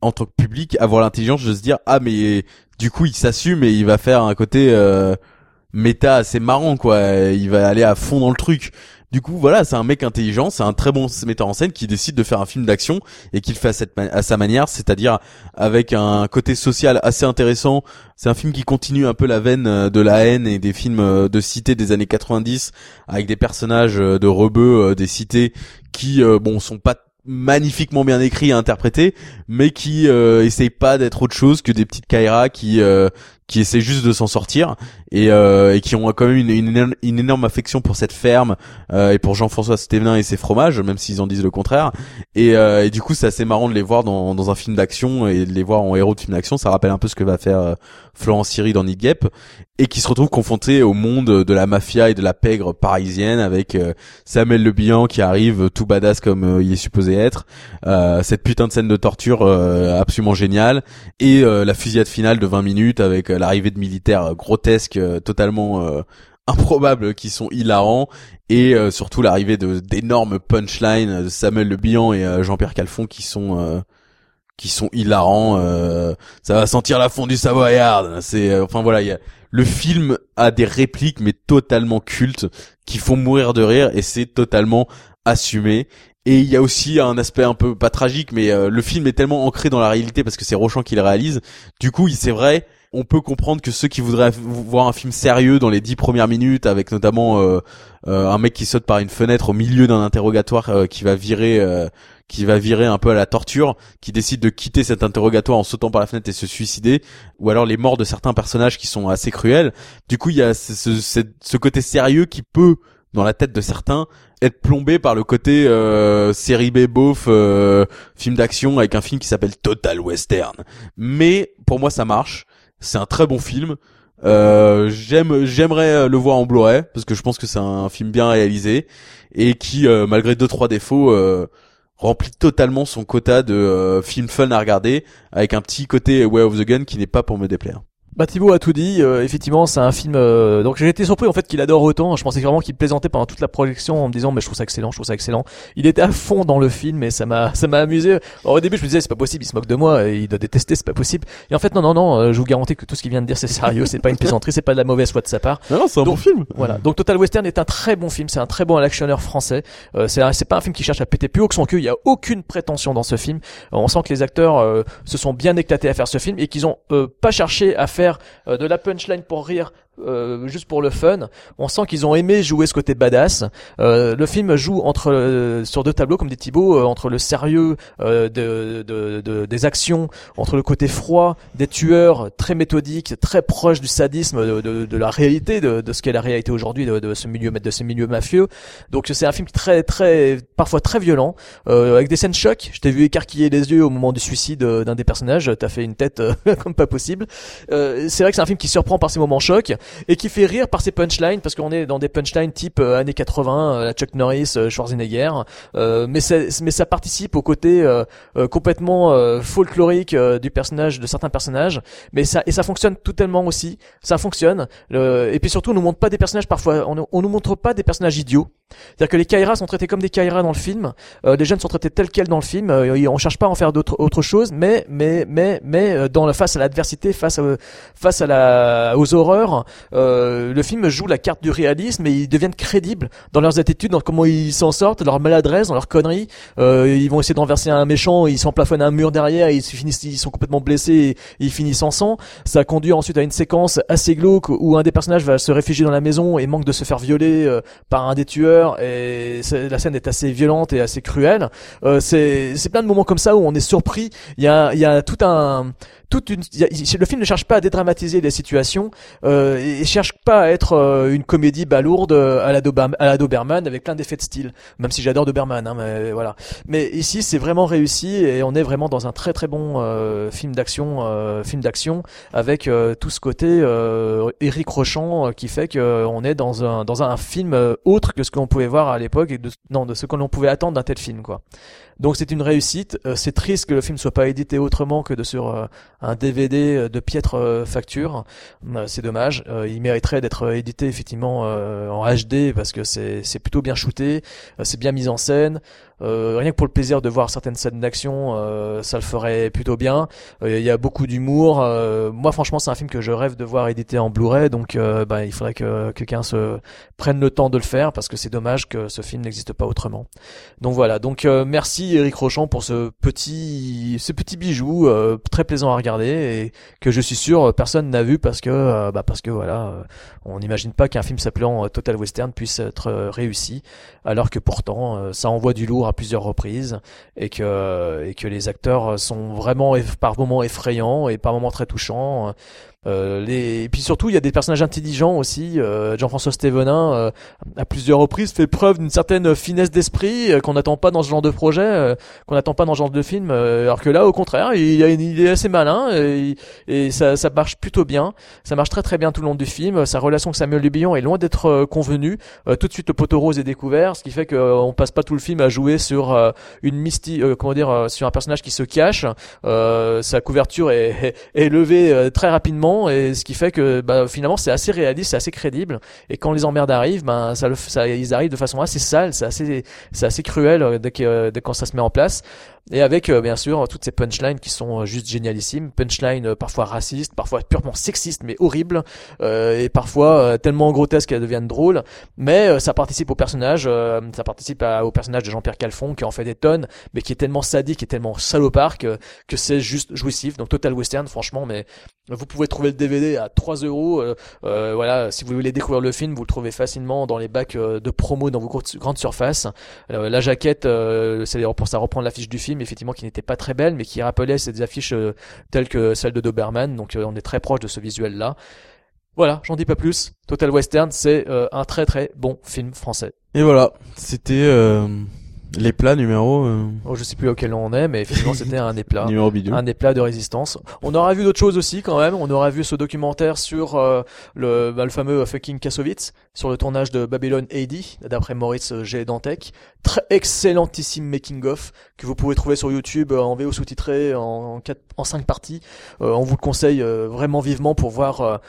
Speaker 1: en tant que public avoir l'intelligence de se dire ah mais du coup il s'assume et il va faire un côté euh, méta assez marrant quoi. Il va aller à fond dans le truc. Du coup, voilà, c'est un mec intelligent, c'est un très bon metteur en scène qui décide de faire un film d'action et qu'il fait à, sa manière, c'est-à-dire avec un côté social assez intéressant. C'est un film qui continue un peu la veine euh, de la haine et des films euh, de cité des années 90 avec des personnages euh, de rebeux des cités qui, bon, sont pas magnifiquement bien écrits et interprétés, mais qui euh, essayent pas d'être autre chose que des petites Kaira qui qui essaient juste de s'en sortir et, euh, et, qui ont quand même une, une, une, énorme affection pour cette ferme euh, et pour Jean-François Stévenin et ses fromages, même s'ils en disent le contraire. Et, euh, et du coup, c'est assez marrant de les voir dans, dans un film d'action et de les voir en héros de film d'action. Ça rappelle un peu ce que va faire euh, Florence Siri dans Need Gap et qui se retrouve confronté au monde de la mafia et de la pègre parisienne avec euh, Samuel Le Bihan qui arrive tout badass comme il est supposé être, cette putain de scène de torture absolument géniale et la fusillade finale de 20 minutes avec l'arrivée de militaires grotesques totalement improbables qui sont hilarants et surtout l'arrivée de d'énormes punchlines de Samuel Le Bihan et Jean-Pierre Calfon qui sont qui sont hilarants. Euh, ça va sentir la fondue savoyarde. C'est euh, enfin voilà, y a, le film a des répliques mais totalement cultes qui font mourir de rire et c'est totalement assumé. Et il y a aussi un aspect un peu pas tragique, mais euh, le film est tellement ancré dans la réalité parce que c'est Rochant qui le réalise. Du coup, c'est vrai, on peut comprendre que ceux qui voudraient voir un film sérieux dans les dix premières minutes, avec notamment euh, un mec qui saute par une fenêtre au milieu d'un interrogatoire qui va virer qui va virer un peu à la torture, qui décide de quitter cet interrogatoire en sautant par la fenêtre et se suicider, ou alors les morts de certains personnages qui sont assez cruels. Du coup, il y a ce, ce, côté sérieux qui peut, dans la tête de certains, être plombé par le côté euh, série B beauf, euh, film d'action avec un film qui s'appelle Total Western. Mais pour moi, ça marche. C'est un très bon film. Euh, j'aime, j'aimerais le voir en Blu-ray parce que je pense que c'est un film bien réalisé et qui, euh, malgré deux trois défauts, euh, remplit totalement son quota de euh, films fun à regarder avec un petit côté Way of the Gun qui n'est pas pour me déplaire.
Speaker 2: Bah Thibaut a tout dit. Euh, effectivement, c'est un film. Euh, donc j'ai été surpris en fait qu'il adore autant. Je pensais vraiment qu'il plaisantait pendant toute la projection en me disant mais je trouve ça excellent, je trouve ça excellent. Il était à fond dans le film et ça m'a ça m'a amusé. au début je me disais c'est pas possible, il se moque de moi, et il doit détester, c'est pas possible. Et en fait non non non, euh, je vous garantis que tout ce qu'il vient de dire c'est sérieux, c'est pas une plaisanterie, c'est pas de la mauvaise foi de sa part.
Speaker 1: Non, c'est un bon film.
Speaker 2: Voilà. Donc Total Western est un très bon film, c'est un très bon actionneur français. c'est c'est pas un film qui cherche à péter plus haut que son cul. Il y a aucune prétention dans ce film. on sent que les acteurs se sont bien éclatés à faire ce film et qu'ils ont pas cherché à faire de la punchline pour rire euh, juste pour le fun. On sent qu'ils ont aimé jouer ce côté badass. Euh, le film joue entre euh, sur deux tableaux, comme dit Thibaut, euh, entre le sérieux euh, de, de, de- des actions, entre le côté froid des tueurs, très méthodiques, très proche du sadisme, de, de, la réalité, de, ce qu'est la réalité aujourd'hui de, ce milieu de ce milieu mafieux. Donc c'est un film très très parfois très violent, euh, avec des scènes chocs. Je t'ai vu écarquiller les yeux au moment du suicide d'un des personnages. T'as fait une tête comme pas possible. C'est vrai que c'est un film qui surprend par ses moments chocs et qui fait rire par ses punchlines parce qu'on est dans des punchlines type euh, années 80, euh, Chuck Norris, euh, Schwarzenegger. Euh, mais ça, mais ça participe au côté complètement folklorique du personnage, de certains personnages. Mais ça et ça fonctionne totalement aussi. Ça fonctionne. Et puis surtout, on nous montre pas des personnages parfois. On, on nous montre pas des personnages idiots. C'est-à-dire que les Kairas sont traités comme des Kairas dans le film. Euh, les jeunes sont traités tels quels dans le film. Euh, et on cherche pas à en faire d'autres autre chose, mais mais mais mais euh, dans la face à l'adversité, face à, face à la aux horreurs, euh, le film joue la carte du réalisme et ils deviennent crédibles dans leurs attitudes, dans comment ils s'en sortent, leur maladresse, dans leurs conneries. Euh, ils vont essayer de renverser un méchant, ils s'emplafonnent à un mur derrière, ils se finissent, ils sont complètement blessés, et ils finissent en sang. Ça conduit ensuite à une séquence assez glauque où un des personnages va se réfugier dans la maison et manque de se faire violer euh, par un des tueurs. Et la scène est assez violente et assez cruelle. Euh, c'est c'est plein de moments comme ça où on est surpris. Il y a il y a tout un le film ne cherche pas à dédramatiser les situations euh, et cherche pas à être euh, une comédie balourde euh, à la Doberman, avec plein d'effets de style même si j'adore Doberman hein, mais voilà. Mais ici c'est vraiment réussi et on est vraiment dans un très très bon euh, film d'action euh, film d'action avec tout ce côté Eric Rochant qui fait que euh, on est dans un dans un film autre que ce que l'on pouvait voir à l'époque et de non de ce que l'on pouvait attendre d'un tel film quoi donc c'est une réussite. Euh, c'est triste que le film soit pas édité autrement que de sur euh, un DVD de piètre euh, facture. Euh, c'est dommage. Euh, il mériterait d'être édité effectivement euh, en HD parce que c'est plutôt bien shooté, euh, c'est bien mis en scène. Euh, rien que pour le plaisir de voir certaines scènes d'action, euh, ça le ferait plutôt bien. Euh, Il y a beaucoup d'humour. Euh, moi, franchement, c'est un film que je rêve de voir édité en Blu-ray. Donc, euh, bah, il faudrait que quelqu'un se prenne le temps de le faire parce que c'est dommage que ce film n'existe pas autrement. Donc voilà. Donc merci Eric Rochant pour ce petit, ce petit bijou très plaisant à regarder et que je suis sûr personne n'a vu parce que, bah, parce que voilà, on n'imagine pas qu'un film s'appelant Total Western puisse être réussi alors que pourtant ça envoie du lourd plusieurs reprises et que et que les acteurs sont vraiment par moments effrayants et par moments très touchants. Euh, les... Et puis surtout, il y a des personnages intelligents aussi. Euh, Jean-François Stévenin, euh, à plusieurs reprises, fait preuve d'une certaine finesse d'esprit qu'on n'attend pas dans ce genre de projet, qu'on n'attend pas dans ce genre de film. alors que là, au contraire, il, a une- il est assez malin et, et ça, ça marche plutôt bien. Ça marche très très bien tout le long du film. Sa relation avec Samuel Lubillon est loin d'être convenue. Tout de suite, le poteau rose est découvert, ce qui fait qu'on passe pas tout le film à jouer sur une mystique, comment dire, sur un personnage qui se cache. Sa couverture est, est, levée très rapidement et ce qui fait que bah, finalement c'est assez réaliste, c'est assez crédible. Et quand les emmerdes arrivent, ben ça, ils arrivent de façon assez sale, c'est assez, c'est assez cruel euh, dès que euh, dès quand ça se met en place. Et avec euh, bien sûr toutes ces punchlines qui sont euh, juste génialissimes, punchlines euh, parfois racistes, parfois purement sexistes mais horribles, euh, et parfois euh, tellement grotesques qu'elles deviennent drôles. Mais euh, ça participe au personnage, ça participe à- au personnage de Jean-Pierre Calfon qui en fait des tonnes, mais qui est tellement sadique et tellement salopard que, que c'est juste jouissif. Donc Total Western, franchement, mais vous pouvez trouver le DVD à 3 euros. voilà, si vous voulez découvrir le film, vous le trouvez facilement dans les bacs de promo dans vos grandes surfaces. La jaquette, c'est pour ça reprendre l'affiche du film, effectivement, qui n'était pas très belle, mais qui rappelait ces affiches euh, telles que celles de Doberman. Donc euh, on est très proche de ce visuel-là. Voilà, j'en dis pas plus. Total Western, c'est euh, un très très bon film français.
Speaker 1: Et voilà, c'était les plats numéro euh,
Speaker 2: Oh, je sais plus auquel on est, mais effectivement c'était un éplat.
Speaker 1: numéro bidule.
Speaker 2: un éplat de résistance. On aura vu d'autres choses aussi quand même. On aura vu ce documentaire sur euh, le, bah, le fameux fucking Kassovitz, sur le tournage de Babylon AD, d'après Maurice G. Dantec. Très excellentissime making of que vous pouvez trouver sur YouTube euh, en VO sous-titré en, quatre, en cinq parties. Euh, on vous le conseille euh, vraiment vivement pour voir.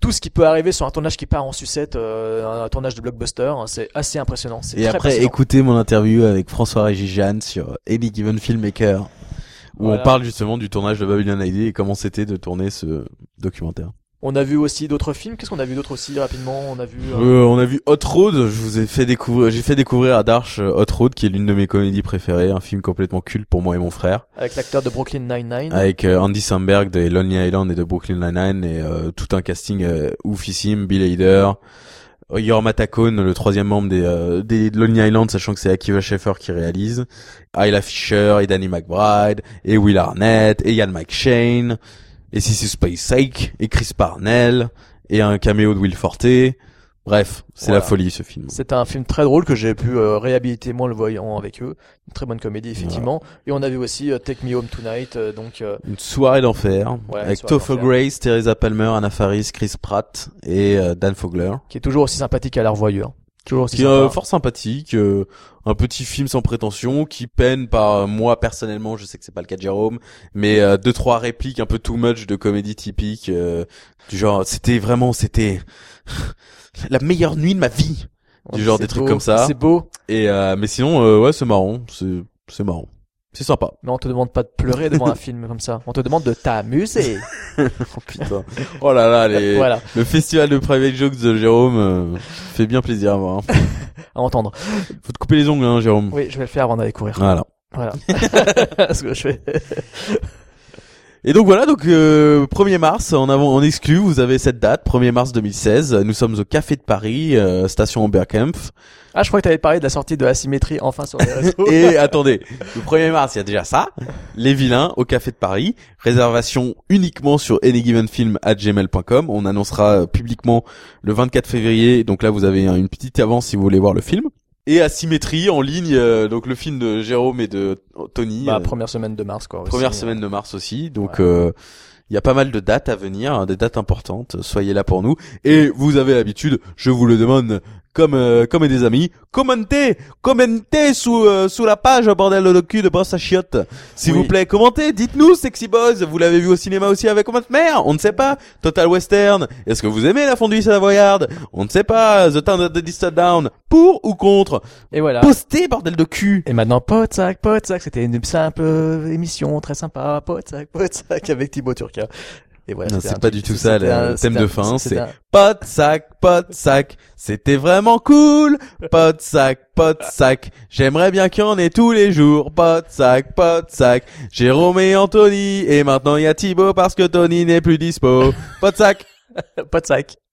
Speaker 2: Tout ce qui peut arriver sur un tournage qui part en sucette, euh, un tournage de blockbuster, hein, c'est assez impressionnant.
Speaker 1: Et
Speaker 2: très
Speaker 1: après, écoutez mon interview avec François-Régis Jeanne sur Any Given Filmmaker, où
Speaker 2: Voilà.
Speaker 1: on parle justement du tournage de Babylon ID et comment c'était de tourner ce documentaire.
Speaker 2: On a vu aussi d'autres films. Qu'est-ce qu'on a vu d'autre aussi rapidement? On a vu. euh,
Speaker 1: Euh, on a vu Hot Road. Je vous ai fait découvrir, j'ai fait découvrir à Darsh euh, Hot Road, qui est l'une de mes comédies préférées, un film complètement culte pour moi et mon frère,
Speaker 2: Avec l'acteur de Brooklyn Nine-Nine.
Speaker 1: avec euh, Andy Samberg de Lonely Island et de Brooklyn Nine-Nine et euh, tout un casting euh, oufissime, Bill Hader, Yorma Tacone, le troisième membre des, euh, des Lonely Island, sachant que c'est Akiva Schaffer qui réalise, Ayla Fisher et Danny McBride et Will Arnett et Ian McShane et Sissy Spacek et Chris Parnell et un caméo de Will Forte. Bref, c'est
Speaker 2: Voilà.
Speaker 1: la folie ce film.
Speaker 2: C'est un film très drôle que j'ai pu euh, réhabiliter moi en le voyant avec eux. Une très bonne comédie effectivement. Et on a vu aussi euh, Take Me Home Tonight. euh, donc
Speaker 1: Une soirée d'enfer
Speaker 2: Ouais,
Speaker 1: avec Topher. Grace, Teresa Palmer, Anna Faris, Chris Pratt et Dan Fogler.
Speaker 2: qui est toujours aussi sympathique à la revoyure. Toujours aussi
Speaker 1: Qui
Speaker 2: sympa.
Speaker 1: euh, fort sympathique, euh, un petit film sans prétention qui peine par euh, moi personnellement, je sais que c'est pas le cas de Jérôme, mais euh, deux trois répliques un peu too much de comédie typique euh, du genre c'était vraiment c'était la meilleure nuit de ma vie. du genre des trucs comme ça.
Speaker 2: C'est beau,
Speaker 1: Et euh, mais sinon euh, ouais, c'est marrant, c'est c'est marrant. C'est sympa.
Speaker 2: mais on te demande pas de pleurer devant un film comme ça. On te demande de t'amuser.
Speaker 1: Oh putain. Oh là là, les
Speaker 2: voilà,
Speaker 1: Le festival de private jokes de Jérôme euh, fait bien plaisir à voir. hein.
Speaker 2: à entendre.
Speaker 1: Faut te couper les ongles, hein, Jérôme.
Speaker 2: Oui, je vais le faire avant d'aller courir.
Speaker 1: Voilà.
Speaker 2: Voilà. Ce que je fais.
Speaker 1: Et donc voilà, donc euh, 1er mars, en avant, en exclu, vous avez cette date, 1er mars 2016. Nous sommes au Café de Paris, euh, station Oberkampf.
Speaker 2: Ah, je crois que t'avais parlé de la sortie de Asymétrie enfin sur les réseaux.
Speaker 1: Et attendez, le 1er mars, il y a déjà ça. Les vilains au Café de Paris. Réservation uniquement sur anygivenfilm@gmail.com. On annoncera euh, publiquement le 24 février. Donc là, vous avez une petite avance si vous voulez voir le film. Et Asymétrie en ligne, euh, donc le film de Jérôme et de Tony.
Speaker 2: bah,
Speaker 1: euh,
Speaker 2: première semaine de mars, quoi. aussi.
Speaker 1: Première semaine de mars aussi, donc
Speaker 2: Ouais.
Speaker 1: Il y a pas mal de dates à venir, hein, des dates importantes. Soyez là pour nous. Et vous avez l'habitude, je vous le demande comme euh, comme des amis, commentez, commentez sous euh, sous la page bordel de cul de brosse à chiottes. S'il
Speaker 2: Oui.
Speaker 1: vous plaît, commentez, dites-nous Sexy Boys, vous l'avez vu au cinéma aussi avec votre mère On ne sait pas. Total Western, est-ce que vous aimez la fondue savoyarde On ne sait pas. The Town of the Distant Down, pour ou contre?
Speaker 2: Et voilà.
Speaker 1: Postez bordel de cul.
Speaker 2: Et maintenant, Podsac, Podsac, c'était une simple euh, émission très sympa. Podsac, Podsac avec Thibaut Turca. Et voilà.
Speaker 1: Non,
Speaker 2: c'était
Speaker 1: c'est pas du tout ça, le thème de fin, c'est-
Speaker 2: un-
Speaker 1: de sac, de sac, c'était vraiment cool. De sac, de sac. J'aimerais bien qu'il y en ait tous les jours. De sac, de sac. Jérôme et Anthony. Et maintenant il y a Thibaut parce que Tony n'est plus dispo. De sac.
Speaker 2: Podsac.